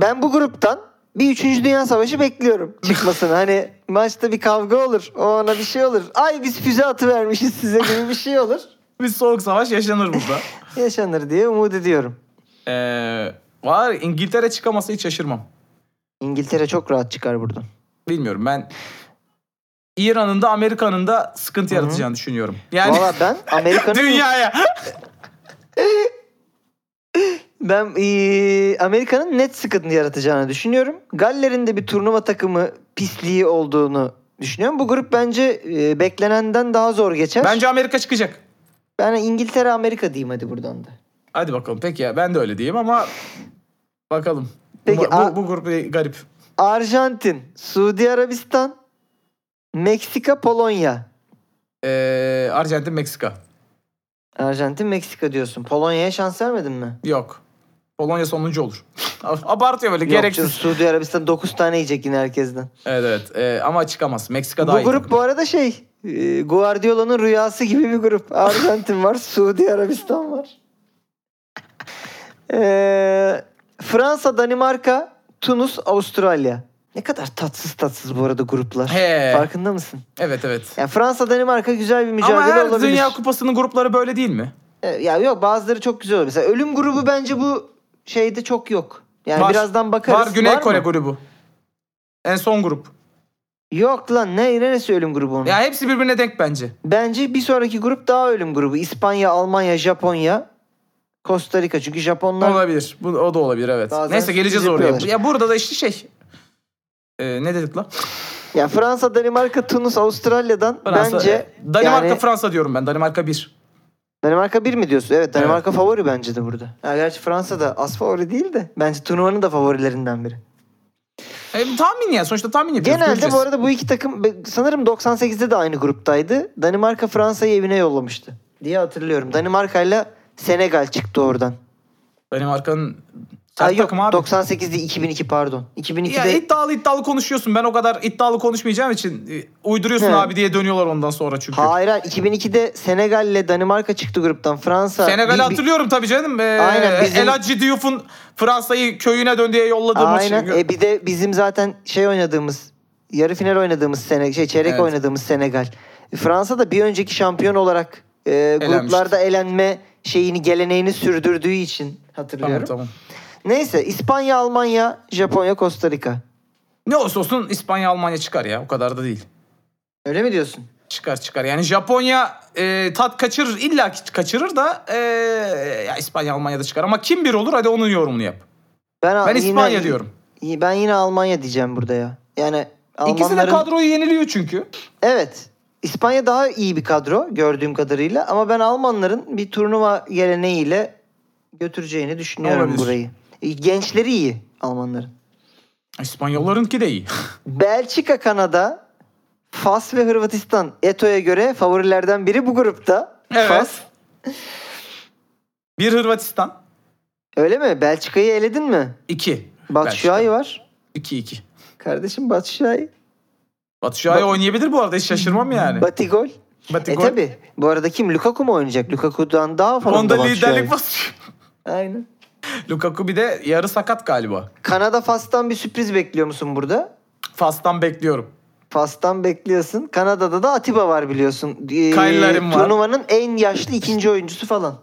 Speaker 2: Ben bu gruptan bir 3. Dünya Savaşı bekliyorum çıkmasını. hani maçta bir kavga olur. O ana bir şey olur. Ay biz füze atı vermişiz size gibi bir şey olur.
Speaker 3: Bir soğuk savaş yaşanır burada.
Speaker 2: Yaşanır diye umut ediyorum.
Speaker 3: Ee, var İngiltere çıkamasa hiç şaşırmam.
Speaker 2: İngiltere çok rahat çıkar buradan.
Speaker 3: Bilmiyorum ben İran'ın da Amerika'nın da sıkıntı yaratacağını düşünüyorum. Yani
Speaker 2: Valla ben Amerika'nın
Speaker 3: dünyaya.
Speaker 2: Ben eee, Amerika'nın net sıkıntı yaratacağını düşünüyorum. Galler'in de bir turnuva takımı pisliği olduğunu düşünüyorum. Bu grup bence eee, beklenenden daha zor geçer.
Speaker 3: Bence Amerika çıkacak.
Speaker 2: Ben İngiltere Amerika diyeyim hadi buradan da.
Speaker 3: Hadi bakalım. Peki ya ben de öyle diyeyim ama bakalım.
Speaker 2: Peki,
Speaker 3: bu, bu, bu grup garip.
Speaker 2: Arjantin, Suudi Arabistan, Meksika, Polonya.
Speaker 3: Ee, Arjantin, Meksika.
Speaker 2: Arjantin, Meksika diyorsun. Polonya'ya şans vermedin mi?
Speaker 3: Yok. Polonya sonuncu olur. Abartıyor böyle
Speaker 2: Yok
Speaker 3: gereksiz.
Speaker 2: Suudi Arabistan 9 tane yiyecek yine herkesten.
Speaker 3: Evet evet. Ee, ama çıkamaz. Meksika daha
Speaker 2: Bu
Speaker 3: iyi.
Speaker 2: grup
Speaker 3: takım.
Speaker 2: bu arada şey e, Guardiola'nın rüyası gibi bir grup. Arjantin var, Suudi Arabistan var. Ee, Fransa, Danimarka, Tunus, Avustralya. Ne kadar tatsız tatsız bu arada gruplar.
Speaker 3: He.
Speaker 2: Farkında mısın?
Speaker 3: Evet evet.
Speaker 2: Yani Fransa, Danimarka güzel bir mücadele
Speaker 3: Ama her
Speaker 2: olabilir.
Speaker 3: Dünya Kupası'nın grupları böyle değil mi?
Speaker 2: Ee, ya yok bazıları çok güzel olur. Mesela ölüm grubu bence bu şeyde çok yok. Yani
Speaker 3: Var.
Speaker 2: birazdan bakarız.
Speaker 3: Var Güney
Speaker 2: mı?
Speaker 3: Kore grubu. En son grup.
Speaker 2: Yok lan ne neresi ölüm grubu onun?
Speaker 3: Ya hepsi birbirine denk bence.
Speaker 2: Bence bir sonraki grup daha ölüm grubu. İspanya, Almanya, Japonya, Costa Rica. Çünkü Japonlar
Speaker 3: Olabilir. Bu, o da olabilir evet.
Speaker 2: Bazen
Speaker 3: Neyse geleceğiz oraya. Ya burada da işte şey. Ee, ne dedik lan?
Speaker 2: ya Fransa, Danimarka, Tunus, Avustralya'dan
Speaker 3: Fransa,
Speaker 2: bence
Speaker 3: e, Danimarka
Speaker 2: yani,
Speaker 3: Fransa diyorum ben. Danimarka 1.
Speaker 2: Danimarka bir mi diyorsun? Evet Danimarka favori bence de burada. Ya gerçi Fransa da az favori değil de bence turnuvanın da favorilerinden biri.
Speaker 3: E, tahmin ya. Sonuçta tahmin yapıyoruz.
Speaker 2: Genelde
Speaker 3: göreceğiz.
Speaker 2: bu arada bu iki takım sanırım 98'de de aynı gruptaydı. Danimarka Fransa'yı evine yollamıştı diye hatırlıyorum. Danimarka ile Senegal çıktı oradan.
Speaker 3: Danimarka'nın Sert
Speaker 2: yok
Speaker 3: takım abi.
Speaker 2: 98'de 2002 pardon. 2002'de
Speaker 3: Ya iddialı iddialı konuşuyorsun. Ben o kadar iddialı konuşmayacağım için e, uyduruyorsun
Speaker 2: He.
Speaker 3: abi diye dönüyorlar ondan sonra çünkü.
Speaker 2: Hayır hayır 2002'de Senegal ile Danimarka çıktı gruptan. Fransa
Speaker 3: Senegal'i
Speaker 2: bir-
Speaker 3: hatırlıyorum tabii canım. Ee,
Speaker 2: Aynen, bizim-
Speaker 3: El Diouf'un Fransa'yı köyüne dön diye yolladığı
Speaker 2: Aynen.
Speaker 3: maçı.
Speaker 2: E bir de bizim zaten şey oynadığımız yarı final oynadığımız sene şey çeyrek
Speaker 3: Evet.
Speaker 2: oynadığımız Senegal. E, Fransa da bir önceki şampiyon olarak e, gruplarda elenme şeyini geleneğini sürdürdüğü için hatırlıyorum.
Speaker 3: Tamam tamam.
Speaker 2: Neyse İspanya, Almanya, Japonya, Costa Rica.
Speaker 3: Ne olursa olsun İspanya Almanya çıkar ya. O kadar da değil.
Speaker 2: Öyle mi diyorsun?
Speaker 3: Çıkar çıkar. Yani Japonya e, tat kaçırır. illa kaçırır da e, ya İspanya Almanya'da çıkar. Ama kim bir olur hadi onun yorumunu yap.
Speaker 2: Ben,
Speaker 3: Ben
Speaker 2: yine-
Speaker 3: İspanya diyorum.
Speaker 2: Ben yine Almanya diyeceğim burada ya. Yani
Speaker 3: İkisi de
Speaker 2: Almanların
Speaker 3: kadroyu yeniliyor çünkü.
Speaker 2: Evet. İspanya daha iyi bir kadro gördüğüm kadarıyla ama ben Almanların bir turnuva geleneğiyle götüreceğini düşünüyorum
Speaker 3: Olabilir.
Speaker 2: burayı. E, Gençleri iyi Almanların.
Speaker 3: İspanyollarınki de iyi.
Speaker 2: Belçika, Kanada, Fas ve Hırvatistan Eto'ya göre favorilerden biri bu grupta.
Speaker 3: Evet.
Speaker 2: Fas.
Speaker 3: Bir Hırvatistan.
Speaker 2: Öyle mi? Belçika'yı eledin mi?
Speaker 3: iki.
Speaker 2: Batshuayi var.
Speaker 3: 2-2.
Speaker 2: Kardeşim Batshuayi.
Speaker 3: Batshuayi
Speaker 2: Ba-
Speaker 3: oynayabilir bu arada hiç şaşırmam yani.
Speaker 2: Batigol.
Speaker 3: Batigol.
Speaker 2: E tabi. Bu arada kim? Lukaku mu oynayacak? Lukaku'dan daha falan
Speaker 3: Onda
Speaker 2: da
Speaker 3: liderlik basıyor.
Speaker 2: Aynen.
Speaker 3: Lukaku bir de yarı sakat galiba.
Speaker 2: Kanada Fas'tan bir sürpriz bekliyor musun burada?
Speaker 3: Fas'tan bekliyorum.
Speaker 2: Fas'tan bekliyorsun. Kanada'da da Atiba var biliyorsun. Ee,
Speaker 3: Kyle Larin var.
Speaker 2: Turnuvanın en yaşlı ikinci oyuncusu falan.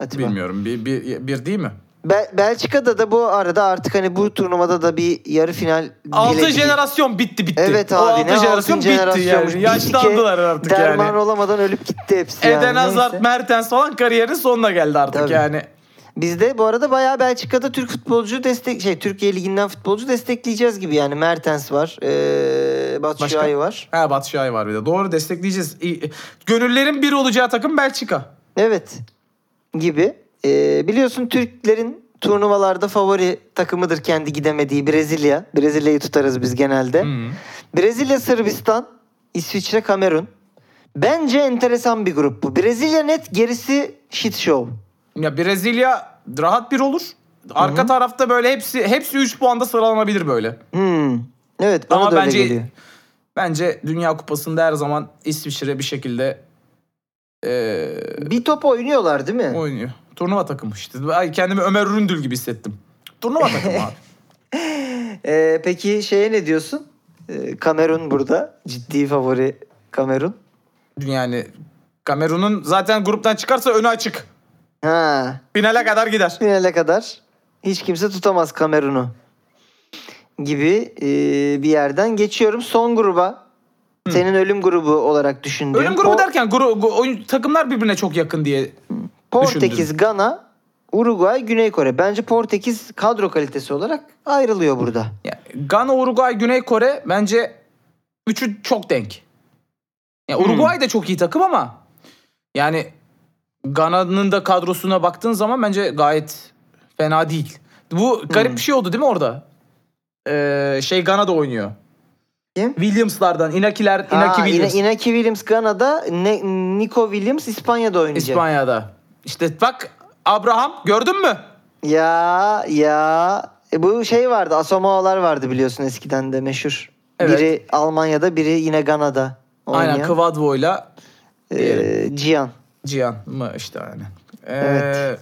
Speaker 2: Atiba.
Speaker 3: Bilmiyorum. Bir, bir, bir değil mi?
Speaker 2: Be- Belçika'da da bu arada artık hani bu turnuvada da bir yarı final
Speaker 3: Altı
Speaker 2: bile-
Speaker 3: jenerasyon bitti bitti.
Speaker 2: Evet
Speaker 3: o
Speaker 2: abi
Speaker 3: altı
Speaker 2: ne
Speaker 3: jenerasyon
Speaker 2: altın
Speaker 3: bitti yani. Yaşlandılar artık
Speaker 2: derman
Speaker 3: yani.
Speaker 2: olamadan ölüp gitti hepsi yani.
Speaker 3: Eden Hazard,
Speaker 2: Neyse.
Speaker 3: Mertens falan kariyerin sonuna geldi artık
Speaker 2: Tabii.
Speaker 3: yani.
Speaker 2: Biz de bu arada bayağı Belçika'da Türk futbolcu destek şey Türkiye liginden futbolcu destekleyeceğiz gibi yani Mertens var. Ee, Batshuayi var.
Speaker 3: Ha Batshuayi var bir de. Doğru destekleyeceğiz. Gönüllerin bir olacağı takım Belçika.
Speaker 2: Evet. Gibi. Ee, biliyorsun Türklerin turnuvalarda favori takımıdır kendi gidemediği Brezilya. Brezilya'yı tutarız biz genelde.
Speaker 3: Hı.
Speaker 2: Brezilya, Sırbistan, İsviçre, Kamerun. Bence enteresan bir grup bu. Brezilya net gerisi shit show.
Speaker 3: Ya Brezilya rahat bir olur. Arka tarafta böyle hepsi hepsi 3 puanda sıralanabilir böyle.
Speaker 2: Hmm. Evet bana
Speaker 3: Ama
Speaker 2: da öyle
Speaker 3: bence
Speaker 2: geliyor.
Speaker 3: bence Dünya Kupası'nda her zaman İsviçre bir şekilde eee,
Speaker 2: Bir top oynuyorlar değil mi?
Speaker 3: oynuyor. Turnuva takımı işte. Ay, kendimi Ömer Üründül gibi hissettim. Turnuva takımı abi.
Speaker 2: Ee, peki şeye ne diyorsun? Ee, Kamerun burada. Ciddi favori Kamerun.
Speaker 3: Yani Kamerun'un zaten gruptan çıkarsa önü açık.
Speaker 2: Ha.
Speaker 3: Finale kadar gider.
Speaker 2: Finale kadar hiç kimse tutamaz Kamerun'u. Gibi e, bir yerden geçiyorum son gruba. Senin ölüm grubu olarak düşündüğün.
Speaker 3: Ölüm grubu
Speaker 2: Po-
Speaker 3: derken gru- oyun, takımlar birbirine çok yakın diye.
Speaker 2: Portekiz,
Speaker 3: düşündüm.
Speaker 2: Gana, Uruguay, Güney Kore. Bence Portekiz kadro kalitesi olarak ayrılıyor burada.
Speaker 3: Ya, Gana, Uruguay, Güney Kore bence üçü çok denk. Ya,
Speaker 2: Hmm.
Speaker 3: Uruguay da çok iyi takım ama yani Gana'nın da kadrosuna baktığın zaman bence gayet fena değil. Bu garip
Speaker 2: Hmm.
Speaker 3: bir şey oldu değil mi orada? Ee, şey Gana'da oynuyor.
Speaker 2: Kim?
Speaker 3: Williams'lardan, Inakiler,
Speaker 2: Ha,
Speaker 3: Inaki Williams.
Speaker 2: Inaki Williams Gana'da, ne, Nico Williams İspanya'da oynayacak.
Speaker 3: İspanya'da. İşte bak Abraham gördün mü?
Speaker 2: Ya ya E, bu şey vardı Asamoah'lar vardı biliyorsun eskiden de meşhur.
Speaker 3: Evet.
Speaker 2: Biri Almanya'da biri yine Gana'da oynayan.
Speaker 3: Aynen Kvadvo'yla
Speaker 2: Ee, Cihan.
Speaker 3: Cihan mı işte aynen. Ee,
Speaker 2: Evet.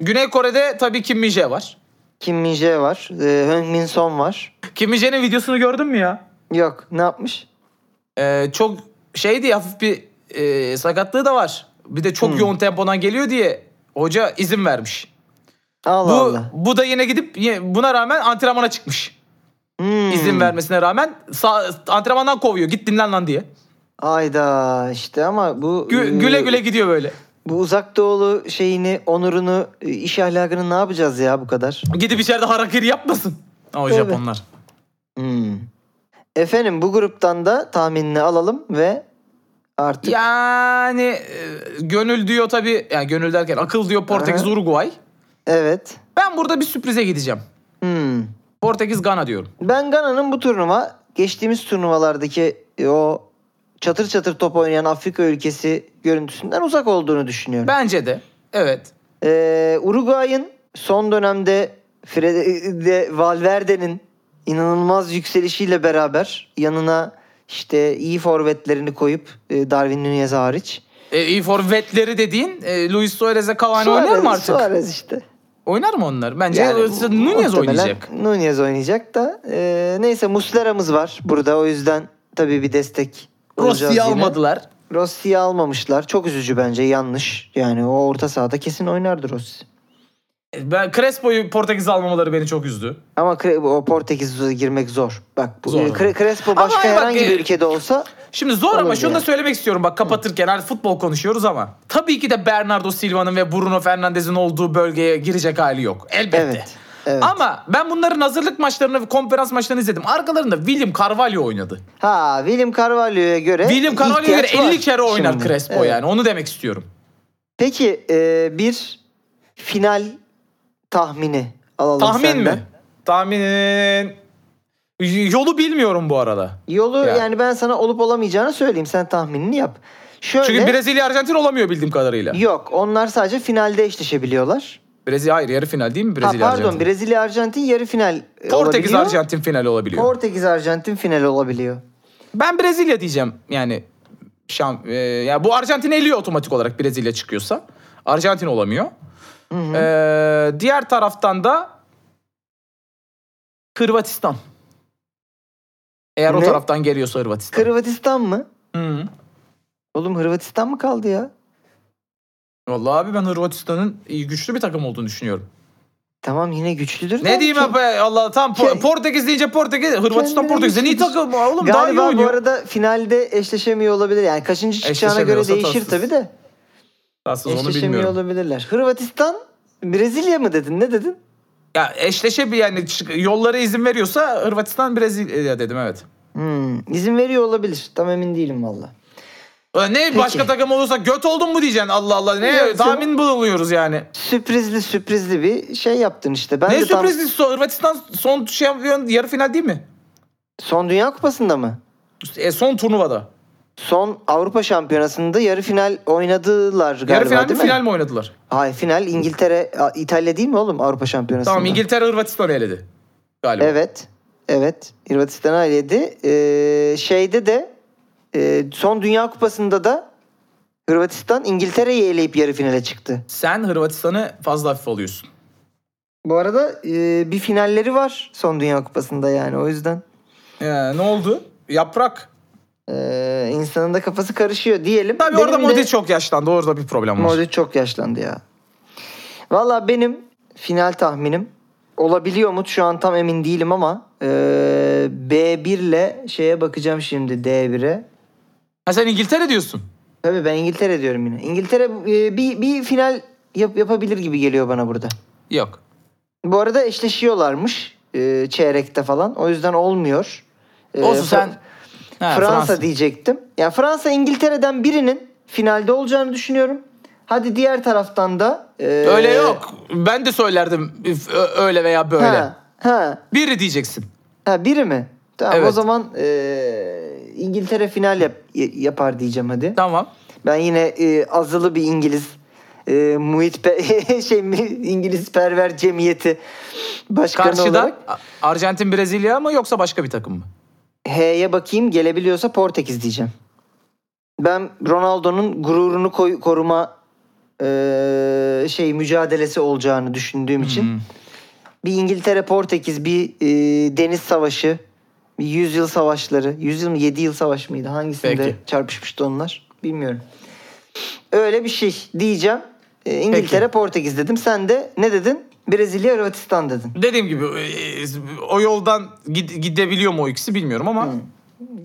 Speaker 3: Güney Kore'de tabii Kim Min-jae var.
Speaker 2: Kim Min-jae var. E, Heung Min Son var.
Speaker 3: Kim Min-jae'nin videosunu gördün mü ya?
Speaker 2: Yok ne yapmış?
Speaker 3: Ee, çok şeydi hafif bir e, sakatlığı da var. Bir de
Speaker 2: Hmm.
Speaker 3: çok yoğun tempodan geliyor diye hoca izin vermiş.
Speaker 2: Allah
Speaker 3: Bu
Speaker 2: Allah.
Speaker 3: bu da yine gidip buna rağmen antrenmana çıkmış.
Speaker 2: Hmm.
Speaker 3: İzin vermesine rağmen antrenmandan kovuyor. Git dinlen lan diye.
Speaker 2: Ayda işte ama bu
Speaker 3: Gü-
Speaker 2: e,
Speaker 3: güle güle gidiyor böyle.
Speaker 2: bu uzak doğulu şeyini, onurunu, e, iş ahlakını ne yapacağız ya bu kadar?
Speaker 3: Gidip içeride harakiri yapmasın. O
Speaker 2: Tabii.
Speaker 3: Japonlar.
Speaker 2: Hmm. Efendim bu gruptan da tahminini alalım ve artık
Speaker 3: Yani e, gönül diyor tabii. Yani gönül derken akıl diyor Portekiz
Speaker 2: Aha.
Speaker 3: Uruguay.
Speaker 2: evet.
Speaker 3: Ben burada bir sürprize gideceğim.
Speaker 2: Hmm.
Speaker 3: Portekiz Gana diyorum.
Speaker 2: Ben Gana'nın bu turnuva geçtiğimiz turnuvalardaki o çatır çatır top oynayan Afrika ülkesi görüntüsünden uzak olduğunu düşünüyorum.
Speaker 3: Bence de. Evet.
Speaker 2: Ee, Uruguay'ın son dönemde Fede Valverde'nin inanılmaz yükselişiyle beraber yanına işte iyi forvetlerini koyup e, Darwin Nunez hariç.
Speaker 3: E, iyi forvetleri dediğin e, Luis Suarez'e Cavani oynar mı artık?
Speaker 2: Suarez işte.
Speaker 3: Oynar mı onlar? Bence
Speaker 2: Yani
Speaker 3: Nunez oynayacak.
Speaker 2: Nunez oynayacak da e, neyse Muslera'mız var burada o yüzden tabii bir destek
Speaker 3: Rossi'yi almadılar.
Speaker 2: Rossi'yi almamışlar. Çok üzücü bence yanlış. Yani o orta sahada kesin oynardı Rossi.
Speaker 3: E, Ben Crespo'yu Portekiz'e almamaları beni çok üzdü.
Speaker 2: Ama o Portekiz'e girmek zor. Bak bu
Speaker 3: Zor.
Speaker 2: e, Cre- Crespo
Speaker 3: Ama
Speaker 2: başka
Speaker 3: bak,
Speaker 2: herhangi
Speaker 3: e,
Speaker 2: bir ülkede olsa
Speaker 3: Şimdi zor ama şunu da söylemek istiyorum bak kapatırken hani futbol konuşuyoruz ama tabii ki de Bernardo Silva'nın ve Bruno Fernandes'in olduğu bölgeye girecek hali yok. Elbette.
Speaker 2: evet. Evet.
Speaker 3: Ama ben bunların hazırlık maçlarını ve konferans maçlarını izledim. Arkalarında William Carvalho oynadı.
Speaker 2: Ha William Carvalho'ya göre
Speaker 3: William Carvalho'ya göre
Speaker 2: ihtiyaç
Speaker 3: 50
Speaker 2: var
Speaker 3: kere oynar
Speaker 2: şimdi.
Speaker 3: Crespo
Speaker 2: Evet.
Speaker 3: yani. Onu demek istiyorum.
Speaker 2: Peki e, bir final tahmini alalım
Speaker 3: Tahmin
Speaker 2: senden.
Speaker 3: mi? Tahminin yolu bilmiyorum bu arada.
Speaker 2: Yolu
Speaker 3: Ya.
Speaker 2: yani ben sana olup olamayacağını söyleyeyim. Sen tahminini yap. Şöyle
Speaker 3: Çünkü Brezilya Arjantin olamıyor bildiğim kadarıyla.
Speaker 2: yok. Onlar sadece finalde eşleşebiliyorlar.
Speaker 3: Brezilya hayır yarı final değil mi
Speaker 2: Ha,
Speaker 3: Brezilya
Speaker 2: pardon
Speaker 3: Arjantin?
Speaker 2: Brezilya Arjantin yarı final e,
Speaker 3: Portekiz
Speaker 2: olabiliyor.
Speaker 3: Arjantin finali olabiliyor.
Speaker 2: Portekiz Arjantin final olabiliyor.
Speaker 3: Ben Brezilya diyeceğim yani. Şam, e, ya bu Arjantin eliyor otomatik olarak Brezilya çıkıyorsa. Arjantin olamıyor. E, diğer taraftan da Hırvatistan. Eğer o
Speaker 2: Ne?
Speaker 3: taraftan geliyorsa Hırvatistan.
Speaker 2: Hırvatistan mı?
Speaker 3: Hı.
Speaker 2: Oğlum Hırvatistan mı kaldı ya?
Speaker 3: Vallahi abi ben Hırvatistan'ın güçlü bir takım olduğunu düşünüyorum.
Speaker 2: Tamam yine güçlüdür.
Speaker 3: Ne
Speaker 2: de
Speaker 3: diyeyim abi Allah tam
Speaker 2: Ke-
Speaker 3: Portekiz deyince Portekiz Hırvatistan
Speaker 2: Kendine
Speaker 3: Portekiz'den iyi takım oğlum daha iyi
Speaker 2: Galiba bu
Speaker 3: oynuyor.
Speaker 2: arada finalde eşleşemiyor olabilir. Yani kaçıncı çıkacağına göre değişir
Speaker 3: tatsız.
Speaker 2: tabii de.
Speaker 3: Tatsız onu
Speaker 2: Eşleşemiyor
Speaker 3: bilmiyorum.
Speaker 2: olabilirler. Hırvatistan Brezilya mı dedin? Ne dedin?
Speaker 3: Ya eşleşe bir yani yollara izin veriyorsa Hırvatistan Brezilya dedim evet.
Speaker 2: Hmm, izin veriyor olabilir. Tam emin değilim valla.
Speaker 3: Ne
Speaker 2: Peki.
Speaker 3: başka takım olursa göt oldun mu diyeceksin Allah Allah. Ne
Speaker 2: Yok
Speaker 3: tahmin bulunuyoruz yani.
Speaker 2: Sürprizli sürprizli bir şey yaptın işte. Ben
Speaker 3: ne
Speaker 2: de tam
Speaker 3: sürprizli Hırvatistan son şampiyon yarı final değil mi?
Speaker 2: son Dünya Kupası'nda mı?
Speaker 3: E, son turnuvada.
Speaker 2: son Avrupa Şampiyonası'nda yarı final oynadılar galiba
Speaker 3: Yarı final mi
Speaker 2: mi?
Speaker 3: final mi oynadılar?
Speaker 2: Hayır final İngiltere, İtalya değil mi oğlum Avrupa Şampiyonası'nda?
Speaker 3: Tamam İngiltere Hırvatistan'ı eledi. Galiba.
Speaker 2: Evet. Evet. Hırvatistan'a eledi. Ee, şeyde de e, son Dünya Kupası'nda da Hırvatistan İngiltere'yi eleyip yarı finale çıktı.
Speaker 3: Sen Hırvatistan'ı fazla hafif alıyorsun.
Speaker 2: Bu arada e, bir finalleri var son Dünya Kupası'nda yani o yüzden.
Speaker 3: Ee, ne oldu? Yaprak.
Speaker 2: Ee, insanın da kafası karışıyor diyelim.
Speaker 3: Tabii
Speaker 2: Benim
Speaker 3: orada Modric çok yaşlandı. Orada bir problem var.
Speaker 2: Modric çok yaşlandı ya. Valla benim final tahminim olabiliyor mu şu an tam emin değilim ama e, B1 ile şeye bakacağım şimdi D1'e.
Speaker 3: Ha sen İngiltere diyorsun.
Speaker 2: Tabii ben İngiltere diyorum yine. İngiltere e, bir, bir final yap- yapabilir gibi geliyor bana burada.
Speaker 3: Yok.
Speaker 2: Bu arada eşleşiyorlarmış e, çeyrekte falan. O yüzden olmuyor. E,
Speaker 3: Olsun sen. Ha,
Speaker 2: Fransa, diyecektim. Ya Fransa İngiltere'den birinin finalde olacağını düşünüyorum. Hadi diğer taraftan da e,
Speaker 3: Öyle yok. Ben de söylerdim öyle veya böyle.
Speaker 2: Ha, ha,
Speaker 3: Biri diyeceksin.
Speaker 2: ha biri mi? Tamam o
Speaker 3: Evet.
Speaker 2: zaman e, İngiltere final yap- yapar diyeceğim hadi.
Speaker 3: Tamam.
Speaker 2: Ben yine e, azılı bir İngiliz e, muhit pe- şey mi İngiliz perver cemiyeti başkanı
Speaker 3: Karşıda
Speaker 2: olarak
Speaker 3: Arjantin Brezilya mı yoksa başka bir takım mı?
Speaker 2: H'ye bakayım gelebiliyorsa Portekiz diyeceğim. Ben Ronaldo'nun gururunu koy- koruma e, şey mücadelesi olacağını düşündüğüm için
Speaker 3: Hmm.
Speaker 2: bir İngiltere Portekiz bir e, deniz savaşı bir 100 yıl savaşları 100 yıl mı 7 yıl savaş mıydı hangisinde
Speaker 3: Peki.
Speaker 2: çarpışmıştı onlar bilmiyorum. Öyle bir şey diyeceğim. E, İngiltere Portekiz dedim. Sen de ne dedin? Brezilya Hırvatistan dedin.
Speaker 3: Dediğim gibi e, o yoldan gid- gidebiliyor mu o ikisi bilmiyorum ama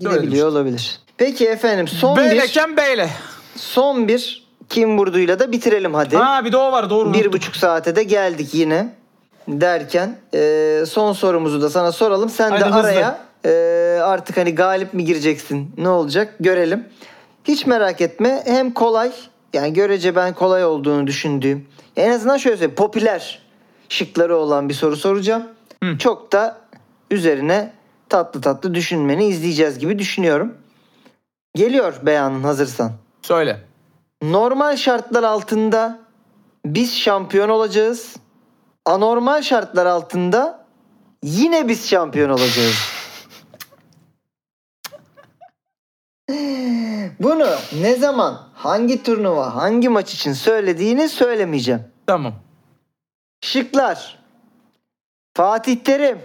Speaker 2: Gidebiliyor olabilir. Peki efendim son bir
Speaker 3: Beyleken beyle.
Speaker 2: son bir kim vurduyla da bitirelim hadi.
Speaker 3: Ha bir de o var doğru.
Speaker 2: bir buçuk saate de geldik yine derken e, son sorumuzu da sana soralım. Sen
Speaker 3: Hadi
Speaker 2: de
Speaker 3: hızlı.
Speaker 2: araya e, artık hani galip mi gireceksin ne olacak görelim. Hiç merak etme hem kolay yani görece ben kolay olduğunu düşündüğüm en azından şöyle söyleyeyim popüler şıkları olan bir soru soracağım.
Speaker 3: Hı.
Speaker 2: Çok da üzerine tatlı tatlı düşünmeni izleyeceğiz gibi düşünüyorum. Geliyor beyanın hazırsan.
Speaker 3: Söyle.
Speaker 2: Normal şartlar altında biz şampiyon olacağız. Anormal şartlar altında yine biz şampiyon olacağız. Bunu ne zaman, hangi turnuva, hangi maç için söylediğini söylemeyeceğim.
Speaker 3: Tamam.
Speaker 2: Şıklar. Fatih Terim.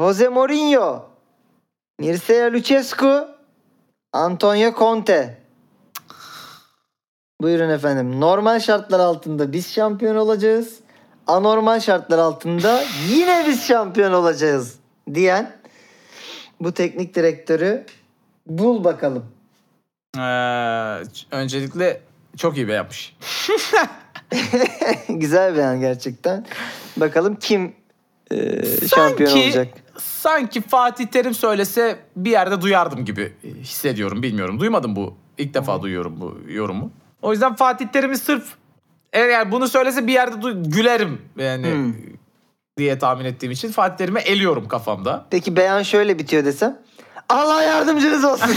Speaker 2: Jose Mourinho. Mircea Lucescu. Antonio Conte. Buyurun efendim. Normal şartlar altında biz şampiyon olacağız. Anormal şartlar altında yine biz şampiyon olacağız diyen bu teknik direktörü bul bakalım.
Speaker 3: Ee, öncelikle çok iyi be yapmış.
Speaker 2: Güzel bir an gerçekten. Bakalım kim e, şampiyon olacak.
Speaker 3: Sanki Fatih Terim söylese bir yerde duyardım gibi hissediyorum. Bilmiyorum. Duymadım bu. İlk defa duyuyorum bu yorumu. O yüzden Fatih Terim'i sırf eğer bunu söylese bir yerde duy- gülerim yani
Speaker 2: Hmm.
Speaker 3: diye tahmin ettiğim için Fatih Terim'i eliyorum kafamda.
Speaker 2: Peki beyan şöyle bitiyor desem. Allah yardımcınız olsun.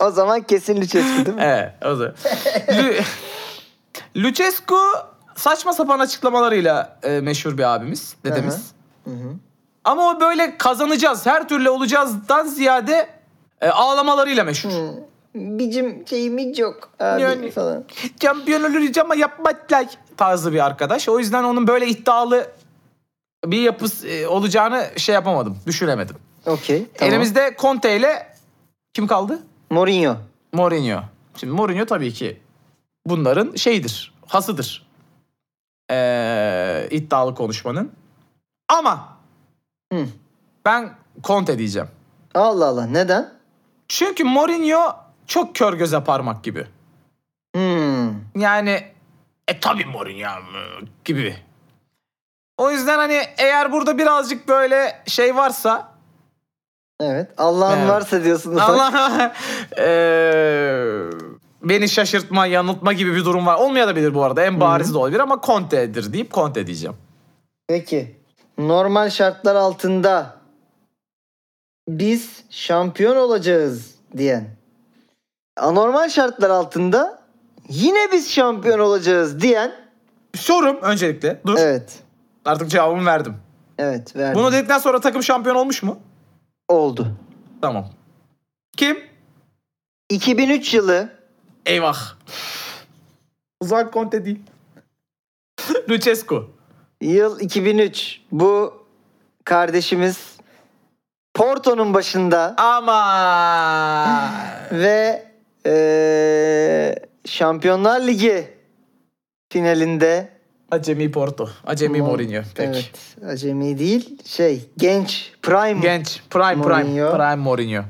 Speaker 2: o zaman kesin Lucescu değil mi?
Speaker 3: Evet. O zaman. Lu- Lucescu saçma sapan açıklamalarıyla e, meşhur bir abimiz, dedemiz. Ama o böyle kazanacağız, her türlü olacağızdan ziyade e, ağlamalarıyla meşhur.
Speaker 2: Bicim şeyimiz yok abi
Speaker 3: Yani-
Speaker 2: falan.
Speaker 3: Şampiyon oluruz ama yapmadılar tarzı bir arkadaş. O yüzden onun böyle iddialı bir yapısı e, olacağını şey yapamadım, düşünemedim.
Speaker 2: Okey tamam.
Speaker 3: Elimizde Conte ile kim kaldı?
Speaker 2: Mourinho.
Speaker 3: Mourinho. Şimdi Mourinho tabii ki bunların şeyidir, hasıdır. Ee, iddialı konuşmanın. Ama
Speaker 2: Hı.
Speaker 3: ben Conte diyeceğim.
Speaker 2: Allah Allah neden?
Speaker 3: Çünkü Mourinho çok kör göze parmak gibi.
Speaker 2: Hmm.
Speaker 3: Yani e tabii Mourinho gibi. O yüzden hani eğer burada birazcık böyle şey varsa
Speaker 2: Evet. Allah'ın
Speaker 3: Evet.
Speaker 2: varsa diyorsun.
Speaker 3: Allah eee, beni şaşırtma, yanıltma gibi bir durum var. Olmayabilir bu arada. En bariz de olabilir ama Conte'dir deyip Conte diyeceğim.
Speaker 2: Peki. Normal şartlar altında biz şampiyon olacağız diyen. Anormal şartlar altında yine biz şampiyon olacağız diyen.
Speaker 3: Sorum öncelikle. Dur.
Speaker 2: Evet.
Speaker 3: Artık cevabımı verdim.
Speaker 2: Evet verdim.
Speaker 3: Bunu dedikten sonra takım şampiyon olmuş mu?
Speaker 2: oldu.
Speaker 3: Tamam. Kim?
Speaker 2: 2003 yılı
Speaker 3: Eyvah. Uzak Conte değil. Lucescu.
Speaker 2: Yıl 2003. Bu kardeşimiz Porto'nun başında
Speaker 3: Ama
Speaker 2: ve eee, Şampiyonlar Ligi finalinde
Speaker 3: Acemi Porto. Acemi
Speaker 2: Mon-
Speaker 3: Mourinho. Peki.
Speaker 2: Evet, acemi değil. Şey, genç, prime.
Speaker 3: Genç. Prime
Speaker 2: Mourinho.
Speaker 3: Prime. Prime Mourinho.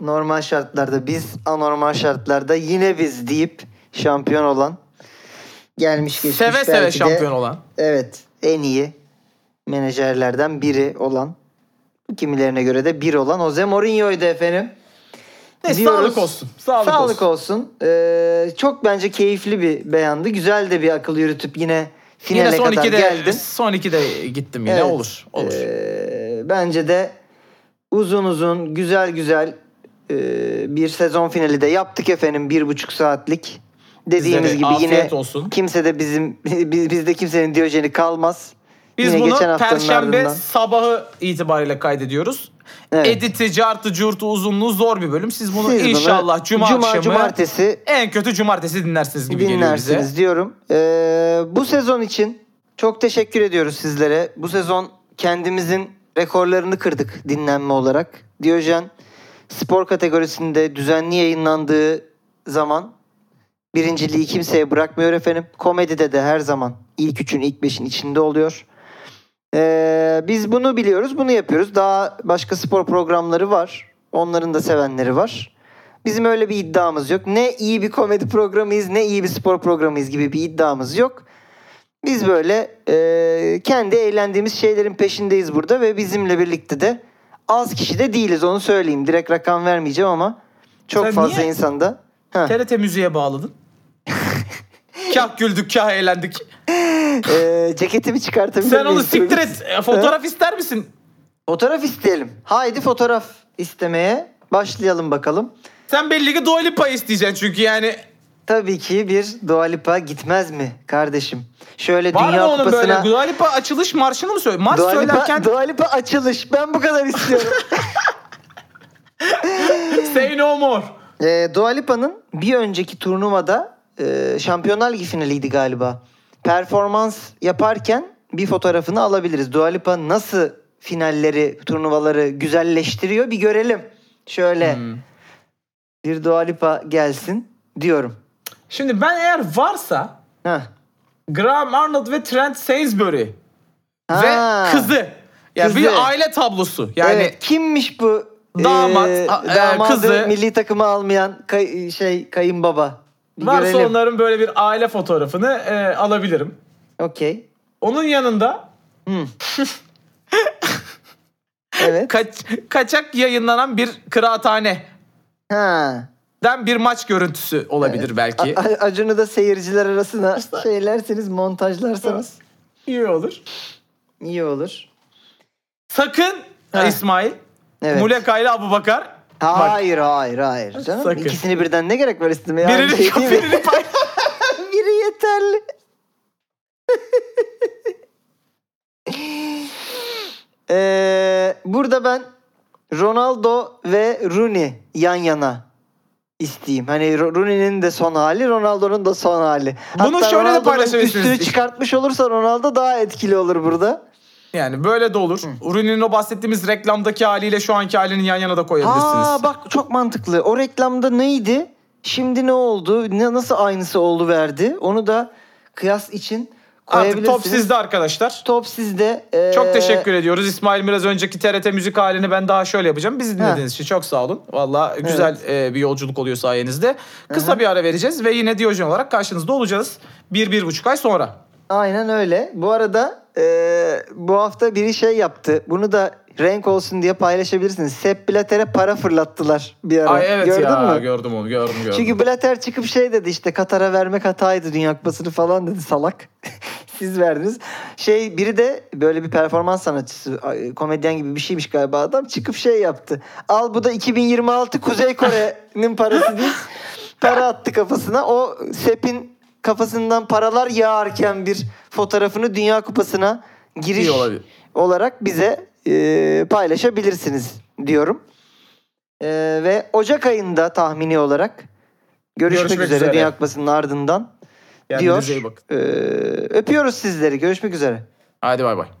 Speaker 2: Normal şartlarda biz, anormal şartlarda yine biz deyip şampiyon olan gelmiş geçmiş
Speaker 3: Seve seve
Speaker 2: belki de-
Speaker 3: şampiyon olan.
Speaker 2: Evet, en iyi menajerlerden biri olan kimilerine göre de bir olan Jose Mourinho'ydu efendim.
Speaker 3: Ne
Speaker 2: Diyoruz.
Speaker 3: sağlık olsun. Sağlık,
Speaker 2: Sağlık
Speaker 3: olsun.
Speaker 2: olsun. Ee, çok bence keyifli bir beyandı. Güzel de bir akıl yürütüp yine finale
Speaker 3: Yine son
Speaker 2: kadar
Speaker 3: 2'de
Speaker 2: geldin.
Speaker 3: son 2'de gittim yine
Speaker 2: Evet.
Speaker 3: olur. Olur.
Speaker 2: Ee, bence de uzun uzun güzel güzel e, bir sezon finali de yaptık efendim. Bir buçuk saatlik. Dediğimiz
Speaker 3: Size de
Speaker 2: gibi yine
Speaker 3: olsun.
Speaker 2: kimse de bizim biz- bizde kimsenin diyojeni kalmaz.
Speaker 3: Biz
Speaker 2: Yine
Speaker 3: bunu perşembe sabahı itibariyle kaydediyoruz.
Speaker 2: Evet.
Speaker 3: Editi, cartı, curtu, uzunluğu zor bir bölüm. Siz bunu
Speaker 2: Siz bunu
Speaker 3: inşallah cuma, akşamı
Speaker 2: cumartesi
Speaker 3: en kötü cumartesi dinlersiniz gibi geliyor bize.
Speaker 2: dinlersiniz diyorum. Ee, bu sezon için çok teşekkür ediyoruz sizlere. Bu sezon kendimizin rekorlarını kırdık dinlenme olarak. Diyojen spor kategorisinde düzenli yayınlandığı zaman birinciliği kimseye bırakmıyor efendim. Komedide de her zaman ilk üçün ilk beşin içinde oluyor. Ee, biz bunu biliyoruz, bunu yapıyoruz. Daha başka spor programları var. Onların da sevenleri var. Bizim öyle bir iddiamız yok. Ne iyi bir komedi programıyız, ne iyi bir spor programıyız gibi bir iddiamız yok. Biz böyle e, kendi eğlendiğimiz şeylerin peşindeyiz burada ve bizimle birlikte de az kişi de değiliz onu söyleyeyim. Direkt rakam vermeyeceğim ama çok
Speaker 3: Sen
Speaker 2: fazla
Speaker 3: niye-
Speaker 2: insanda. Ha.
Speaker 3: TRT müziğe bağladın. Kah güldük kah eğlendik.
Speaker 2: E, ceketimi çıkartabilir
Speaker 3: Sen onu siktir et. E, Fotoğraf ister misin?
Speaker 2: Fotoğraf isteyelim. Haydi fotoğraf istemeye başlayalım bakalım.
Speaker 3: Sen belli ki Dua Lipa isteyeceksin çünkü yani.
Speaker 2: Tabii ki bir Dua Lipa gitmez mi kardeşim? Şöyle
Speaker 3: Var
Speaker 2: Dünya
Speaker 3: mı onun böyle
Speaker 2: Kupası'na...
Speaker 3: Dua Lipa açılış marşını mı söylüyor? Marş
Speaker 2: Dua Lipa,
Speaker 3: söylerken
Speaker 2: Dua Lipa açılış. Ben bu kadar istiyorum.
Speaker 3: say no more.
Speaker 2: e, Dua Lipa'nın bir önceki turnuvada e, Şampiyonlar Ligi finaliydi galiba. Performans yaparken bir fotoğrafını alabiliriz. Dua Lipa nasıl finalleri, turnuvaları güzelleştiriyor bir görelim. Şöyle
Speaker 3: Hmm.
Speaker 2: bir Dua Lipa gelsin diyorum.
Speaker 3: Şimdi ben eğer varsa
Speaker 2: Heh.
Speaker 3: Graham Arnold ve Trent Sainsbury
Speaker 2: Ha.
Speaker 3: ve kızı. Yani
Speaker 2: Kızı.
Speaker 3: bir aile tablosu. Yani
Speaker 2: evet, kimmiş bu?
Speaker 3: Damat,
Speaker 2: e,
Speaker 3: e,
Speaker 2: damadı
Speaker 3: kızı.
Speaker 2: milli takıma almayan kay- şey kayınbaba. Bir
Speaker 3: varsa
Speaker 2: görelim.
Speaker 3: onların böyle bir aile fotoğrafını e, alabilirim.
Speaker 2: Okey.
Speaker 3: Onun yanında
Speaker 2: Hmm. evet.
Speaker 3: kaç, kaçak yayınlanan bir kıraathane
Speaker 2: Ha.
Speaker 3: den bir maç görüntüsü olabilir belki.
Speaker 2: A- A- Acun'u da seyirciler arasına şeylerseniz, montajlarsanız
Speaker 3: İyi olur.
Speaker 2: iyi olur.
Speaker 3: Sakın
Speaker 2: Ha.
Speaker 3: İsmail,
Speaker 2: Evet.
Speaker 3: Muleka ile Abu Bakar
Speaker 2: Hayır, hayır, hayır. Canım
Speaker 3: Sakın.
Speaker 2: ikisini birden ne gerek var istemeye?
Speaker 3: Birini,
Speaker 2: şey
Speaker 3: birini pay-
Speaker 2: Biri yeterli. Ee, burada ben Ronaldo ve Rooney yan yana isteyeyim. Hani Ro- Rooney'nin de son hali, Ronaldo'nun da son hali.
Speaker 3: Bunu
Speaker 2: Hatta
Speaker 3: şöyle de
Speaker 2: Ronaldo'nun
Speaker 3: paylaşabilirsiniz.
Speaker 2: Üstünü çıkartmış olursa Ronaldo daha etkili olur burada.
Speaker 3: Yani böyle de olur. Rooney'nin o bahsettiğimiz reklamdaki haliyle şu anki halini yan yana da koyabilirsiniz.
Speaker 2: Aa bak çok mantıklı. O reklamda neydi? Şimdi ne oldu? Ne nasıl aynısı oldu verdi? Onu da kıyas için
Speaker 3: Artık
Speaker 2: koyabilirsiniz.
Speaker 3: top sizde arkadaşlar.
Speaker 2: Top sizde. Ee,
Speaker 3: Çok teşekkür ediyoruz. İsmail biraz önceki TRT müzik halini ben daha şöyle yapacağım. Bizi dinlediğiniz için çok sağ olun. Valla güzel e, bir yolculuk oluyor sayenizde. Kısa bir ara vereceğiz ve yine Diyojen olarak karşınızda olacağız. Bir, bir buçuk ay sonra.
Speaker 2: Aynen öyle. Bu arada ee, bu hafta biri şey yaptı. Bunu da renk olsun diye paylaşabilirsiniz. Sepp Blatter'e para fırlattılar bir ara.
Speaker 3: Ay evet
Speaker 2: Gördün
Speaker 3: ya
Speaker 2: mü?
Speaker 3: gördüm onu gördüm gördüm.
Speaker 2: Çünkü Blatter çıkıp şey dedi işte Katar'a vermek hataydı Dünya Kupası'nı falan dedi salak. Siz verdiniz. Şey biri de böyle bir performans sanatçısı, komedyen gibi bir şeymiş galiba adam çıkıp şey yaptı. Al bu da 2026 Kuzey Kore'nin parası değil. Para attı kafasına. O Sep'in kafasından paralar yağarken bir fotoğrafını Dünya Kupası'na giriş
Speaker 3: İyi olabilir.
Speaker 2: olarak bize e, paylaşabilirsiniz diyorum. E, ve Ocak ayında tahmini olarak görüşmek,
Speaker 3: Görüşmek
Speaker 2: üzere,
Speaker 3: üzere.
Speaker 2: Dünya Kupası'nın ardından
Speaker 3: Kendinize
Speaker 2: diyor. E, öpüyoruz sizleri. Görüşmek üzere.
Speaker 3: Hadi bay bay.